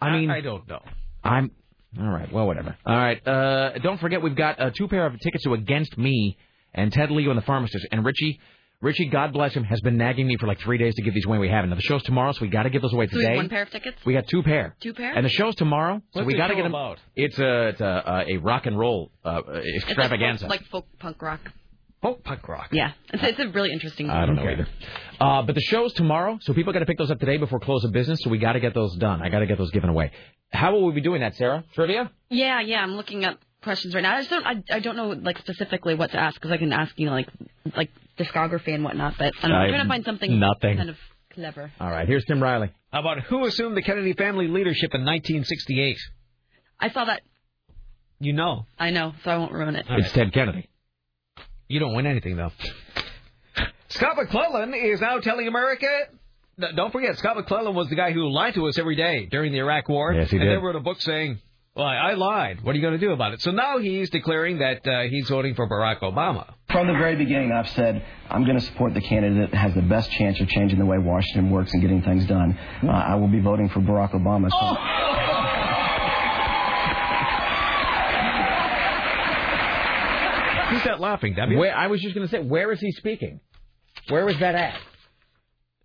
I mean I don't know. I'm all right. Well, whatever. All right. Uh, don't forget, we've got uh, two pair of tickets to Against Me and Ted Leo and the Pharmacist. And Richie, Richie, God bless him, has been nagging me for like three days to give these away. We haven't. Now the show's tomorrow, so we got to give those away So we have today. one pair of tickets? We got two pair. Two pair? And the show's tomorrow, so What's we the got to show get them. about? It's a it's a, uh, a rock and roll uh, It's extravaganza. Like, folk, like folk punk rock. Oh, punk rock. Yeah, it's, it's a really interesting. I don't know either. Uh, but the show's tomorrow, so people got to pick those up today before close of business. So we got to get those done. I got to get those given away. How will we be doing that, Sarah? Trivia? Yeah, yeah. I'm looking up questions right now. I just don't. I, I don't know like specifically what to ask because I can ask you know like like discography and whatnot. But I don't know, I'm I- trying to find something nothing. kind of clever. All right. Here's Tim Riley. How about who assumed the Kennedy family leadership in 1968? I saw that. You know. I know, so I won't ruin it. It's Ted Kennedy. You don't win anything, though. Scott McClellan is now telling America. No, Don't forget, Scott McClellan was the guy who lied to us every day during the Iraq War. Yes, he did. and did. then wrote a book saying, well, I I lied. What are you going to do about it? So now he's declaring that uh, he's voting for Barack Obama. From the very beginning, I've said I'm going to support the candidate that has the best chance of changing the way Washington works and getting things done. Uh, I will be voting for Barack Obama. So Who's that laughing, Debbie? Where, I was just going to say, where is he speaking? Where was that at?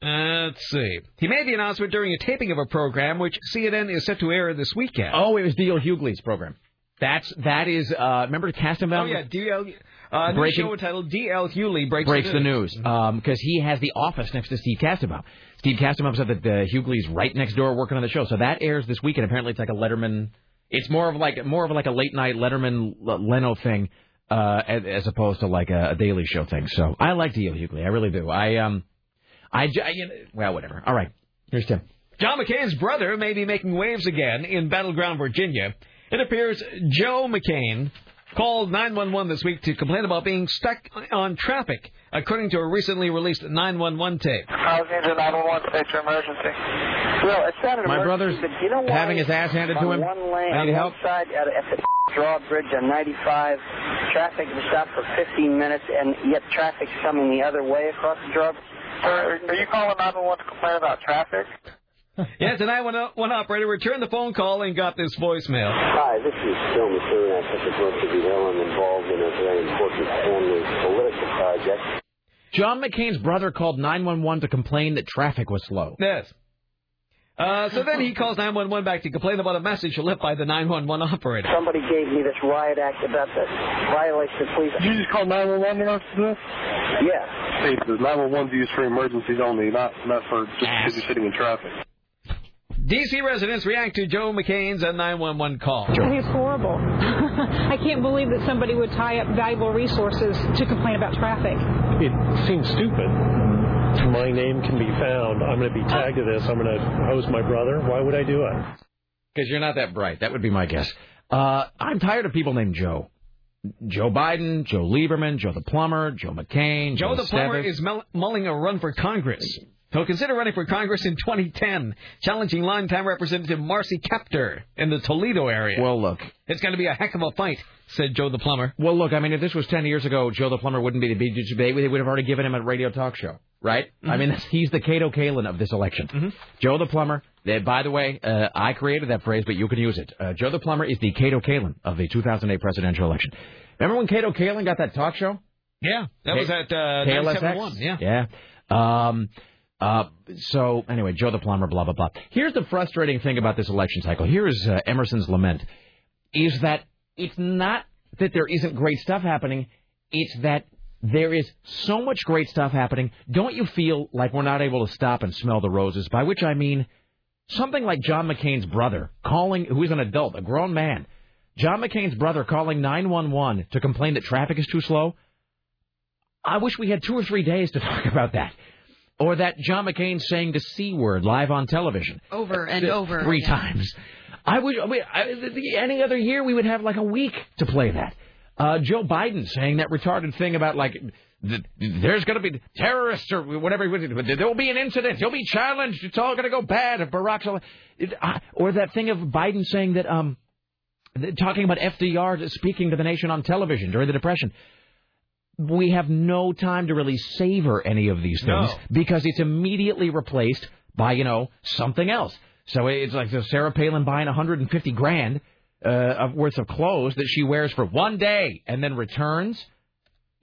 Uh, let's see. He made the announcement during a taping of a program which CNN is set to air this weekend. Oh, it was D.L. Hughley's program. That's that is. Uh, remember Kastenbaum? Oh, yeah, DL. Uh, Breaking- show entitled D.L. Hughley breaks, breaks the news because he has the office next to Steve Kastenbaum. Steve Kastenbaum said that uh, Hughley's right next door working on the show, so that airs this weekend. Apparently, it's like a Letterman. It's more of like more of like a late night Letterman Leno thing, uh, as, as opposed to like a, a Daily Show thing. So I like D.L. Hughley, I really do. I um, I you know, well whatever. All right, here's Tim. John McCain's brother may be making waves again in battleground Virginia. It appears Joe McCain called 911 this week to complain about being stuck on traffic, according to a recently released 911 tape. Housing to 911 state your emergency. Well, it's not an My emergency, brother's you know having his ass handed to him. One lane, I need help. side at, at the drawbridge on 95, traffic was stopped for 15 minutes, and yet traffic's coming the other way across the drawbridge. Sir, are you calling 911 to complain about traffic? Yes, and I went one operator returned the phone call and got this voicemail. Hi, this is Phil McCain. I took a birth to be ill and involved in a very important family political project. John McCain's brother called 911 to complain that traffic was slow. Yes. Uh, so then he calls 911 back to complain about a message left by the 911 operator. Somebody gave me this riot act about the violation of police. Did you just call 911 in answer to this? Yeah. Hey, the 911 is used for emergencies only, not not for just because you're sitting in traffic. D.C. residents react to Joe McCain's uh, 911 call. I think it's horrible. I can't believe that somebody would tie up valuable resources to complain about traffic. It seems stupid. My name can be found. I'm going to be tagged to this. I'm going to host my brother. Why would I do it? Because you're not that bright. That would be my guess. Uh, I'm tired of people named Joe. Joe Biden, Joe Lieberman, Joe the plumber, Joe McCain, Joe Joe the plumber Stevis. is mel- mulling a run for Congress. He'll consider running for Congress in 2010, challenging longtime Representative Marcy Kaptur in the Toledo area. Well, look. It's going to be a heck of a fight, said Joe the plumber. Well, look, I mean, if this was 10 years ago, Joe the plumber wouldn't be the big debate. They would have already given him a radio talk show, right? Mm-hmm. I mean, he's the Kato Kaelin of this election. Joe the plumber. They, by the way, uh, I created that phrase, but you can use it. Uh, Joe the plumber is the Kato Kaelin of the 2008 presidential election. Remember when Kato Kaelin got that talk show? Yeah, that K- was at uh, KLSX? 97.1, Yeah. Yeah. Um, uh, so anyway, Joe the plumber, blah blah blah. Here's the frustrating thing about this election cycle. Here is uh, Emerson's lament: is that it's not that there isn't great stuff happening, it's that there is so much great stuff happening. Don't you feel like we're not able to stop and smell the roses? By which I mean something like John McCain's brother calling, who is an adult, a grown man. John McCain's brother calling 911 to complain that traffic is too slow. I wish we had two or three days to talk about that. Or that John McCain saying the C word live on television. Over and Th- over. Three yeah. times. I wish, I mean, I, any other year we would have like a week to play that. Uh, Joe Biden saying that retarded thing about like, th- there's going to be terrorists or whatever. There will be an incident. He'll be challenged. It's all going to go bad if Barack's. al- It, I or that thing of Biden saying that, um, th- talking about FDR speaking to the nation on television during the Depression we have no time to really savor any of these things No. because it's immediately replaced by you know something else. So it's like so Sarah Palin buying 150 grand uh, of worth of clothes that she wears for one day and then returns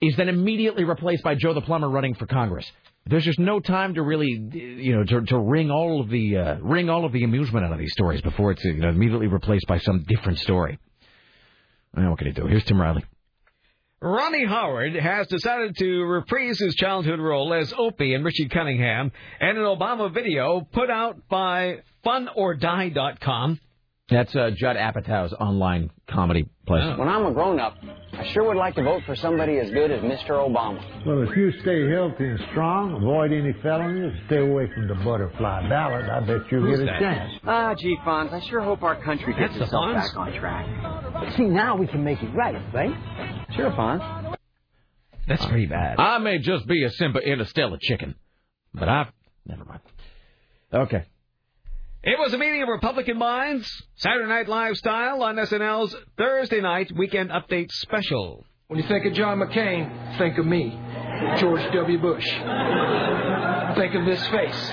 is then immediately replaced by Joe the plumber running for Congress. There's just no time to really, you know, to, to wring all of the uh, wring all of the amusement out of these stories before it's you know, immediately replaced by some different story. Well, what can you do? Here's Tim Riley. Ronnie Howard has decided to reprise his childhood role as Opie in Richie Cunningham and an Obama video put out by FunnyOrDie.com. That's uh, Judd Apatow's online comedy place. When I'm a grown up, I sure would like to vote for somebody as good as Mr. Obama. Well, if you stay healthy and strong, avoid any felonies, stay away from the butterfly ballot, I bet you'll Who's get a that? chance. Ah, gee, Fonz, I sure hope our country gets That's the itself Fonz? back on track. See, now we can make it right, right? Sure, Fonz. That's pretty bad. I may just be a simple interstellar chicken, but I've never mind. Okay. It was a meeting of Republican minds, Saturday Night Live style on SNL's Thursday night weekend update special. When you think of John McCain, think of me, George W. Bush. Think of this face.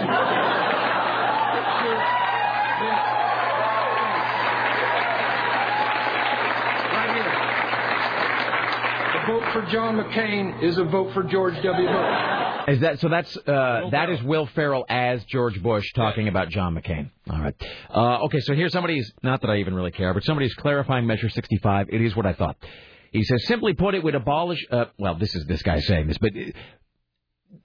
Right here. Vote for John McCain is a vote for George W. Bush. Is that so? That's uh, that is Will Ferrell as George Bush talking about John McCain. All right. Uh, okay, so here's somebody's. Not that I even really care, but somebody's clarifying Measure 65. It is what I thought. He says, simply put, it would abolish. Uh, well, this is this guy saying this, but uh,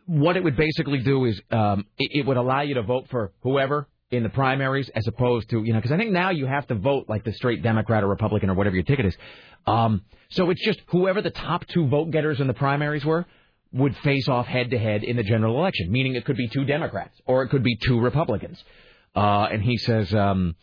what it would basically do is um, it, it would allow you to vote for whoever in the primaries, as opposed to you know, because I think now you have to vote like the straight Democrat or Republican or whatever your ticket is. Um, so it's just whoever the top two vote getters in the primaries were would face off head to head in the general election, meaning it could be two Democrats or it could be two Republicans. Uh, and he says, um,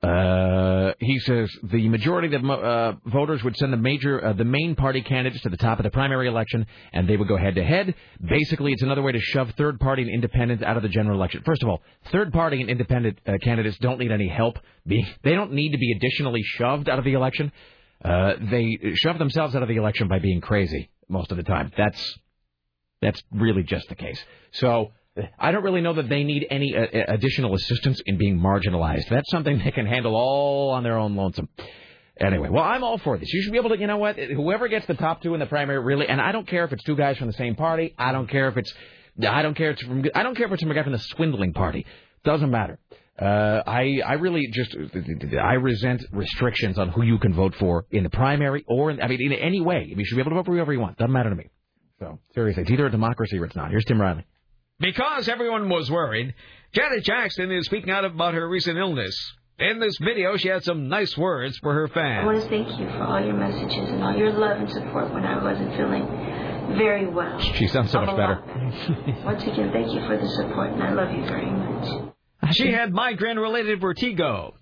uh, he says the majority of uh, voters would send the major, uh, the main party candidates to the top of the primary election, and they would go head to head. Basically, it's another way to shove third party and independents out of the general election. First of all, third party and independent uh, candidates don't need any help. They don't need to be additionally shoved out of the election. Uh, they shove themselves out of the election by being crazy most of the time. That's that's really just the case. So I don't really know that they need any uh, additional assistance in being marginalized. That's something they can handle all on their own lonesome. Anyway, well, I'm all for this. You should be able to, you know what? Whoever gets the top two in the primary, really, and I don't care if it's two guys from the same party. I don't care if it's, I don't care if it's from, I don't care if it's from a guy from the swindling party. Doesn't matter. Uh, I I really just I resent restrictions on who you can vote for in the primary or in, I mean in any way. You should be able to vote for whoever you want. Doesn't matter to me. So seriously, it's either a democracy or it's not. Here's Tim Riley. Because everyone was worried, Janet Jackson is speaking out about her recent illness. In this video, she had some nice words for her fans. I want to thank you for all your messages and all your love and support when I wasn't feeling very well. She sounds so much better. Once again, thank you for the support, and I love you very much. She had migraine-related vertigo.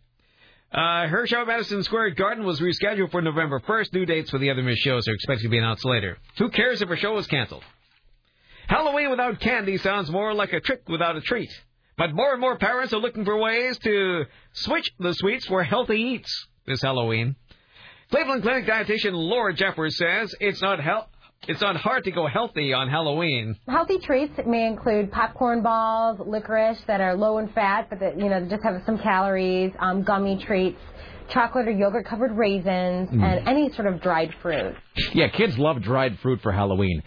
Uh, her show at Madison Square Garden was rescheduled for November 1st. New dates for the other Miss shows are expected to be announced later. Who cares if her show was canceled? Halloween without candy sounds more like a trick without a treat. But more and more parents are looking for ways to switch the sweets for healthy eats this Halloween. Cleveland Clinic dietitian Laura Jeffers says it's not it's not hard to go healthy on Halloween. Healthy treats may include popcorn balls, licorice that are low in fat, but that you know just have some calories, um, gummy treats, chocolate or yogurt covered raisins, Mm. and any sort of dried fruit. Yeah, kids love dried fruit for Halloween.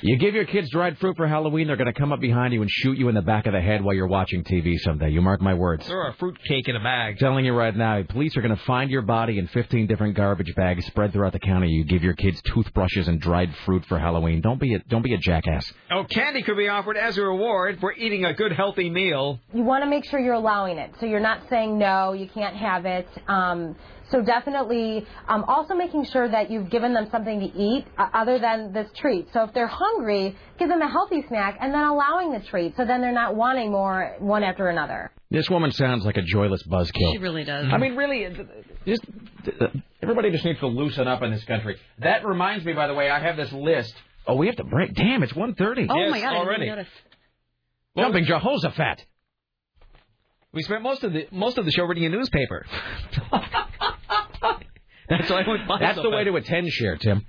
You give your kids dried fruit for Halloween, they're going to come up behind you and shoot you in the back of the head while you're watching TV someday. You mark my words. Throw a fruit cake in a bag. telling you right now, police are going to find your body in 15 different garbage bags spread throughout the county. You give your kids toothbrushes and dried fruit for Halloween. Don't be a don't be a jackass. Oh, candy could be offered as a reward for eating a good healthy meal. You want to make sure you're allowing it, so you're not saying no, you can't have it. Um, so definitely, um, also making sure that you've given them something to eat uh, other than this treat. So if they're hungry, give them a healthy snack, and then allowing the treat, so then they're not wanting more one after another. This woman sounds like a joyless buzzkill. She really does. I mean, really, just uh, everybody just needs to loosen up in this country. That reminds me, by the way, I have this list. Oh, we have to break. Damn, it's 1.30. Oh my god! Already. Jumping Jehoshaphat. We spent most of the most of the show reading a newspaper. That's why I went by That's so the way fast. to attend share, Tim.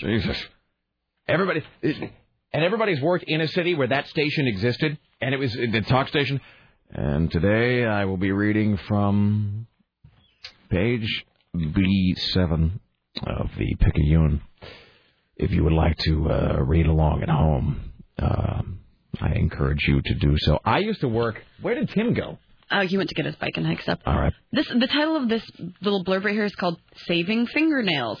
Jesus. Everybody and everybody's worked in a city where that station existed, and it was the talk station. And today I will be reading from page B7 of the Picayune. If you would like to uh, read along at home, uh, I encourage you to do so. I used to work. Where did Tim go? Oh, he went to get his bike and hikes up. All right. This the title of this little blurb right here is called "Saving Fingernails."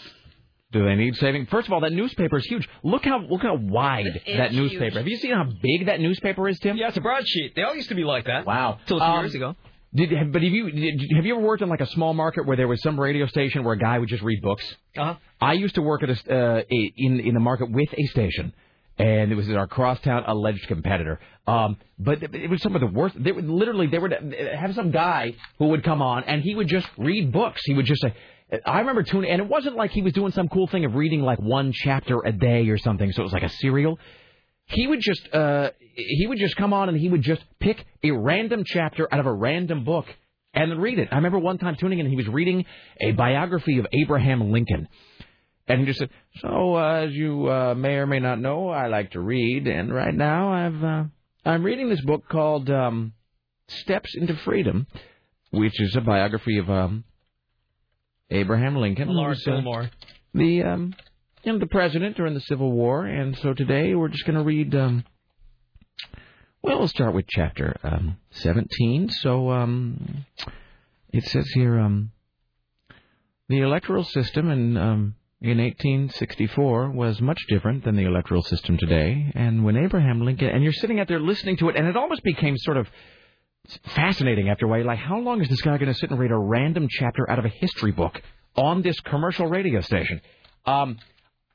Do they need saving? First of all, that newspaper is huge. Look how look how wide that newspaper. huge. Have you seen how big that newspaper is, Tim? Yeah, it's a broadsheet. They all used to be like that. Wow. Till a few Um, years ago. Did but have you did, have you ever worked in like a small market where there was some radio station where a guy would just read books? Uh-huh. I used to work at a, uh, a in in the market with a station, and it was our crosstown alleged competitor. Um, but it was some of the worst. They would literally they would have some guy who would come on and he would just read books. He would just say. I remember tuning, and it wasn't like he was doing some cool thing of reading like one chapter a day or something. So it was like a serial. He would just uh, he would just come on and he would just pick a random chapter out of a random book and read it. I remember one time tuning in, and he was reading a biography of Abraham Lincoln. And he just said, "So, uh, as you uh, may or may not know, I like to read, and right now I've uh, I'm reading this book called um, Steps into Freedom, which is a biography of um, Abraham Lincoln, Lawrence who's, uh, Fillmore. the um, you know, the president during the Civil War. And so today we're just going to read. Um, well, we'll start with chapter um, 17. So um, it says here um, the electoral system and um, in 1864 was much different than the electoral system today. And when Abraham Lincoln, and you're sitting out there listening to it, and it almost became sort of fascinating after a while. Like, how long is this guy going to sit and read a random chapter out of a history book on this commercial radio station? Um,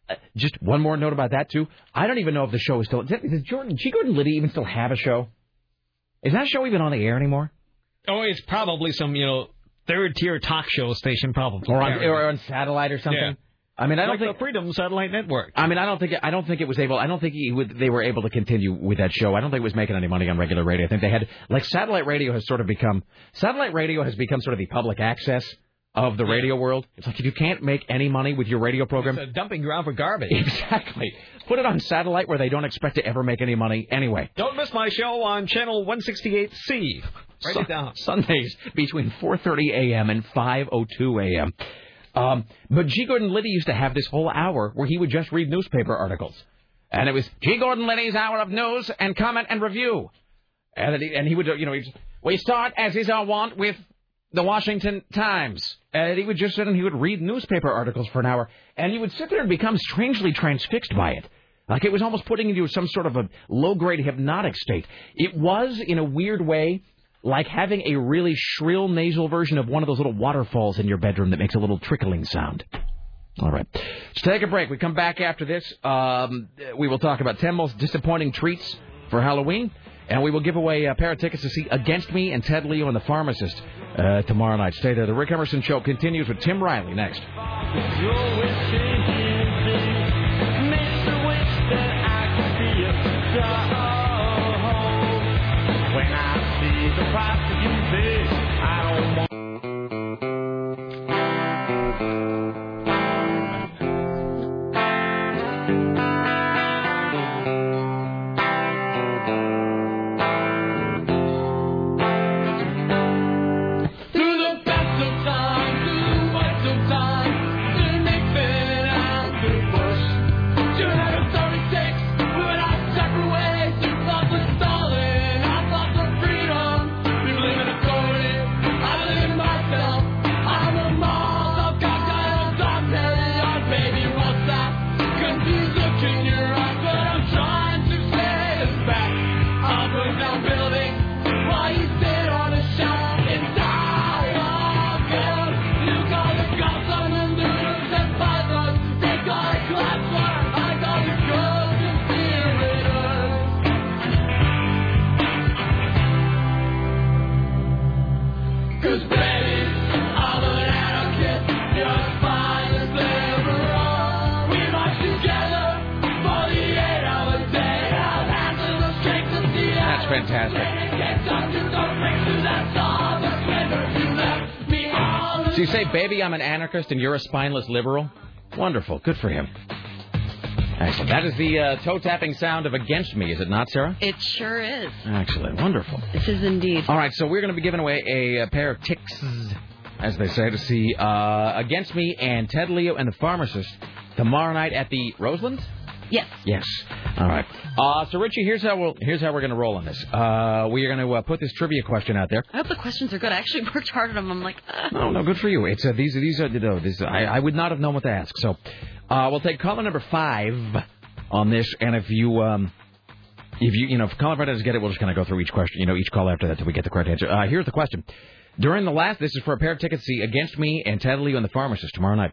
uh, just one more note about that too. I don't even know if the show is still. Does Jordan G. Gordon Liddy even still have a show? Is that show even on the air anymore? Oh, it's probably some, you know, third tier talk show station, probably. Or on, or on satellite or something? Yeah. I mean, I don't like think the Freedom Satellite Network. I mean, I don't think I don't think it was able. I don't think he would, they were able to continue with that show. I don't think it was making any money on regular radio. I think they had like satellite radio has sort of become satellite radio has become sort of the public access of the radio world. It's like if you can't make any money with your radio program, It's a dumping ground for garbage. exactly. Put it on satellite where they don't expect to ever make any money anyway. Don't miss my show on channel 168C. Write Sun- it down. Sundays between 4:30 a.m. and 5:02 a.m. Um, but G. Gordon Liddy used to have this whole hour where he would just read newspaper articles, and it was G. Gordon Liddy's hour of news and comment and review, and he, and he would you know he'd, we start as is our wont with the Washington Times, and he would just sit and he would read newspaper articles for an hour, and you would sit there and become strangely transfixed by it. Like it was almost putting you into some sort of a low grade hypnotic state. It was, in a weird way, like having a really shrill nasal version of one of those little waterfalls in your bedroom that makes a little trickling sound. All right. Let's take a break. We come back after this. Um, we will talk about 10 most disappointing treats for Halloween. And we will give away a pair of tickets to see Against Me and Ted Leo and the Pharmacist uh, tomorrow night. Stay there. The Rick Emerson Show continues with Tim Riley next. Price of you, I'm an anarchist and you're a spineless liberal? Wonderful. Good for him. Excellent. That is the uh, toe tapping sound of Against Me, is it not, Sarah? It sure is. Excellent. Wonderful. This is indeed. All right, so we're going to be giving away a, a pair of ticks, as they say, to see uh, Against Me and Ted Leo and the Pharmacist tomorrow night at the Roseland. Yes. Yes. All right. Uh, so Richie, here's how we'll here's how we're going to roll on this. Uh, we are going to uh, put this trivia question out there. I hope the questions are good. I actually worked hard on them. I'm like, uh, No, no, good for you. It's uh, these these are you know, this, I I would not have known what to ask. So, Uh, we'll take caller number five on this, and if you um, if you you know if caller five doesn't get it, we'll just kind of go through each question, you know, each call after that till we get the correct answer. Uh, here's the question: During the last, this is for a pair of tickets to see Against Me and Ted Leo and the Pharmacist tomorrow night.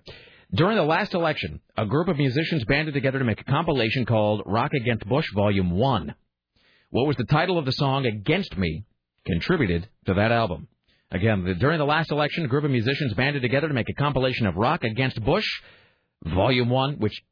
During the last election, a group of musicians banded together to make a compilation called Rock Against Bush Volume One. What was the title of the song Against Me contributed to that album? Again, the, during the last election, a group of musicians banded together to make a compilation of Rock Against Bush, Volume 1, which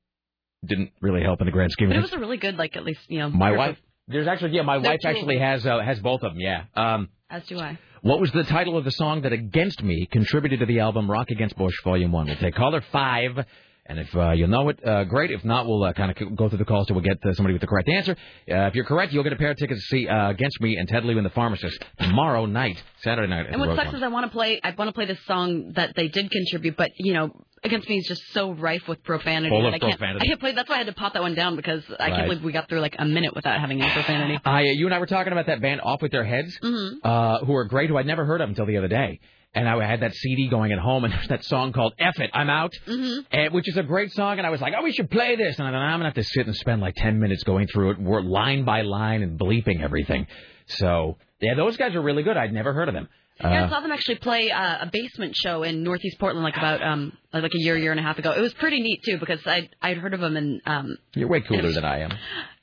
didn't really help in the grand scheme But of it was a really good, like at least you know. My wife, of- there's actually, yeah, my wife actually has uh, has both of them, yeah. Um, As do I. what was the title of the song that Against Me contributed to the album Rock Against Bush Volume 1? We'll take caller 5. And if uh, you know it, uh, great. If not, we'll uh, kind of go through the calls till we get uh, somebody with the correct answer. Uh, if you're correct, you'll get a pair of tickets to see uh, Against Me and Ted Leo and the Pharmacist tomorrow night, Saturday night. At And what sucks is I want to play. I want to play this song that they did contribute, but you know, Against Me is just so rife with profanity. Full of I can't, profanity. I can't play. That's why I had to pop that one down because I Right. can't believe we got through like a minute without having any profanity. I, uh, you and I were talking about that band Off with Their Heads, Mhm. uh, who are great, who I'd never heard of until the other day. And I had that CD going at home, and there's that song called "F It, I'm Out," Mhm. and, which is a great song. And I was like, "Oh, we should play this." And I thought, I'm gonna have to sit and spend like ten minutes going through it, word- line by line, and bleeping everything. So yeah, those guys are really good. I'd never heard of them. Yeah, I Uh, saw them actually play uh, a basement show in Northeast Portland like about um like a year, year and a half ago. It was pretty neat too because I I'd heard of them and um you're way cooler than I am.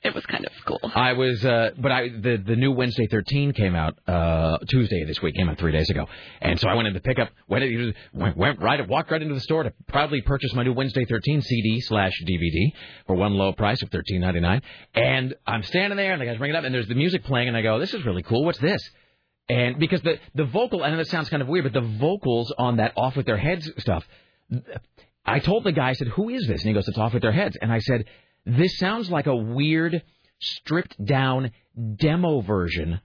it was kind of cool. I was, uh, but I the the new Wednesday 13 came out uh, Tuesday this week. Came out three days ago, and so I went in to pick up. Went, went, went right, walked right into the store to proudly purchase my new Wednesday 13 CD slash DVD for one low price of 13.99. And I'm standing there, and the guys bring it up, and there's the music playing, and I go, "This is really cool. What's this?" And because the the vocal, I know this sounds kind of weird, but the vocals on that off with their heads stuff. I told the guy, I said, "Who is this?" And he goes, "It's off with their heads." And I said, "This sounds like a weird, stripped down demo version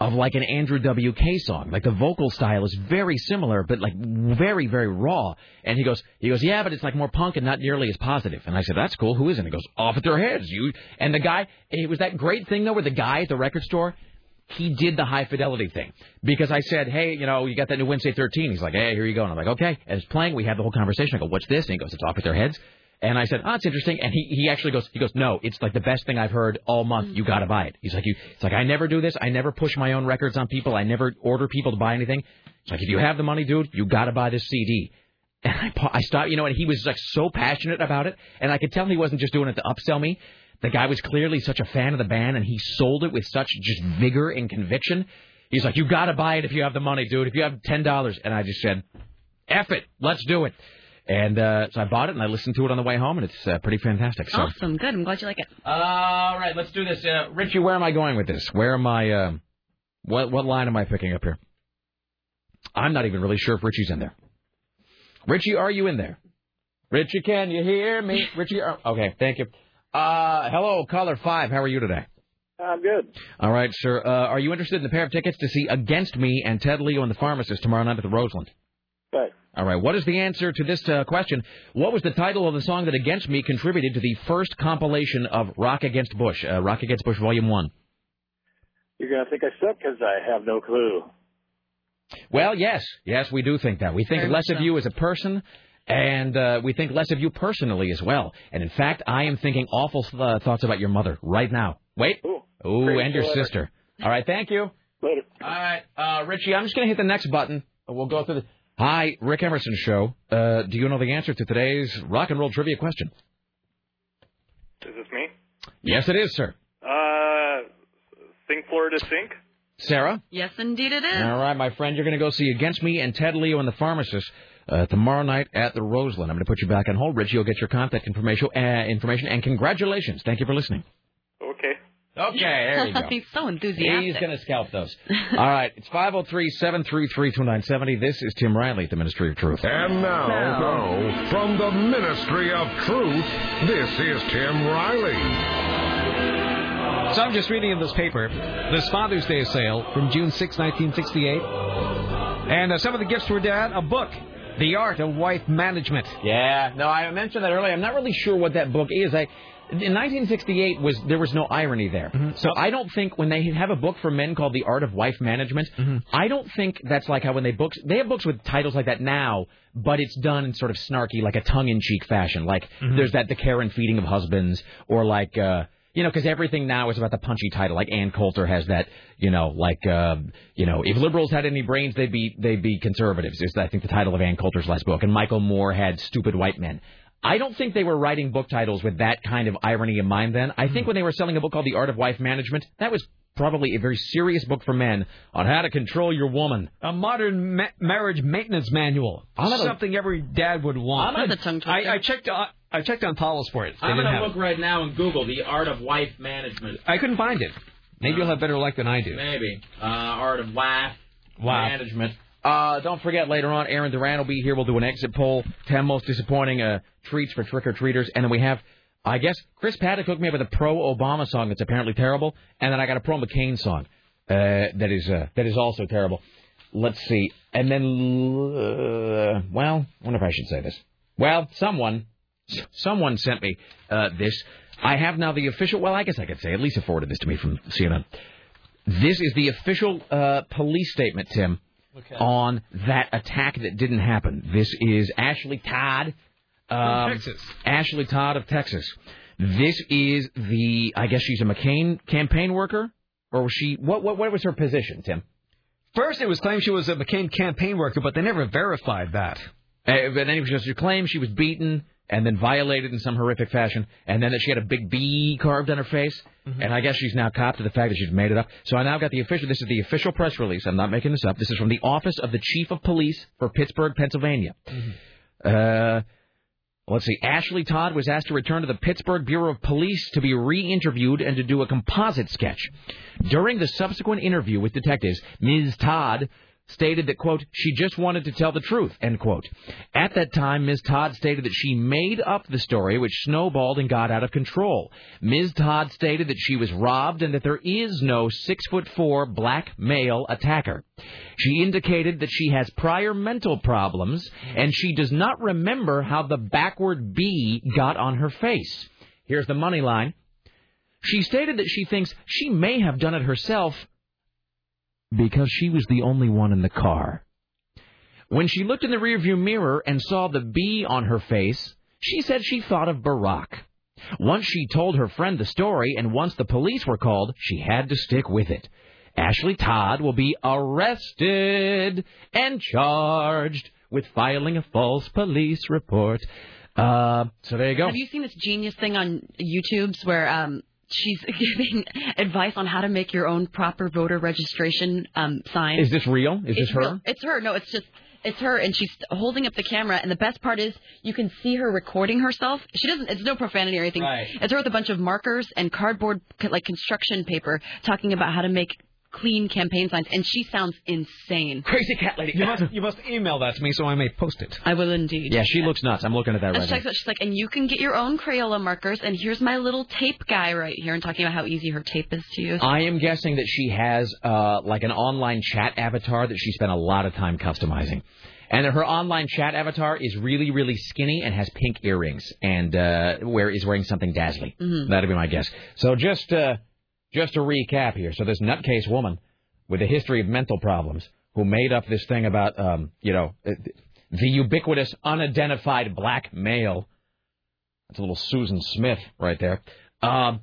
of like an Andrew WK song. Like the vocal style is very similar, but like very, very raw." And he goes, "He goes, yeah, but it's like more punk and not nearly as positive." And I said, "That's cool. Who is it?" And he goes, "Off with their heads." You and the guy. It was that great thing though, where the guy at the record store he did the high fidelity thing because I said, "Hey, you know, you got that new Wednesday 13." He's like, "Hey, here you go." And I'm like, "Okay." And it's playing. We have the whole conversation. I go, "What's this?" And he goes, "It's off with their heads." And I said, "Oh, it's interesting." And he he actually goes, he goes, "No, it's like the best thing I've heard all month. You mm-hmm. got to buy it." He's like, "You." It's like I never do this. I never push my own records on people. I never order people to buy anything. It's like if you have the money, dude, you got to buy this CD. And I, pa- I stopped, you know, and he was like so passionate about it, and I could tell he wasn't just doing it to upsell me. The guy was clearly such a fan of the band, and he sold it with such just vigor and conviction. He's like, "You got to buy it if you have the money, dude. If you have ten dollars." And I just said, "F it, let's do it." And uh, so I bought it, and I listened to it on the way home, and it's uh, pretty fantastic. So, Awesome, good. I'm glad you like it. all right, let's do this. Uh, Richie, where am I going with this? Where am I? Uh, what what line am I picking up here? I'm not even really sure if Richie's in there. Richie, are you in there? Richie, can you hear me? Richie, are... okay, thank you. Uh, hello, caller five. How are you today? I'm good. All right, sir. Uh, are you interested in a pair of tickets to see Against Me and Ted Leo and the Pharmacist tomorrow night at the Roseland? Right. All right. What is the answer to this uh, question? What was the title of the song that Against Me contributed to the first compilation of Rock Against Bush, uh, Rock Against Bush Volume One? You're going to think I suck because I have no clue. Well, yes, yes, we do think that. We think Very less of you as a person, and uh, we think less of you personally as well. And in fact, I am thinking awful uh, thoughts about your mother right now. Wait. Ooh, Great and your show ever. sister. All right, thank you. Later. All right, uh, Richie, I'm just going to hit the next button. We'll go through the. Hi, Rick Emerson Show. Uh, do you know the answer to today's rock and roll trivia question? Is this me? Yes, it is, sir. Uh, Sink Florida Sink? Sarah? Yes, indeed it is. All right, my friend, you're going to go see Against Me and Ted Leo and the Pharmacist uh, tomorrow night at the Roseland. I'm going to put you back on hold, Richie. You'll get your contact information, uh, information, and congratulations. Thank you for listening. Okay. Okay, there you go. He's so enthusiastic. He's going to scalp those. All right, it's 503-733-2970. This is Tim Riley at the Ministry of Truth. And now, from the Ministry of Truth, this is Tim Riley. So I'm just reading in this paper this Father's Day sale from June 6, 1968. And uh, some of the gifts were dad a book, The Art of Wife Management. Yeah, no, I mentioned that earlier. I'm not really sure what that book is. I in 1968 was there was no irony there. Mm-hmm. So I don't think when they have a book for men called The Art of Wife Management, mm-hmm. I don't think that's like how when they books they have books with titles like that now, but it's done in sort of snarky, like a tongue-in-cheek fashion. Like mm-hmm. there's that the care and feeding of husbands, or like. uh you know, because everything now is about the punchy title. Like Ann Coulter has that, you know, like, uh, you know, if liberals had any brains, they'd be they'd be conservatives. Is I think the title of Ann Coulter's last book. And Michael Moore had stupid white men. I don't think they were writing book titles with that kind of irony in mind then. I think when they were selling a book called The Art of Wife Management, that was probably a very serious book for men on how to control your woman. A modern ma- marriage maintenance manual. I'm gonna- Something every dad would want. I'm gonna- I, I checked. Uh, I checked on Powell's for it. They I'm gonna look it. right now and Google The Art of Wife Management. I couldn't find it. Maybe you'll have better luck than I do. Maybe. Uh, Art of Wife Wow. Management. Uh, don't forget later on, Aaron Duran will be here. We'll do an exit poll. Ten most disappointing uh, treats for trick or treaters, and then we have, I guess, Chris Paddock hooked me up with a pro Obama song that's apparently terrible, and then I got a pro McCain song uh, that is uh, that is also terrible. Let's see, and then uh, well, I wonder if I should say this. Well, someone someone sent me uh, this. I have now the official. Well, I guess I could say. At least forwarded this to me from CNN. This is the official uh, police statement, Tim, on that attack that didn't happen. This is Ashley Todd. Um, Texas. Ashley Todd of Texas. This is the. I guess she's a McCain campaign worker, or was she? What? What? What was her position, Tim? First, it was claimed she was a McCain campaign worker, but they never verified that. Uh, but then she claimed she was beaten and then violated in some horrific fashion, and then that she had a big B carved on her face. And I guess she's now copped to the fact that she's made it up. So I now got the official. This is the official press release. I'm not making this up. This is from the office of the chief of police for Pittsburgh, Pennsylvania. Uh, let's see. Ashley Todd was asked to return to the Pittsburgh Bureau of Police to be re-interviewed and to do a composite sketch. During the subsequent interview with detectives, Ms. Todd stated that, quote, she just wanted to tell the truth, end quote. At that time, Ms. Todd stated that she made up the story, which snowballed and got out of control. Ms. Todd stated that she was robbed and that there is no six foot four black male attacker. She indicated that she has prior mental problems and she does not remember how the backward B got on her face. Here's the money line. She stated that she thinks she may have done it herself because she was the only one in the car. When she looked in the rearview mirror and saw the B on her face, she said she thought of Barack. Once she told her friend the story, and once the police were called, she had to stick with it. Ashley Todd will be arrested and charged with filing a false police report. Uh, so there you go. Have you seen this genius thing on YouTube's where um she's giving advice on how to make your own proper voter registration um sign? Is this real? Is this her? real. It's her. No, it's just it's her, and she's holding up the camera. And the best part is you can see her recording herself. She doesn't. It's no profanity or anything. Right. It's her with a bunch of markers and cardboard, like construction paper, talking about how to make clean campaign signs, and she sounds insane. Crazy cat lady. You must, you must email that to me so I may post it. I will indeed. Yeah, she looks nuts. I'm looking at that And right she's now. like, she's like, and you can get your own Crayola markers, and here's my little tape guy right here, and talking about how easy her tape is to use. I am guessing that she has uh, like an online chat avatar that she spent a lot of time customizing. And that her online chat avatar is really, really skinny and has pink earrings and uh, where is wearing something dazzling. Mhm. That'd be my guess. So just uh, just to recap here. So this nutcase woman with a history of mental problems who made up this thing about um, you know uh, the ubiquitous unidentified black male. That's a little Susan Smith right there. Um,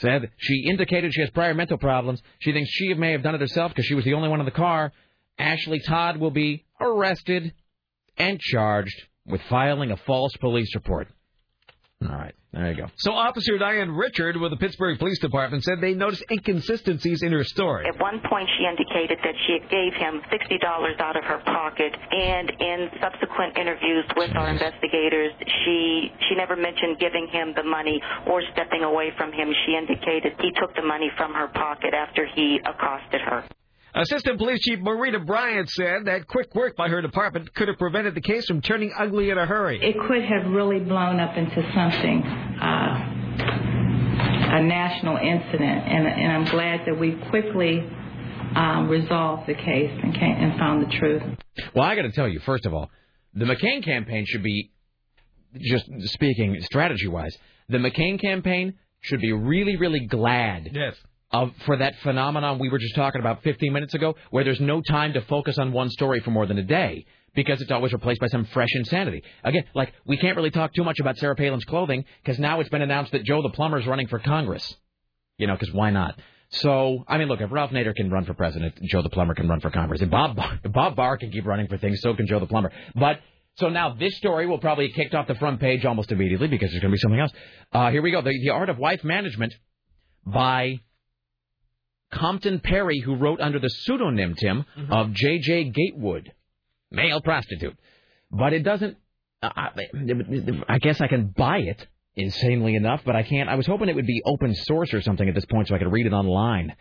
said she indicated she has prior mental problems. She thinks she may have done it herself because she was the only one in the car. Ashley Todd will be arrested and charged with filing a false police report. All right, there you go. So Officer Diane Richard with the Pittsburgh Police Department said they noticed inconsistencies in her story. At one point, she indicated that she gave him $60 out of her pocket, and in subsequent interviews with our investigators, she she never mentioned giving him the money or stepping away from him. She indicated he took the money from her pocket after he accosted her. Assistant Police Chief Maurita Bryant said that quick work by her department could have prevented the case from turning ugly in a hurry. It could have really blown up into something, uh, a national incident, and, and I'm glad that we quickly um, resolved the case and, came, and found the truth. Well, I got to tell you, first of all, the McCain campaign should be just speaking strategy wise, the McCain campaign should be really, really glad. Yes. Of, for that phenomenon we were just talking about 15 minutes ago, where there's no time to focus on one story for more than a day because it's always replaced by some fresh insanity. Again, like we can't really talk too much about Sarah Palin's clothing because now it's been announced that Joe the plumber is running for Congress. You know, because why not? So, I mean, look, if Ralph Nader can run for president, Joe the plumber can run for Congress. If Bob if Bob Barr can keep running for things, so can Joe the plumber. But so now this story will probably kicked off the front page almost immediately because there's going to be something else. Uh, here we go. The, the Art of Wife Management by Compton Perry, who wrote under the pseudonym Tim of J.J. Gatewood, male prostitute. But it doesn't. I, I guess I can buy it, insanely enough, but I can't. I was hoping it would be open source or something at this point so I could read it online.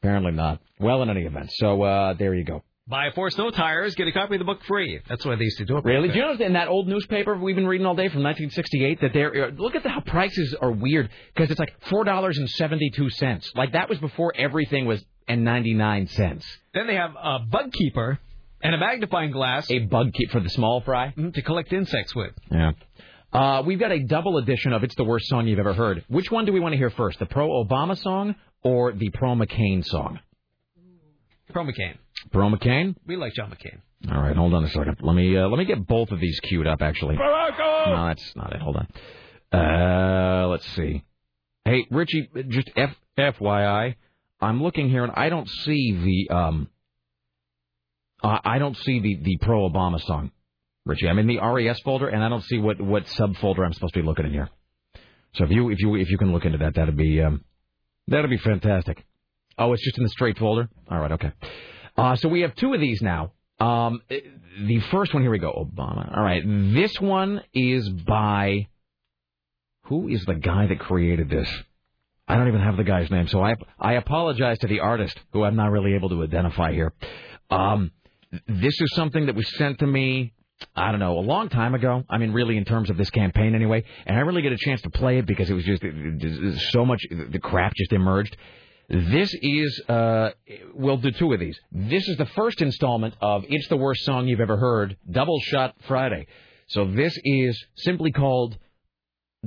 Apparently not. Well, in any event, so uh, there you go. Buy four snow tires, get a copy of the book free. That's why they used to do it. Really? Do you know in that old newspaper we've been reading all day from 1968 that there? uh, Look at how prices are weird because it's like four dollars and seventy two cents. Like that was before everything was and ninety nine cents. Then they have a bug keeper and a magnifying glass. A bug keep for the small fry Mhm, to collect insects with. Yeah. Uh, we've got a double edition of "It's the Worst Song You've Ever Heard." Which one do we want to hear first? The pro Obama song or the pro McCain song? Pro Pro McCain. We like John McCain. All right, hold on a second. Let me uh, let me get both of these queued up. Actually, no, that's not it. Hold on. Uh, let's see. Hey, Richie, just F FYI, I'm looking here and I don't see the um. Uh, I don't see the the pro Obama song, Richie. I'm in the RES folder and I don't see what what subfolder I'm supposed to be looking in here. So if you if you if you can look into that, that'd be um, that'd be fantastic. Oh, it's just in the straight folder. All right, okay. Uh, so we have two of these now. Um, the first one, here we go, Obama. All right, this one is by who is the guy that created this? I don't even have the guy's name, so I I apologize to the artist who I'm not really able to identify here. Um, this is something that was sent to me. I don't know, a long time ago. I mean, really, in terms of this campaign, anyway. And I really get a chance to play it because it was just so much. The crap just emerged. This is, uh, we'll do two of these. This is the first installment of It's the Worst Song You've Ever Heard, Double Shot Friday. So this is simply called,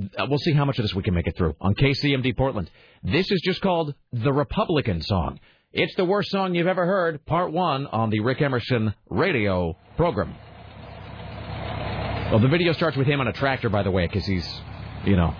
uh, we'll see how much of this we can make it through on KCMD Portland. This is just called The Republican Song. It's the Worst Song You've Ever Heard, Part 1 on the Rick Emerson radio program. Well, the video starts with him on a tractor, by the way, because he's, you know,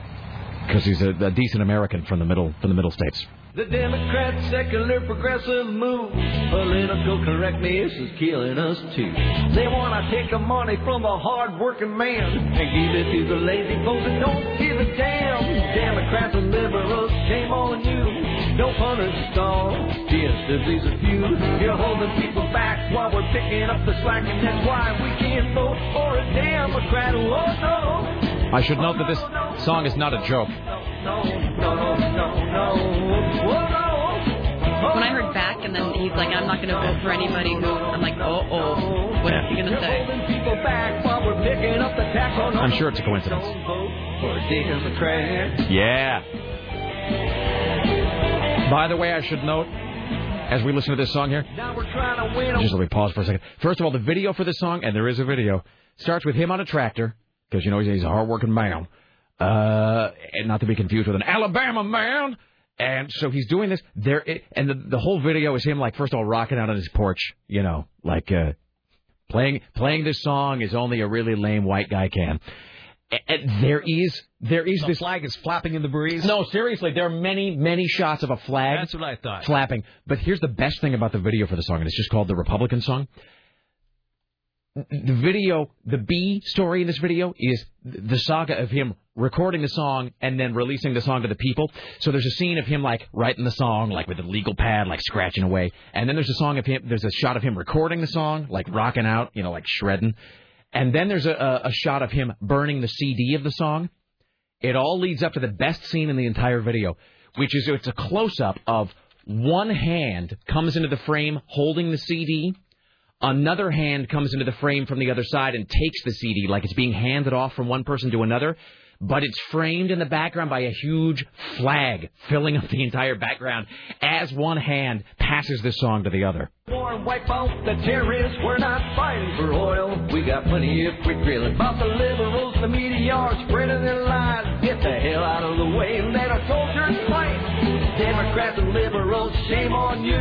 because he's a, a decent American from the middle from the middle states. The Democrats' secular progressive move, political correctness is killing us too. They want to take the money from the hard-working man and give it to the lazy folks that don't give a damn. Democrats and liberals, shame on you. Punish us all, just to please a few. You're holding people back while we're picking up the slack, and that's why we can't vote for a Democrat. Oh no, I should note that this song is not a joke. When I heard back, and then he's like, "I'm not going to vote for anybody who," I'm like, "Oh, oh, what is he going to say?" people back while we're picking up the tax on I'm sure it's a coincidence. Yeah. By the way, I should note, as we listen to this song here, Now we're trying to win. just let me pause for a second. First of all, the video for this song, and there is a video, starts with him on a tractor, because you know he's, a hardworking man, uh, and not to be confused with an Alabama man. And so he's doing this there, and the the whole video is him like first of all rocking out on his porch, you know, like uh, playing playing this song is only a really lame white guy can. And there is there is this flag is flapping in the breeze. No, seriously, there are many many shots of a flag. That's what I thought. Flapping. But here's the best thing about the video for the song, and it's just called the Republican song. The video, the B story in this video is the saga of him recording the song and then releasing the song to the people. So there's a scene of him like writing the song, like with a legal pad, like scratching away. And then there's a song of him, there's a shot of him recording the song, like rocking out, you know, like shredding. And then there's a, a, shot of him burning the CD of the song. It all leads up to the best scene in the entire video, which is it's a close up of one hand comes into the frame holding the CD. Another hand comes into the frame from the other side and takes the CD like it's being handed off from one person to another, but it's framed in the background by a huge flag filling up the entire background as one hand passes this song to the other. Wipe out the terrorists. We're not fighting for oil. We got plenty. About the liberals, the media are spreading their lies. Get the hell out of the way and let our soldiers fight. Democrats and liberals, shame on you.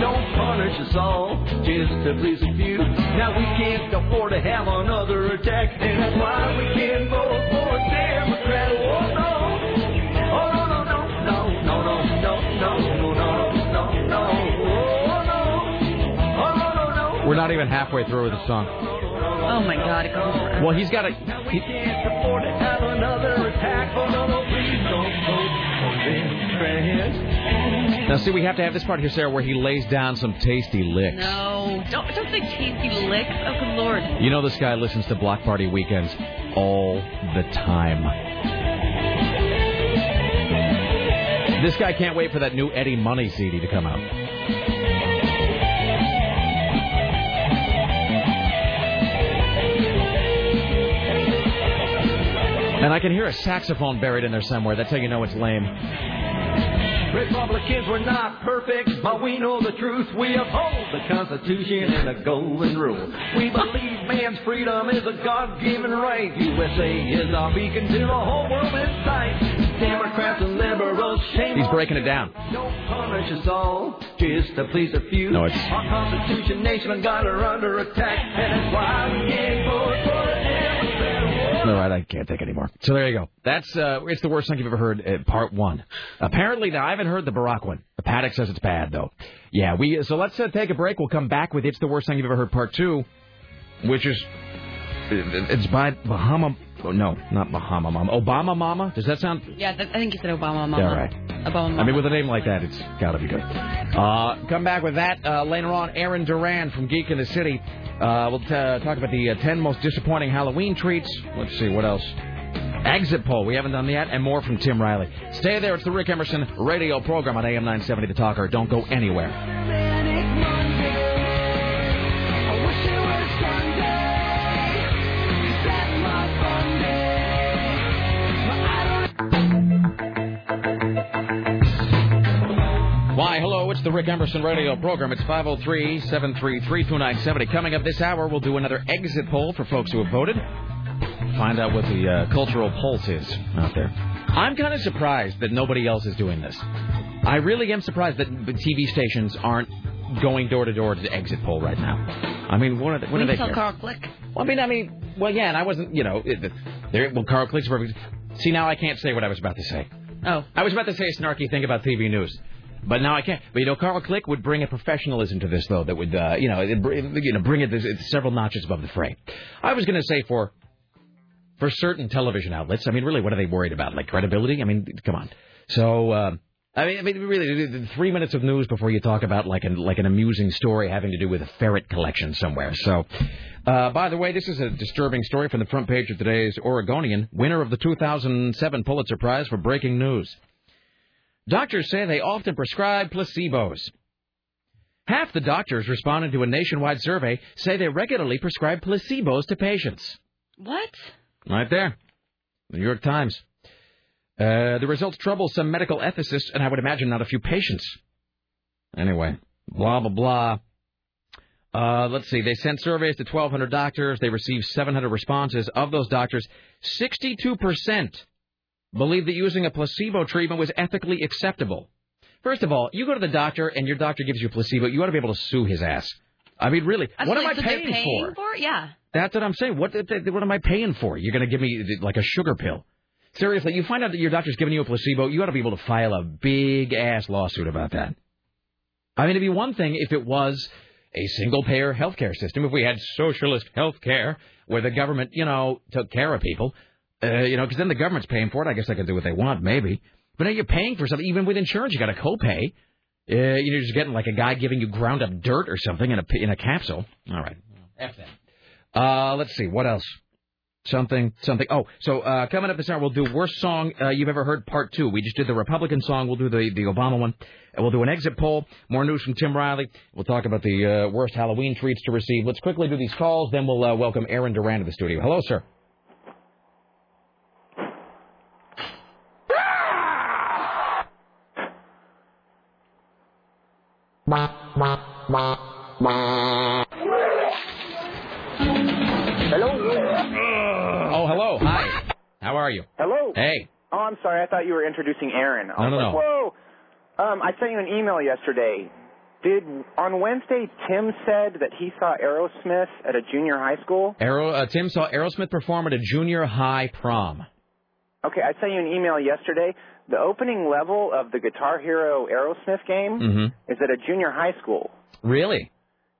Don't punish us all just to please a few. Now we can't afford to have another attack, and that's why we can't vote for a Democrat. Oh no, oh no no no no no no no no no no no no. Oh no, oh no no no. We're not even halfway through with the song. Oh my God, it goes. Well, he's got a. We can't afford to have another attack. Oh no no, Now, see, we have to have this part here, Sarah, where he lays down some tasty licks. No, don't don't say tasty licks. Oh good lord. You know this guy listens to Block Party Weekends all the time. This guy can't wait for that new Eddie Money CD to come out. And I can hear a saxophone buried in there somewhere. That's how you know it's lame. Republicans were not perfect, but we know the truth. We uphold the Constitution and the Golden Rule. We believe man's freedom is a God-given right. USA is our beacon to the whole world in sight. Democrats and liberals, shame He's breaking it down. Don't punish us all just to please a few. No, it's- Our Constitution nation got her under attack, and that's why we can't vote for All right, I can't take anymore. So there you go. That's uh, it's the worst song you've ever heard. Uh, part one. Apparently, now I haven't heard the Barack one. The paddock says it's bad though. Yeah, we. So let's uh, take a break. We'll come back with it's the worst song you've ever heard. Part two, which is it's by Bahama. Oh, no, not Bahama Mama. Obama Mama. Does that sound? Yeah, that, I think you said Obama Mama. Yeah, right. Obama. I mean, with a name like that, it's got to be good. Uh, come back with that uh, later on. Aaron Duran from Geek in the City. Uh, we'll t- talk about the uh, 10 most disappointing Halloween treats. Let's see, what else? Exit poll. We haven't done that. And more from Tim Riley. Stay there. It's the Rick Emerson radio program on AM 970 The Talker. Don't go anywhere. Why, hello, it's the Rick Emerson radio program. It's 503 733 2970. Coming up this hour, we'll do another exit poll for folks who have voted. Find out what the uh, cultural pulse is out there. I'm kind of surprised that nobody else is doing this. I really am surprised that the TV stations aren't going door to door to the exit poll right now. I mean, what are they, what we do they? Carl Click. Well, I mean, I mean, well, yeah, and I wasn't, you know, it, there. Well, Carl Click's perfect. See, now I can't say what I was about to say. Oh. I was about to say a snarky thing about TV news, but now I can't. But you know, Carl Click would bring a professionalism to this, though, that would, uh, you know, it, you know, bring it this- several notches above the fray. I was going to say for for certain television outlets. I mean, really, what are they worried about? Like credibility? I mean, come on. So. Uh, I mean, I mean, really, three minutes of news before you talk about like an like an amusing story having to do with a ferret collection somewhere. So, uh, by the way, this is a disturbing story from the front page of today's Oregonian, winner of the 2007 Pulitzer Prize for breaking news. Doctors say they often prescribe placebos. Half the doctors responding to a nationwide survey say they regularly prescribe placebos to patients. What? Right there. The New York Times. Uh, the results trouble some medical ethicists, and I would imagine not a few patients. Anyway, blah, blah, blah. Uh, let's see. They sent surveys to 1,200 doctors. They received 700 responses. Of those doctors, 62% believe that using a placebo treatment was ethically acceptable. First of all, you go to the doctor and your doctor gives you a placebo, you ought to be able to sue his ass. I mean, really, what am I paying, paying for? it? Yeah. That's what I'm saying. What what am I paying for? You're going to give me like a sugar pill? Seriously, you find out that your doctor's giving you a placebo, you ought to be able to file a big ass lawsuit about that. I mean, it'd be one thing if it was a single payer healthcare system, if we had socialist healthcare where the government, you know, took care of people, uh, you know, because then the government's paying for it. I guess they can do what they want, maybe. But now you're paying for something. Even with insurance, you got a copay. Uh, you're just getting like a guy giving you ground up dirt or something in a in a capsule. All right, F that. Uh, let's see what else. Something, something. Oh, so uh, coming up this hour, we'll do worst song uh, you've ever heard, part two. We just did the Republican song. We'll do the the Obama one. And we'll do an exit poll. More news from Tim Riley. We'll talk about the uh, worst Halloween treats to receive. Let's quickly do these calls. Then we'll uh, welcome Aaron Duran to the studio. Hello, sir. Hello. Oh, hello. Hi. How are you? Hello. Hey. Oh, I'm sorry. I thought you were introducing Aaron. I No, no, like, no. Whoa. Um, I sent you an email yesterday. Did on Wednesday Tim said that he saw Aerosmith at a junior high school? Aero, uh, Tim saw Aerosmith perform at a junior high prom. Okay, I sent you an email yesterday. The opening level of the Guitar Hero Aerosmith game Mm-hmm. is at a junior high school. Really?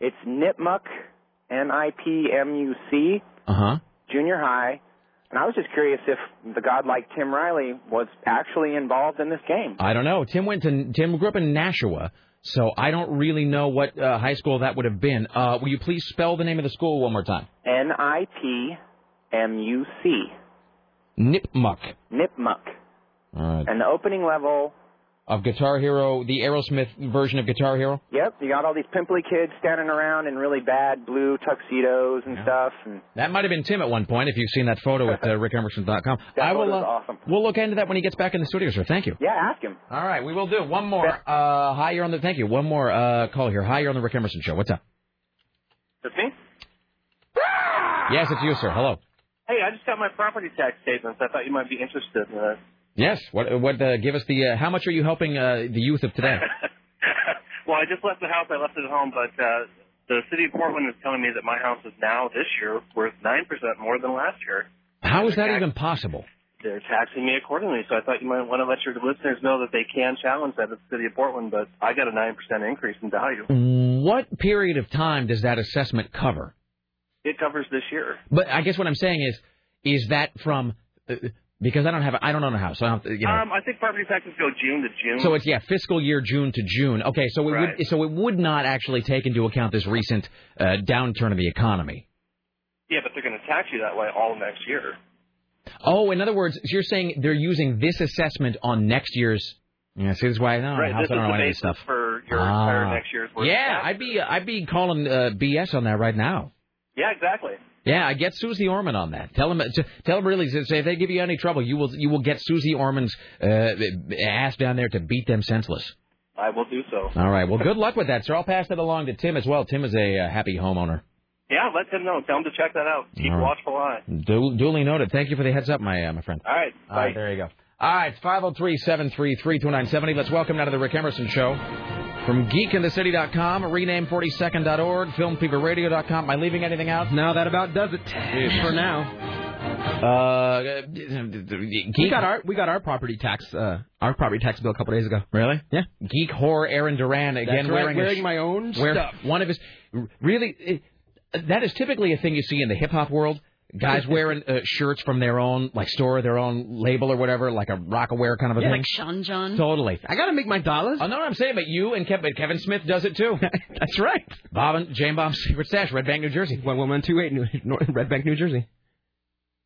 It's Nipmuc, N-I-P-M-U-C, Uh huh. junior high. And I was just curious if the godlike Tim Riley was actually involved in this game. I don't know. Tim went to Tim grew up in Nashua, so I don't really know what uh, high school that would have been. Uh, will you please spell the name of the school one more time? N-I-P-M-U-C, Nipmuc. Nipmuc. All right. And the opening level, Of Guitar Hero, the Aerosmith version of Guitar Hero. yep, you got all these pimply kids standing around in really bad blue tuxedos and stuff. And That might have been Tim at one point. If you've seen that photo at uh, RickEmerson.com, That I will. Uh, awesome. We'll look into that when he gets back in the studio, sir. Thank you. yeah, ask him. All right, we will do one more. Uh, hi, you're on the. Thank you. One more uh, call here. Hi, you're on the Rick Emerson show. What's up? That's me? Yes, it's you, sir. Hello. Hey, I just got my property tax statements. I thought you might be interested in that. Yes. What? What? Uh, give us the. Uh, how much are you helping uh, the youth of today? Well, I just left the house. I left it at home, but uh, the city of Portland is telling me that my house is now this year worth nine percent more than last year. How is that even possible? They're taxing me accordingly, so I thought you might want to let your listeners know that they can challenge that at the city of Portland. But I got a nine percent increase in value. What period of time does that assessment cover? It covers this year. But I guess what I'm saying is, is that from? Because I don't have. A, I don't own a house, so I don't. You know. Um, I think property taxes go June to June. So it's yeah, fiscal year June to June. Okay, so it Right. would so it would not actually take into account this recent uh, downturn of the economy. yeah, but they're going to tax you that way all next year. Oh, in other words, you're saying they're using this assessment on next year's. Yeah, see, this is why I don't, right. house, This I don't know any of stuff. for your Ah. entire next year's. Yeah. I'd be I'd be calling uh, BS on that right now. Yeah, exactly. Yeah, I get Suze Orman on that. Tell him, tell him really, say if they give you any trouble, you will you will get Suze Orman's uh, ass down there to beat them senseless. I will do so. All right. Well, good luck with that, sir. I'll pass that along to Tim as well. Tim is a uh, happy homeowner. Yeah, let him know. Tell him to check that out. Keep right. watchful eye. Du- duly noted. Thank you for the heads up, my uh, my friend. All right. All right, there you go. All right, it's 503-733-2970. Let's welcome now to the Rick Emerson Show. From geekinthecity.com, rename42nd.org, filmfeverradio.com. Am I leaving anything out? No, that about does it for now. Uh, We got our we got our property tax uh our property tax bill a couple days ago. Really? Yeah. Geek horror Aaron Duran again right, wearing wearing sh- my own stuff. One of his really it, that is typically a thing you see in the hip hop world. Guys wearing uh, shirts from their own like store, their own label or whatever, like a Rocawear kind of a Yeah, thing. like Sean John. Totally. I gotta make my dollars. I know what I'm saying, but you and Kevin, Kevin Smith does it too. That's right. Bob and Jane Bob's secret stash, Red Bank, New Jersey. One one one two eight, New- Red Bank, New Jersey.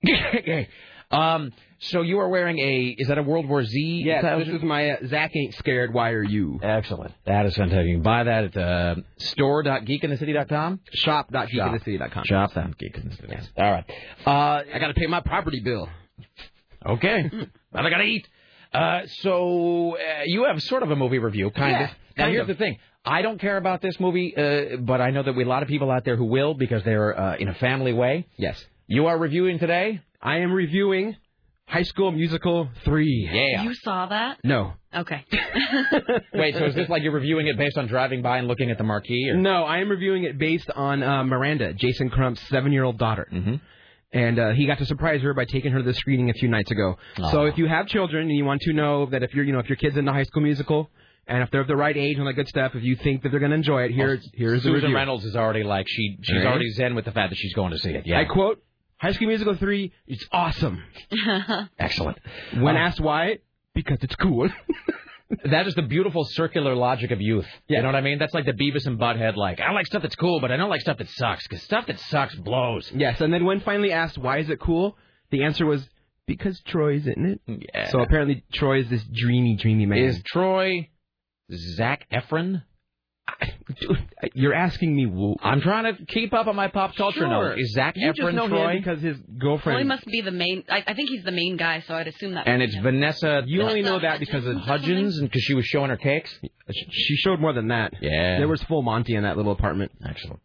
okay. Um. So you are wearing a is that a World War Z? Yeah, this is my uh, Zach ain't scared. Why are you? Excellent. That is fantastic. You can buy that at uh, store.geekinthecity.com. Shop.geekinthecity.com. Shop.geekinthecity.com. All right. Uh, I gotta pay my property bill. okay. but I gotta eat. Uh, so uh, you have sort of a movie review, kind Yeah, of. Now kind here's of. the thing. I don't care about this movie, uh, but I know that we a lot of people out there who will because they're uh, in a family way. Yes. You are reviewing today. I am reviewing High School Musical three. Yeah. You saw that? No. Okay. Wait, so is this like you're reviewing it based on driving by and looking at the marquee? Or? No, I am reviewing it based on uh, Miranda, Jason Crump's seven-year-old daughter. Mm-hmm. And uh, he got to surprise her by taking her to the screening a few nights ago. So if you have children and you want to know that if you're, you know, if your kid's in the High School Musical and if they're of the right age and all that good stuff, if you think that they're going to enjoy it, here's here's the Susan review. Reynolds is already like she she's Right. already zen with the fact that she's going to see it. Yeah. I quote, High School Musical 3, it's awesome. Excellent. When Uh, asked why, because it's cool. That is the beautiful circular logic of youth. Yeah. You know what I mean? That's like the Beavis and Butthead. Like I like stuff that's cool, but I don't like stuff that sucks because stuff that sucks blows. yes, and then when finally asked why is it cool, the answer was because Troy's in it. Yeah. So apparently Troy is this dreamy, dreamy man. Is Troy Zac Efron? Dude, you're asking me. Who? I'm trying to keep up on my pop culture Sure. knowledge. Is Zac You Efron just know Troy? him because his well, he must be the main. I, I think he's the main guy, so I'd assume that. and it's Vanessa. You only know that because of Hudgens, and because she was showing her cakes. She showed more than that. Yeah. There was full Monty in that little apartment. Excellent.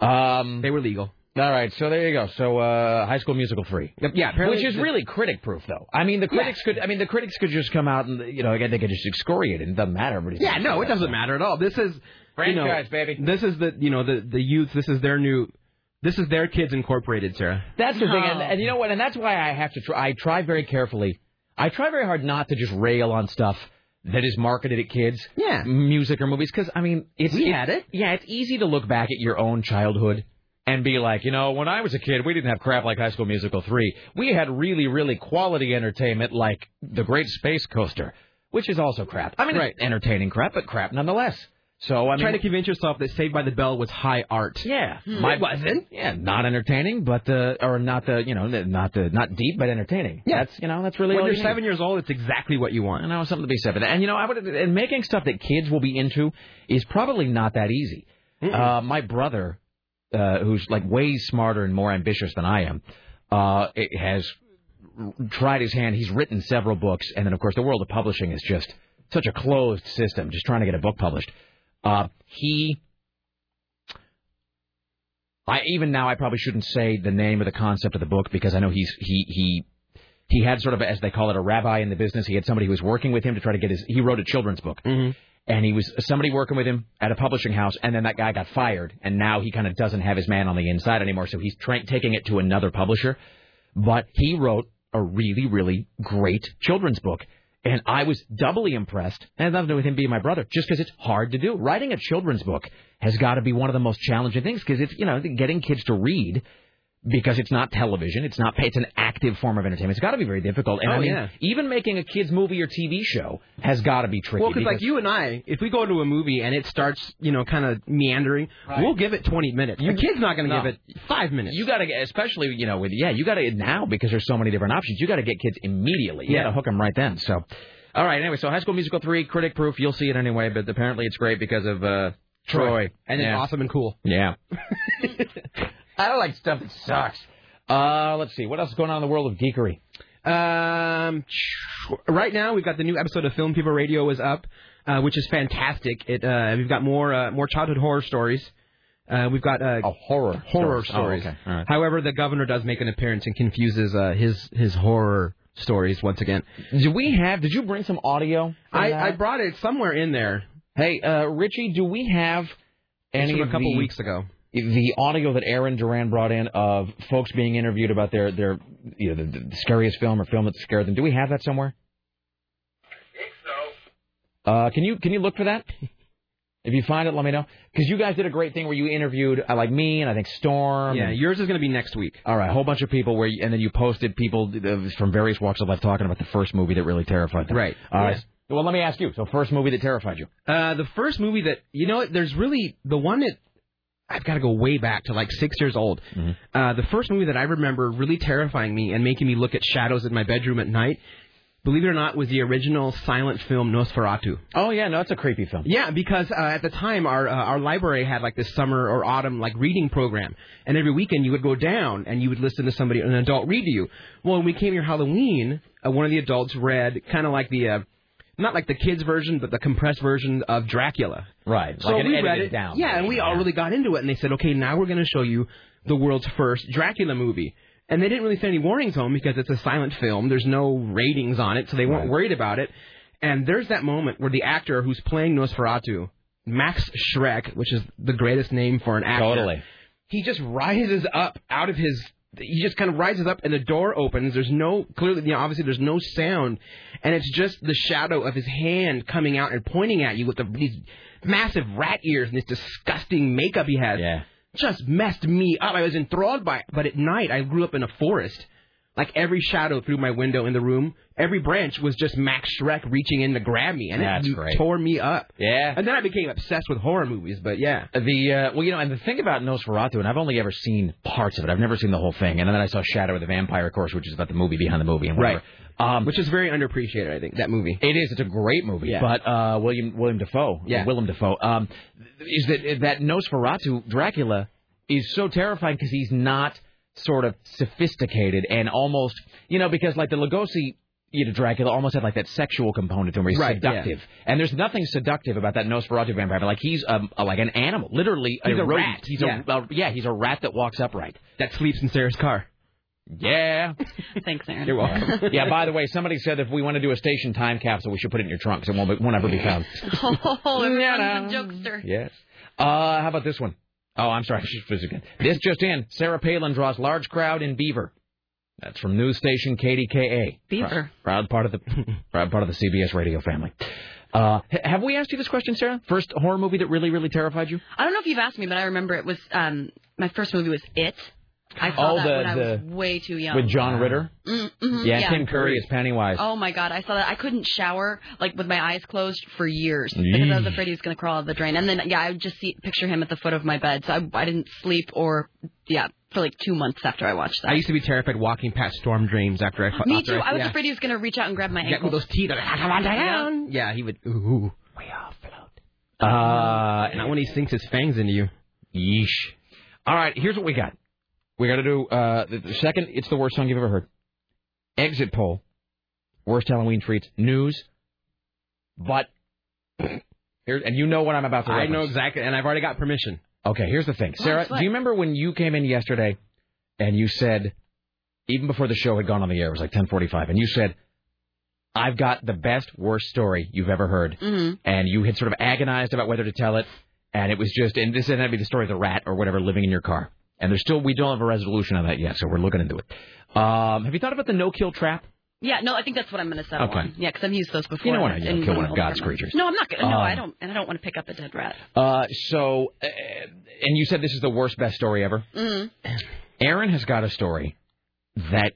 Um, They were legal. All right, so there you go. So uh, High School Musical free. Yeah, apparently which is really critic proof, though. I mean, the critics could. I mean, the critics could just come out and you know, again, they could just excoriate it. It doesn't matter. Everybody's Yeah, no, it doesn't matter at all. This is you know, Franchise, baby. This is the you know the the youth. This is their new. This is their kids incorporated, Sarah. That's the thing, and, and you know what? And that's why I have to try. I try very carefully. I try very hard not to just rail on stuff that is marketed at kids. Yeah. music or movies, because I mean, it's We had it. Yeah, it's easy to look back at your own childhood and be like, you know, when I was a kid, we didn't have crap like High School Musical three. We had really, really quality entertainment like The Great Space Coaster, which is also crap. I mean, Right. entertaining crap, but crap nonetheless. So I mean, Trying to convince yourself that Saved by the Bell was high art. yeah, it wasn't. Yeah, not entertaining, but uh, or not the you know not the not deep, but entertaining. Yeah. that's you know that's really When you're you need. seven years old, it's exactly what you want. You know, something to be that. And you know, I would and making stuff that kids will be into is probably not that easy. Uh, my brother, uh, who's like way smarter and more ambitious than I am, uh, has tried his hand. He's written several books, and then of course the world of publishing is just such a closed system. Just trying to get a book published. Uh, he. I even now I probably shouldn't say the name or the concept of the book because I know he's he he he had sort of as they call it a rabbi in the business. He had somebody who was working with him to try to get his. He wrote a children's book, Mm-hmm. And he was somebody working with him at a publishing house, and then that guy got fired, and now he kind of doesn't have his man on the inside anymore, so he's tra- taking it to another publisher. But he wrote a really really great children's book. And I was doubly impressed, and nothing to do with him being my brother, just because it's hard to do. Writing a children's book has got to be one of the most challenging things, because it's, you know, getting kids to read because it's not television, it's not it's an active form of entertainment. It's got to be very difficult. And Oh, I mean, yeah. even making a kids movie or TV show has got to be tricky. Well, because like you and I, if we go to a movie and it starts, you know, kind of meandering, we'll give it 20 minutes. Your kid's not going to No. give it five minutes. you got to get, especially you know, with yeah, you got to now because there's so many different options. You got to get kids immediately. You Yeah. got to hook them right then. So, all right. Anyway, so High School Musical three, critic proof. You'll see it anyway, but apparently it's great because of uh, Troy. And it's awesome and cool. Yeah. I don't like stuff that sucks. Uh, let's see. What else is going on in the world of geekery? Um, right now we've got the new episode of Film Fever Radio is up, uh, which is fantastic. It uh, we've got more uh, more childhood horror stories. Uh, we've got uh, horror horror stories. Oh, okay. All right. However, the governor does make an appearance and confuses uh, his his horror stories once again. Do we have? Did you bring some audio? I? I brought it somewhere in there. Hey, uh, Richie, do we have It's from a couple the, weeks ago? The audio that Aaron Duran brought in of folks being interviewed about their their you know, the, the scariest film or film that scared them? Do we have that somewhere? Uh, can you can you look for that? If you find it, let me know. Because you guys did a great thing where you interviewed uh, like me and I think Storm. Yeah, and- yours is going to be next week. all right, a whole bunch of people where, you, and then you posted people uh, from various walks of life talking about the first movie that really terrified them. Right. All right. Yeah. Well, let me ask you. So, first movie that terrified you? Uh, the first movie that you know, what, there's really the one that I've got to go way back to like six years old. Mm-hmm. Uh, the first movie that I remember really terrifying me and making me look at shadows in my bedroom at night, believe it or not, was the original silent film Nosferatu. Oh yeah, no, it's a creepy film. Yeah, because uh, at the time our uh, our library had like this summer or autumn like reading program, and every weekend you would go down and you would listen to somebody, an adult, read to you. Well, when we came here Halloween, uh, one of the adults read kind of like the. Not like the kids' version, but the compressed version of Dracula. Right. So like an we read it down. Yeah, and we all really got into it. And they said, okay, now we're going to show you the world's first Dracula movie. And they didn't really send any warnings home because it's a silent film. There's no ratings on it, so they weren't Right. worried about it. And there's that moment where the actor who's playing Nosferatu, Max Schreck, which is the greatest name for an actor, Totally. he just rises up out of his he just kind of rises up and the door opens. There's no clearly you know obviously there's no sound. And it's just the shadow of his hand coming out and pointing at you with the, these massive rat ears and this disgusting makeup he has. Yeah. just messed me up. I was enthralled by it. But at night i grew up in a forest like every shadow through my window in the room every branch was just max schreck reaching in to grab me and That's it great. tore me up Yeah. and then i became obsessed with horror movies but yeah The uh, well, you know, and the thing about Nosferatu, and I've only ever seen parts of it. I've never seen the whole thing. And then I saw Shadow of the Vampire, of course, which is about the movie behind the movie and whatever. Um, which is very underappreciated i think that movie It is. It's a great movie. Yeah. But uh, William William Dafoe, Yeah. Willem Dafoe, um, is that that Nosferatu Dracula is so terrifying because he's not sort of sophisticated and almost you know because like the Lugosi you know, Dracula almost had like that sexual component to him, where he's Right, seductive. And there's nothing seductive about that Nosferatu vampire. Like he's um, a, like an animal, literally He's a rodent. rat, He's yeah. a uh, yeah, he's a rat that walks upright. That sleeps in Sarah's car. Yeah. Thanks, Aaron. You're welcome. yeah. By the way, somebody said if we want to do a station time capsule, we should put it in your trunk, so it won't, be, won't ever be found. Oh, everyone's a jokester. Yes. Uh, how about this one? Oh, I'm sorry. This just in: Sarah Palin draws large crowd in Beaver. That's from news station KDKA. Beaver. Proud, proud part of the proud part of the CBS radio family. Uh, have we asked you this question, Sarah? First horror movie that really, really terrified you? I don't know if you've asked me, but I remember it was um my first movie was It. I saw Oh, that the- when I was way too young. With John Ritter. Mm, mhm, yeah, Tim Curry is Pennywise. Oh my god, I saw that. I couldn't shower like with my eyes closed for years because I was afraid he was going to crawl out of the drain. And then yeah, I would just see picture him at the foot of my bed. So I, I didn't sleep or yeah for like two months after I watched that. I used to be terrified walking past storm drains after I. Me after too. I was yeah. afraid he was going to reach out and grab my Get ankle. with those teeth. like, Come on down. Yeah, he would. Ooh. Uh, not when he sinks his fangs into you. Yeesh. All right, here's what we got. We got to do uh, the, the second. It's the worst song you've ever heard. Exit poll. Worst Halloween treats. News. But here, and you know what I'm about to. Do. I know exactly, and I've already got permission. Okay, here's the thing, Sarah. Do you remember when you came in yesterday, and you said, even before the show had gone on the air, it was like 10:45, and you said, "I've got the best worst story you've ever heard," Mhm. and you had sort of agonized about whether to tell it, and it was just, and this ended up being the story of the rat or whatever living in your car, and there's still we don't have a resolution on that yet, so we're looking into it. Um, have you thought about the no-kill trap? Yeah, no, I think that's what I'm going to settle Okay. on. Yeah, because I've used those before. You don't know, in kill one of God's apartment. creatures. No, I'm not going to. No, Um, I don't. And I don't want to pick up a dead rat. Uh, so, uh, and you said this is the worst, best story ever. Mm. Aaron has got a story that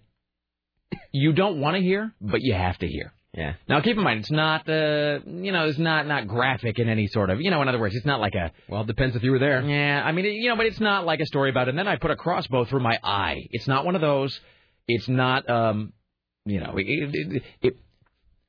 you don't want to hear, but you have to hear. Yeah. Now, keep in mind, it's not uh, you know, it's not not graphic in any sort of, you know, in other words, it's not like a. Well, it depends if you were there. Yeah, I mean, it, you know, but it's not like a story about. And then I put a crossbow through my eye. It's not one of those. It's not, um, you know, it. it, it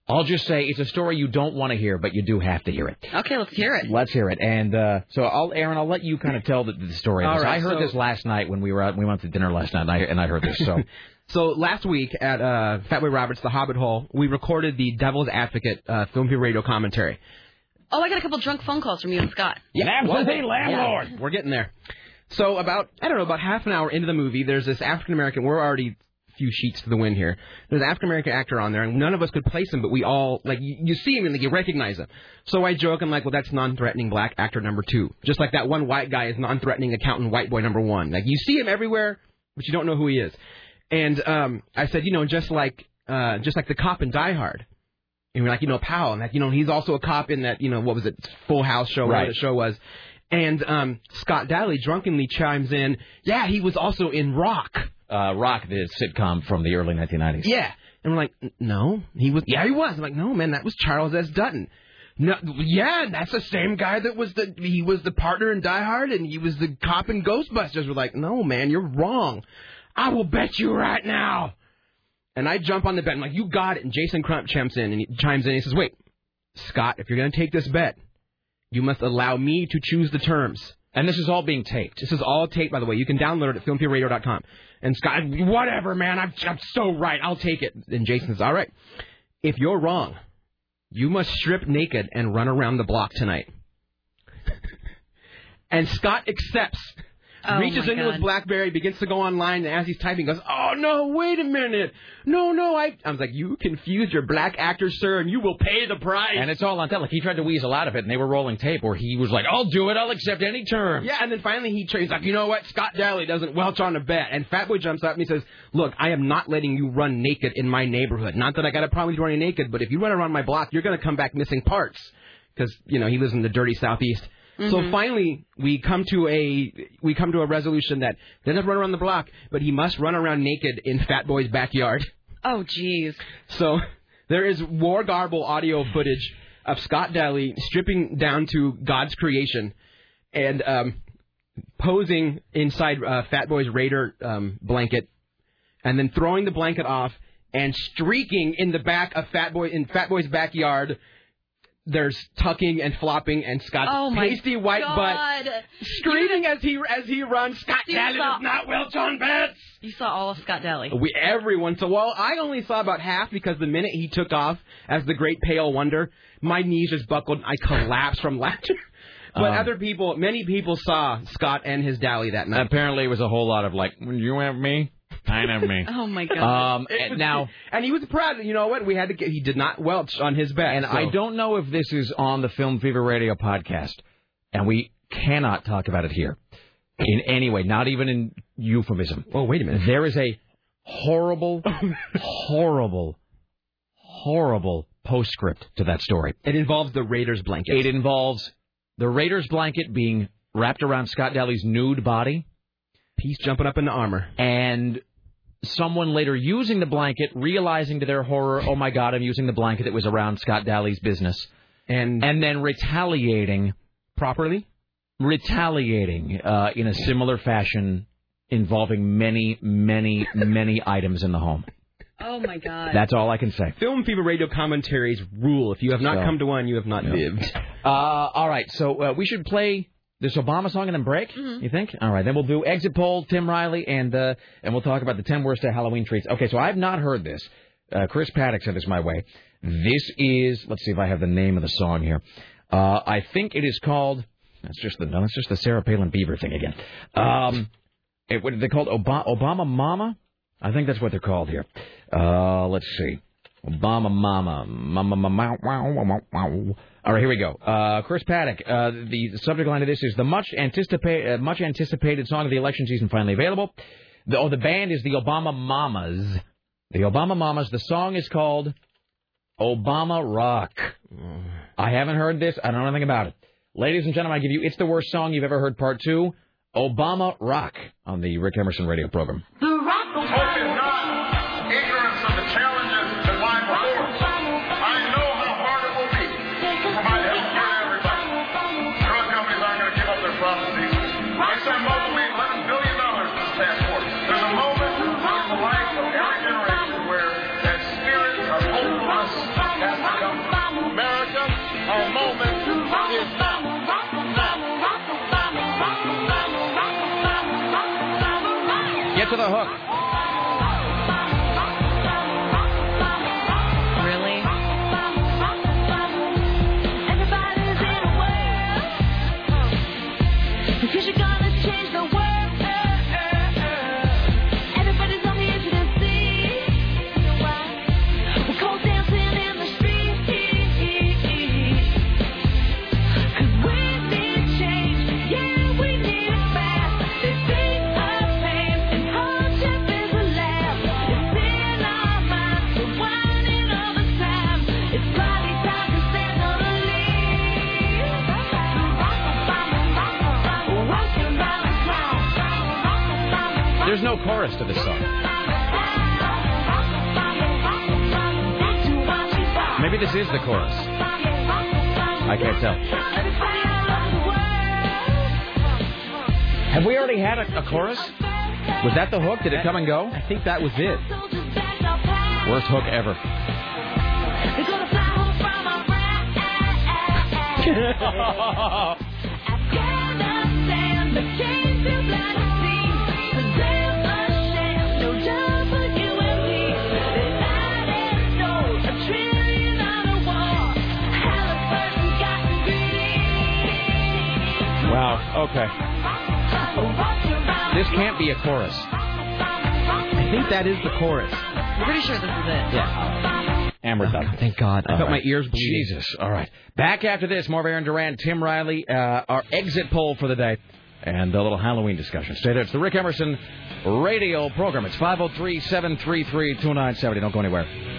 I'll just say it's a story you don't want to hear, but you do have to hear it. Okay, let's hear it. Let's hear it. And uh, so, I'll, Aaron, I'll let you kind of tell the, the story. of All this. right, I heard so- this last night when we were out. We went to dinner last night, and I, and I heard this. So, So last week at uh, Fatboy Roberts, the Hobbit Hole, we recorded the Devil's Advocate uh, Film Fever Radio commentary. Oh, I got a couple drunk phone calls from you and Scott. Yeah, well, yeah, we're getting there. So about I don't know about half an hour into the movie, there's this African American. We're already a few sheets to the wind here. There's an African American actor on there, and none of us could place him, but we all like you, you see him and like, you recognize him. So I joke, I'm like, well, that's non-threatening black actor number two, just like that one white guy is non-threatening accountant white boy number one. Like you see him everywhere, but you don't know who he is. And um, I said, you know, just like uh, just like the cop in Die Hard. And we're like, you know, Powell, and that, you know, he's also a cop in that, you know, what was it, Full House show, whatever the show was. And um, Scott Daly drunkenly chimes in, yeah, he was also in Rock. uh, Rock, the sitcom from the early 1990s. Yeah. And we're like, no, he was, yeah, he was. I'm like, no, man, that was Charles S. Dutton. No, yeah, that's the same guy that was the, he was the partner in Die Hard and he was the cop in Ghostbusters. We're like, no, man, you're wrong. I will bet you right now. And I jump on the bet. I'm like, you got it. And Jason Crump chimes in and he chimes in. And he says, wait, Scott, if you're going to take this bet, you must allow me to choose the terms. And this is all being taped. This is all taped, by the way. You can download it at filmfeverradio.com. And Scott, whatever, man. I'm, I'm so right. I'll take it. And Jason says, all right. If you're wrong, you must strip naked and run around the block tonight. and Scott accepts. Oh, reaches into God. his BlackBerry, begins to go online, and as he's typing, goes, "Oh no, wait a minute! No, no, I." I was like, "You confused your black actor, sir, and you will pay the price." And it's all on tape. Like he tried to weasel out of it, and they were rolling tape, where he was like, "I'll do it. I'll accept any terms." Yeah, and then finally he he's like, you know what? Scott Daly doesn't welch on a bet. And Fatboy jumps up and he says, look, I am not letting you run naked in my neighborhood. Not that I got a problem with you running naked, but if you run around my block, you're going to come back missing parts. Because, you know, he lives in the dirty southeast. So Mhm. finally, we come to a we come to a resolution that doesn't run around the block, but he must run around naked in Fat Boy's backyard. Oh, jeez. So there is war garble audio footage of Scott Daly stripping down to God's creation and um, posing inside uh, Fat Boy's Raider um, blanket, and then throwing the blanket off and streaking in the back of Fat Boy in Fat Boy's backyard, there's tucking and flopping and Scott's Oh pasty white God. butt screaming as he as he runs. Scott You Daly saw- does not Welch on bets. You saw all of Scott Daly. We everyone so well. I only saw about half because the minute he took off as the great pale wonder, my knees just buckled. and I collapsed from laughter. But Um, other people, many people saw Scott and his Dally that night. Apparently, it was a whole lot of like, you have me, I have me. Oh my God. Um, and was- now, and he was proud. You know what? We had to get. He did not welch on his bet. and so- I don't know if this is on the Film Fever Radio podcast, and we cannot talk about it here in any way, not even in euphemism. Oh, wait a minute. There is a horrible, horrible, horrible postscript to that story. It involves the Raiders blanket. It involves the Raiders blanket being wrapped around Scott Daly's nude body. Piece jumping up into armor. And someone later using the blanket, realizing to their horror, oh my God, I'm using the blanket that was around Scott Daly's business. And and then retaliating properly? Retaliating uh, in a similar fashion involving many, many, many items in the home. Oh my God. That's all I can say. Film Fever Radio commentaries rule. If you have not So- come to one, you have not lived. Uh, all right, so uh, we should play this Obama song and then break. You think? All right, then we'll do exit poll, Tim Riley, and uh, and we'll talk about the ten worst Halloween treats. Okay, so I've not heard this. Uh, Chris Paddock sent this my way. This is let's see if I have the name of the song here. Uh, I think it is called. That's just the no, that's just the Sarah Palin Beaver thing again. Um, it, what are they called? Obama, Obama Mama. I think that's what they're called here. Uh, let's see. Obama Mama. Mama Mama. Wow, wow, wow, wow. All right, here we go. Uh, Chris Paddock. Uh, the, the subject line of this is the much anticipated, uh, much anticipated song of the election season finally available. The, oh, the band is the Obama Mamas. The Obama Mamas. The song is called Obama Rock. I haven't heard this. I don't know anything about it. Ladies and gentlemen, I give you It's the Worst Song You've Ever Heard Part 2, Obama Rock, on the Rick Emerson radio program. The rock chorus to this song. Maybe this is the chorus. I can't tell. Have we already had a, a chorus? Was that the hook? Did it come and go? I think that was it. Worst hook ever. Okay. This can't be a chorus. I think that is the chorus. I'm pretty sure this is it. Yeah. And we're. Thank God. I All felt right. my ears bleeding. Jesus. All right. Back after this, more of Aaron Duran, Tim Riley, uh, our exit poll for the day, and a little Halloween discussion. Stay there. It's the Rick Emerson radio program. It's 503 733 2970. Don't go anywhere.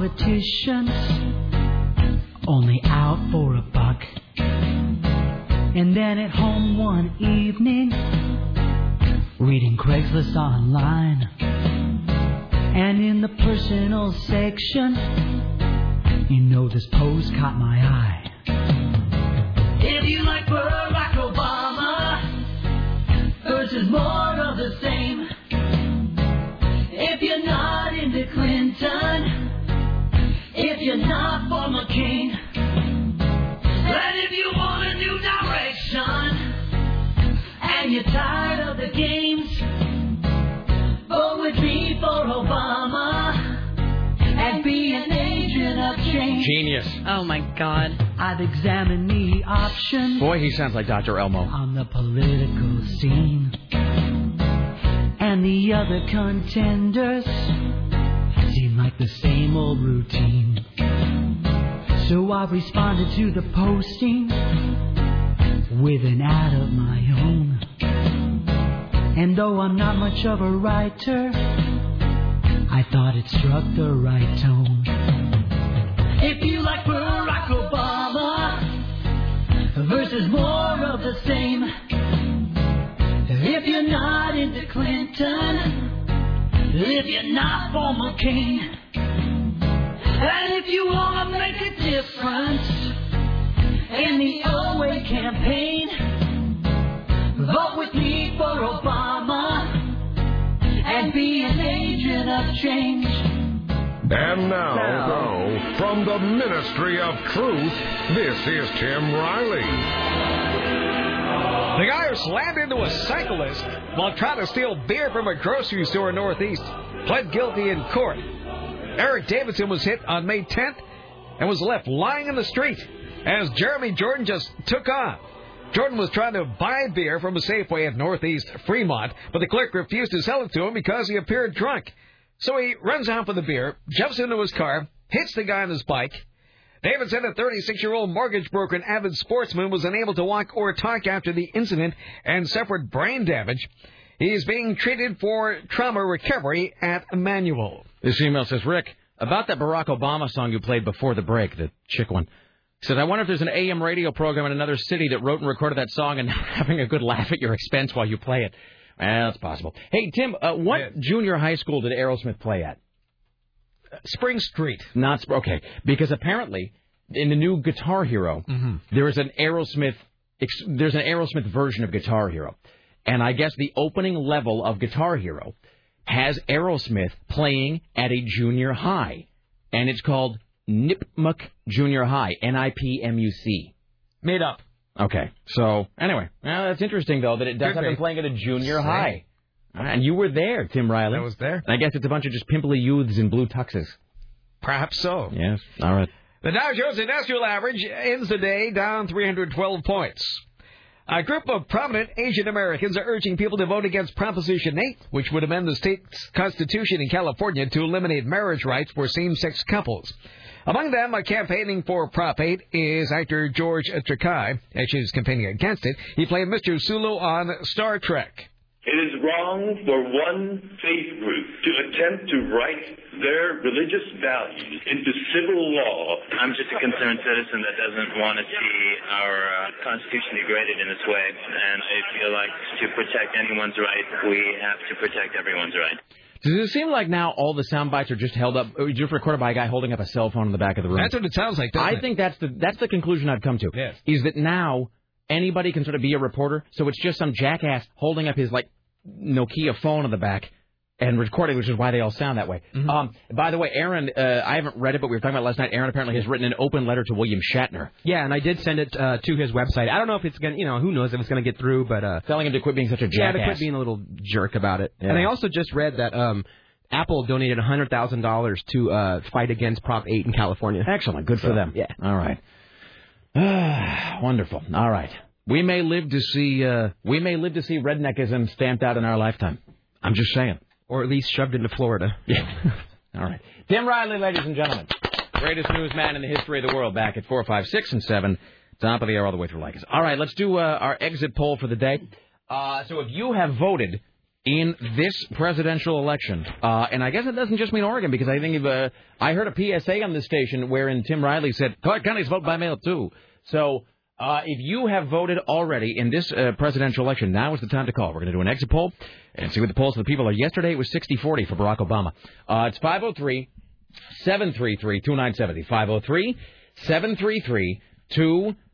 Politicians, only out for a buck. And then at home one evening, reading Craigslist online. And in the personal section, you know this post caught my eye. Boy, he sounds like Dr. Elmo. on the political scene. And the other contenders seem like the same old routine. So I responded to the posting with an ad of my own. And though I'm not much of a writer, I thought it struck the right tone. If you versus more of the same, if you're not into Clinton, if you're not for McCain, and if you want to make a difference in the OA campaign, vote with me for Obama and be an agent of change. And now, from the Ministry of Truth, this is Tim Riley. The guy who slammed into a cyclist while trying to steal beer from a grocery store in Northeast pled guilty in court. Eric Davidson was hit on May 10th and was left lying in the street as Jeremy Jordan just took off. Jordan was trying to buy beer from a Safeway at Northeast Fremont, but the clerk refused to sell it to him because he appeared drunk. So he runs out for the beer, jumps into his car, hits the guy on his bike. Davidson, a 36 year old mortgage broker and avid sportsman, was unable to walk or talk after the incident and suffered brain damage. He is being treated for trauma recovery at Emanuel. This email says, Rick, about that Barack Obama song you played before the break, the chick one. Says, I wonder if there's an AM radio program in another city that wrote and recorded that song and having a good laugh at your expense while you play it. That's possible. Hey, Tim, uh, what junior high school did Aerosmith play at? Spring Street. Not Sp- okay, because apparently in the new Guitar Hero, there is an Aerosmith. Ex- there's an Aerosmith version of Guitar Hero, and I guess the opening level of Guitar Hero has Aerosmith playing at a junior high, and it's called Nipmuc Junior High, N-I-P-M-U-C. Made up. Okay, so anyway, well, that's interesting though that it does Could have been playing at a junior Same. high. And you were there, Tim Riley. I was there. And I guess it's a bunch of just pimply youths in blue tuxes. Perhaps so. Yes. All right. The Dow Jones Industrial Average ends the day down 312 points. A group of prominent Asian Americans are urging people to vote against Proposition 8, which would amend the state's constitution in California to eliminate marriage rights for same-sex couples. Among them, uh, campaigning for Prop 8 is actor George Takei. Actually, he's campaigning against it. He played Mr. Sulu on Star Trek. It is wrong for one faith group to attempt to write their religious values into civil law. I'm just a concerned citizen that doesn't want to see our uh, Constitution degraded in this way, and I feel like to protect anyone's right, we have to protect everyone's right. Does it seem like now all the sound bites are just held up, or just recorded by a guy holding up a cell phone in the back of the room? That's what it sounds like. doesn't I it? think that's the that's the conclusion I've come to. Yes. Is that now anybody can sort of be a reporter, so it's just some jackass holding up his like Nokia phone in the back and recording, which is why they all sound that way. Mm-hmm. Um, by the way, Aaron, uh, I haven't read it, but we were talking about it last night. Aaron apparently has written an open letter to William Shatner, Yeah, and I did send it uh, to his website. I don't know if it's gonna, you know, who knows if it's gonna get through, but uh, telling him to quit being such a jerk. yeah, to jackass. quit being a little jerk about it. Yeah. And I also just read that um, Apple donated hundred thousand dollars to uh, fight against Prop 8 in California. Excellent, good for them. Yeah. All right. Wonderful. All right. We may live to see uh, we may live to see redneckism stamped out in our lifetime. I'm just saying. Or at least shoved into Florida. Yeah. All right. Tim Riley, ladies and gentlemen. Greatest newsman in the history of the world back at 4, 5, 6, and 7. Top of the hour all the way through Leykis. All right, let's do uh, our exit poll for the day. Uh, so if you have voted in this presidential election, uh, and I guess it doesn't just mean Oregon because I think if, uh, I heard a PSA on the station wherein Tim Riley said Clark County's vote by mail too. So uh, if you have voted already in this uh, presidential election, now is the time to call. We're going to do an exit poll and see what the polls of the people are. Yesterday it was 60-40 for Barack Obama. Uh, it's 503 733 2970. 503 733 2970.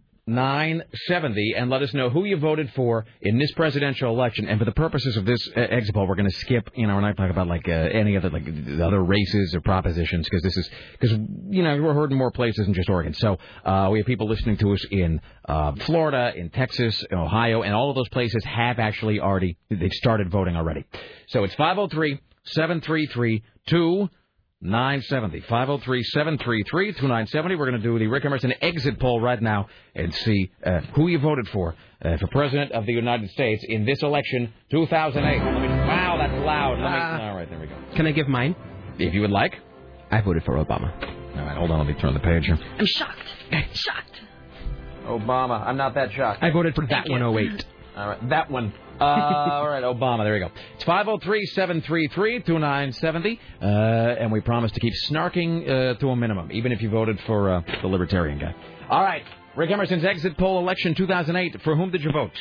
And let us know who you voted for in this presidential election. And for the purposes of this uh, exit poll, we're going to skip, you know, we're not talking about like uh, any other, like the other races or propositions because this is, because, you know, we're heard in more places than just Oregon. So uh, we have people listening to us in uh, Florida, in Texas, in Ohio, and all of those places have actually already, they've started voting already. So it's 503 733 2970. 503 733 2970. We're going to do the Rick Emerson exit poll right now and see uh, who you voted for uh, for President of the United States in this election 2008. Me- wow, that's loud. Let me, all right, there we go. Can I give mine? If you would like. I voted for Obama. All right, hold on. Let me turn the page here. I'm shocked. shocked. Obama. I'm not that shocked. I voted for that 108. All right, that one. Uh, all right, Obama. There you go. It's 503 733 2970. Uh, And we promise to keep snarking uh, to a minimum, even if you voted for uh, the Libertarian guy. All right. Rick Emerson's exit poll election 2008. For whom did you vote?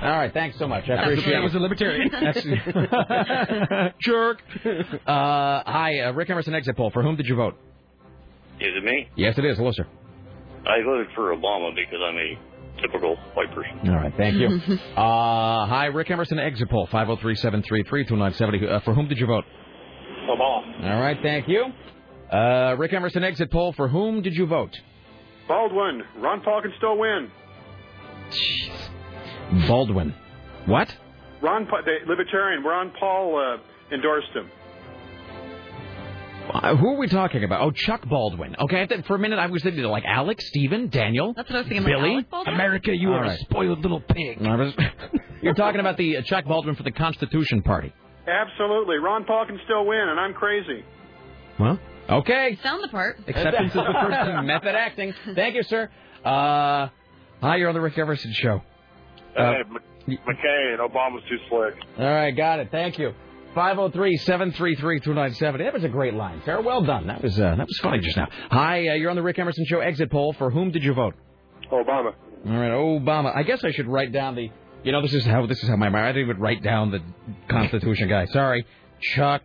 All right, thanks so much. I That's appreciate I was it. a libertarian. That's- Jerk. Uh, hi, uh, Rick Emerson exit poll. For whom did you vote? Is it me? Yes, it is. Hello, sir. I voted for Obama because I'm a typical white person. All right, thank you. uh, hi, Rick Emerson exit poll. 503-733-2970. Uh, for whom did you vote? Obama. All right, thank you. Uh, Rick Emerson exit poll. For whom did you vote? Baldwin. Ron Paul can still win. Jeez. Baldwin. What? Ron, Pa- the Libertarian. Ron Paul uh, endorsed him. Uh, who are we talking about? Oh, Chuck Baldwin. Okay, I thought- for a minute I was thinking like Alex, Stephen, Daniel, That's what I was thinking. Billy. Like Alec Baldwin? America, you All are right. a spoiled little pig. I was- You're talking about the uh, Chuck Baldwin for the Constitution Party. Absolutely. Ron Paul can still win, and I'm crazy. Well, okay. Sound the part. Acceptance is the first thing. Method acting. Thank you, sir. Uh, hi, you're on the Rick Emerson show. Uh, hey, M- McCain, Obama's too slick. All right, got it. Thank you. 503-733-2970. That was a great line, Sarah. Well done. That was uh, that was funny just now. Hi, uh, you're on the Rick Emerson show exit poll. For whom did you vote? Obama. All right, Obama. I guess I should write down the. You know, this is how this is how my mind. I didn't even write down the Constitution guy. Sorry, Chuck.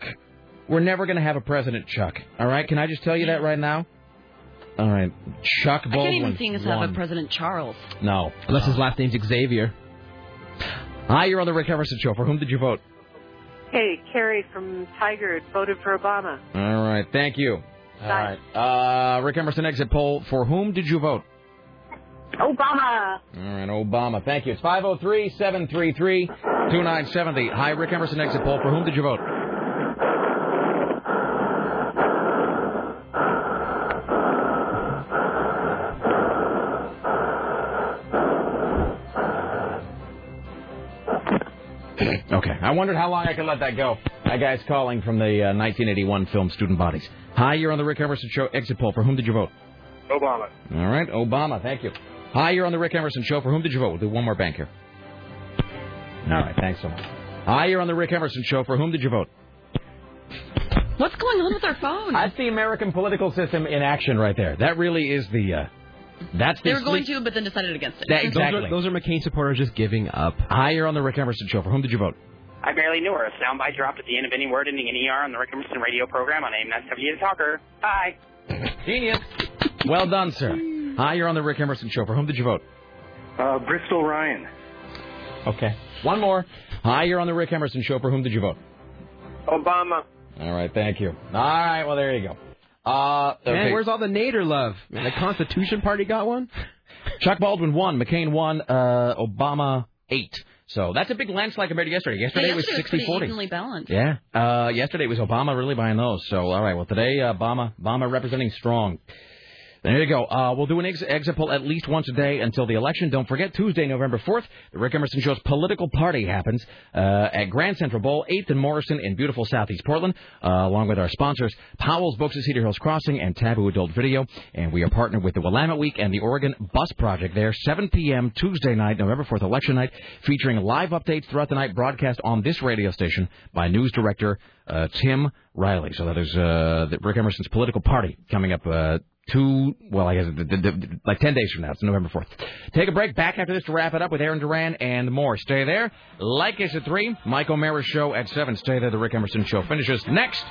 We're never going to have a president, Chuck. All right, can I just tell you that right now? All right, Chuck Baldwin. I can't even see us have a President Charles. No, Unless his last name's Xavier. Hi, you're on the Rick Emerson show. For whom did you vote? Hey, Carrie from Tigard voted for Obama. All right, thank you. All right, uh, Rick Emerson exit poll. For whom did you vote? Obama. All right, Obama. Thank you. It's 503 733 2970. Hi, Rick Emerson exit poll. For whom did you vote? I wondered how long I could let that go. That guy's calling from the uh, 1981 film Student Bodies. Hi, you're on the Rick Emerson Show exit poll. For whom did you vote? Obama. All right, Obama. Thank you. Hi, you're on the Rick Emerson Show. For whom did you vote? We'll do one more bank here. All right, thanks so much. Hi, you're on the Rick Emerson Show. For whom did you vote? What's going on with our phone? That's the American political system in action right there. That really is the. Uh, that's the. They were going sleep- to, but then decided against it. That- exactly. Those are, those are McCain supporters just giving up. Hi, you're on the Rick Emerson Show. For whom did you vote? I barely knew her. A soundbite dropped at the end of any word ending in ER on the Rick Emerson radio program on AM 970 The Talker. Bye. Genius. Well done, sir. Hi, you're on the Rick Emerson Show. For whom did you vote? Uh, Bristol Ryan. Okay. One more. Hi, you're on the Rick Emerson Show. For whom did you vote? Obama. All right, thank you. All right, well, there you go. Uh, Man, where's all the Nader love? Man, the Constitution Party got one? Chuck Baldwin won. McCain won. Uh, Obama eight. So that's a big landslide compared to yesterday. Yesterday Yeah, was yesterday 60 pretty 40. evenly balanced. Yeah. Uh, yesterday was Obama really buying those. So, all right. Well, today, uh, Obama, Obama representing strong. There you go. Uh, we'll do an ex- exit poll at least once a day until the election. Don't forget, Tuesday, November 4th, the Rick Emerson Show's political party happens uh, at Grand Central Bowl, 8th and Morrison in beautiful southeast Portland, uh, along with our sponsors, Powell's Books at Cedar Hills Crossing and Taboo Adult Video. And we are partnered with the Willamette Week and the Oregon Bus Project there, 7 p.m. Tuesday night, November 4th, election night, featuring live updates throughout the night, broadcast on this radio station by news director uh, Tim Riley. So that is uh, Rick Emerson's political party coming up uh, two, well, I guess the, the, the, like 10 days from now. It's November 4th. Take a break. Back after this to wrap it up with Aaron Duran and more. Stay there. Leykis at 3. Mike O'Mara's show at 7. Stay there. The Rick Emerson show finishes next.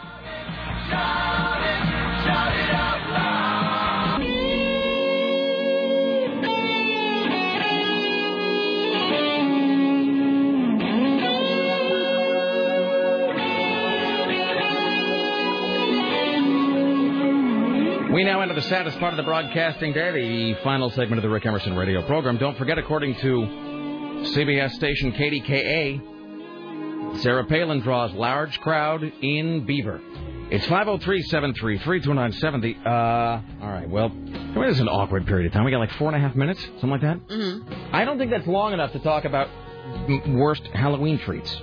We now enter the saddest part of the broadcasting day, the final segment of the Rick Emerson radio program. Don't forget, according to CBS station KDKA, Sarah Palin draws large crowd in Beaver. It's 503-733-2970. Uh, all right, well, this is an awkward period of time. We got like four and a half minutes, something like that. Mm-hmm. I don't think that's long enough to talk about m- worst Halloween treats.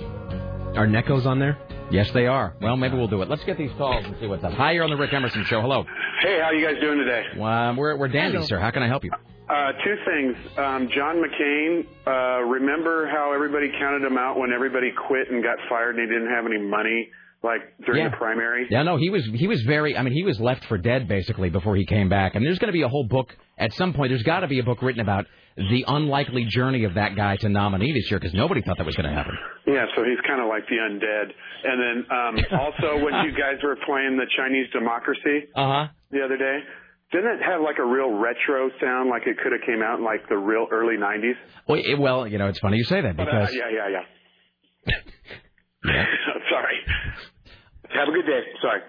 Are Neccos on there? Yes, they are. Well, maybe we'll do it. Let's get these calls and see what's up. Hi, you're on the Rick Emerson Show. Hello. Hey, how you guys doing today? Uh, we're we're dandy, sir. How can I help you? Uh, two things. Um, John McCain, uh, remember how everybody counted him out when everybody quit and got fired and he didn't have any money, like during Yeah. the primary? Yeah, no, he was he was very. I mean, he was left for dead basically before he came back. And there's going to be a whole book at some point. There's got to be a book written about the unlikely journey of that guy to nominee this year because nobody thought that was going to happen. Yeah, so he's kind of like the undead. And then um, also when you guys were playing the Chinese Democracy Uh huh. the other day, didn't it have like a real retro sound, like it could have came out in like the real early '90s? Well, it, well, you know, it's funny you say that uh, because yeah, yeah, yeah. Sorry. Have a good day. Sorry.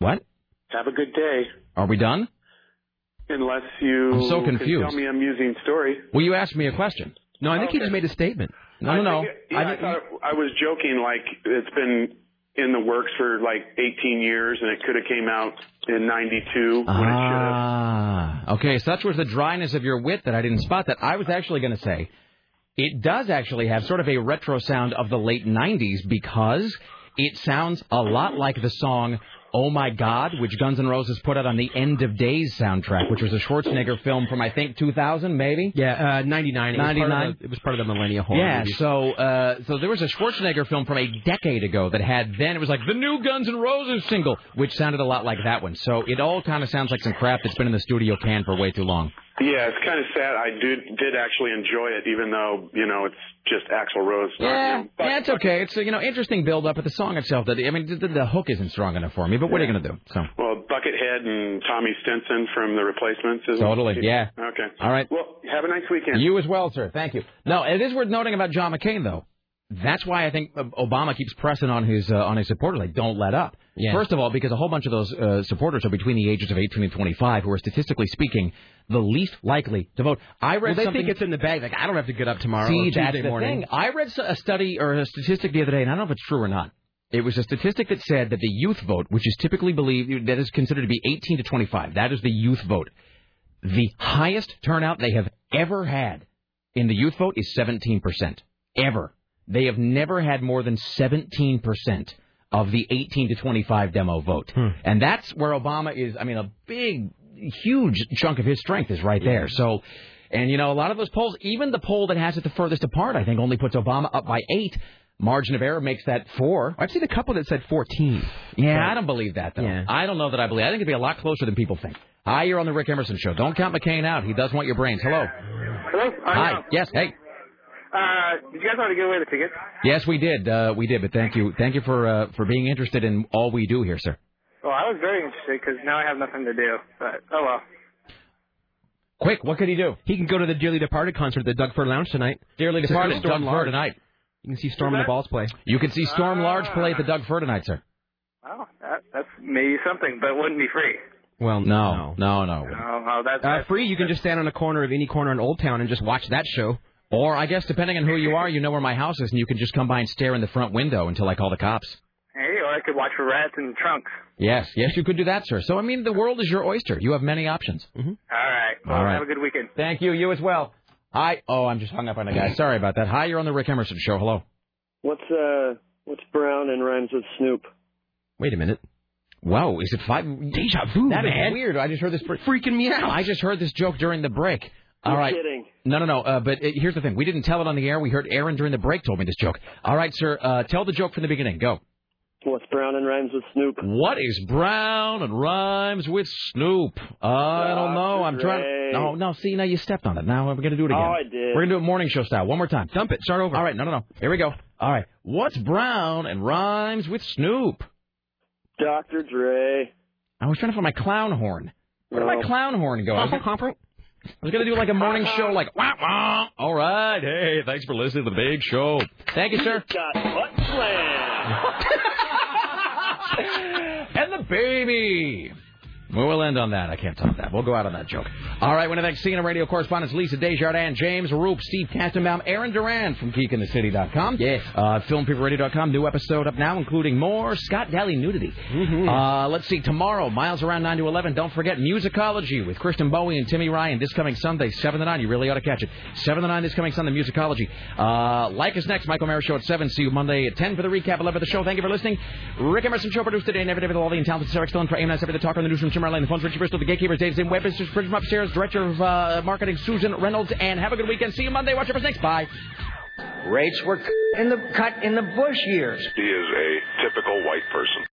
what? Have a good day. Are we done? Unless you I'm so confused. tell me an amusing story. Well, you asked me a question. No, I think he Okay. just made a statement. No, no, no. it- yeah, I, thought I was joking. Like it's been in the works for like 18 years, and it could have came out in '92 when it should have. Ah, okay. Such was the dryness of your wit that I didn't spot that. I was actually going to say it does actually have sort of a retro sound of the late '90s because it sounds a lot like the song "Oh My God," which Guns N' Roses put out on the End of Days soundtrack, which was a Schwarzenegger film from I think 2000, maybe. Yeah, uh, 99. It was part of 99? the- It was part of the Millennia Horror Yeah, movies. so uh, so there was a Schwarzenegger film from a decade ago that had then it was like the new Guns N' Roses single, which sounded a lot like that one. So it all kind of sounds like some crap that's been in the studio can for way too long. Yeah, it's kind of sad. I did did actually enjoy it, even though you know it's just Axl Rose. Yeah, him. yeah, it's okay. It's you know interesting build up, but the song itself, that I mean, the, the hook isn't strong enough for me. But what are you gonna do? So Well, Buckethead and Tommy Stinson from the Replacements. Isn't Totally, yeah. Okay. all right, Well, have a nice weekend. you as well, sir. Thank you. No, it is worth noting about John McCain though. That's why I think Obama keeps pressing on his uh, on his supporters like don't let up. Yeah. First of all, because a whole bunch of those uh, supporters are between the ages of 18 and 25, who are statistically speaking the least likely to vote. I read Well, they something. think it's in the bag. Like I don't have to get up tomorrow. See, that's the morning. thing. I read a study or a statistic the other day, and I don't know if it's true or not. It was a statistic that said that the youth vote, which is typically believed that is considered to be 18 to 25, that is the youth vote. The highest turnout they have ever had in the youth vote is 17%. Ever. They have never had more than 17% of the 18 to 25 demo vote. Hmm. And that's where Obama is, I mean, a big, huge chunk of his strength is right there. So, and you know, a lot of those polls, even the poll that has it the furthest apart, I think only puts Obama up by eight. Margin of error makes that four. I've seen a couple that said 14. Yeah, I don't believe that though. Yeah. I don't know that I believe. I think it'd be a lot closer than people think. Hi, you're on the Rick Emerson show. Don't count McCain out. He does want your brains. Hello. Hello? Hi. Yes. Hey. Uh, did you guys already give away the tickets? Yes, we did. Uh, we did. But thank you. Thank you for uh, for being interested in all we do here, sir. Well, I was very interested because now I have nothing to do. But oh well. Quick, what could he do? He can go to the Dearly Departed concert at the Doug Fir Lounge tonight. Dearly To departed, see Storm Doug Fir Large. tonight. You can see Storm and the Balls play. You can see Storm Large play at the Doug Fir tonight, sir. Well, that, that's maybe something, but it wouldn't be free. Well, No, no, no. Oh, oh that's, Uh, free, you can just stand on a corner of any corner in Old Town and just watch that show. Or I guess depending on who you are, you know where my house is, and you can just come by and stare in the front window until I call the cops. Hey, or or I could watch for rats in the trunks. Yes, yes, you could do that, sir. So, I mean, the world is your oyster. You have many options. All right. Well, All right. Have a good weekend. Thank you. You as well. Hi. Oh, I'm just hung up on a guy. Sorry about that. Hi, you're on the Rick Emerson Show. Hello. What's uh what's brown and rhymes with Snoop? Wait a minute. Whoa, is it five? Deja vu, That is man. weird. I just heard this. Freaking me out. I just heard this joke during the break. All You're kidding. No, no, no. Uh, but uh, here's the thing. We didn't tell it on the air. We heard Aaron during the break told me this joke. All right, sir. Uh, tell the joke from the beginning. Go. What's brown and rhymes with Snoop? What is brown and rhymes with Snoop? Uh, I don't know. I'm trying. No, no. See, now you stepped on it. Now we're gonna do it again. Oh, I did. We're gonna do it morning show style. One more time. Dump it. Start over. All right. No, no, no. Here we go. All right. What's brown and rhymes with Snoop? Dr. Dre. I was trying to find my clown horn. Where did my clown horn go? I was, gonna, I was gonna do like a morning show, like wah wah. All right. Hey, thanks for listening to the big show. Thank you, sir. Got butt slam. and the baby. We will end on that. I can't top that. We'll go out on that joke. All right, when I thank CNN radio correspondents Lisa Desjardins, James Roop, Steve Kastenbaum, Aaron Duran from GeekInTheCity.com. Yes. Uh, FilmFeverRadio.com. New episode up now, including more Scott Daly nudity. Uh, let's see, tomorrow, miles around 9 to 11. Don't forget Musicology with Kristen Bowie and Timmy Ryan this coming Sunday, 7 to 9. You really ought to catch it. 7 to 9 this coming Sunday, Musicology. Uh, like us next, Michael Mara Show at 7. See you Monday at 10 for the recap, 11 for the show. Thank you for listening. Rick Emerson Show produced today and every day with all the talented Sarah Stone for AMS, every the talker on the newsroom, Jim Marlene, the phones, Richie Bristol, the gatekeepers, Dave Zim, Web, Mr. Bridge from upstairs, Director of uh, Marketing, Susan Reynolds, and have a good weekend. See you Monday. Watch your next. Bye. Rates were in the cut in the Bush years. He is a typical white person.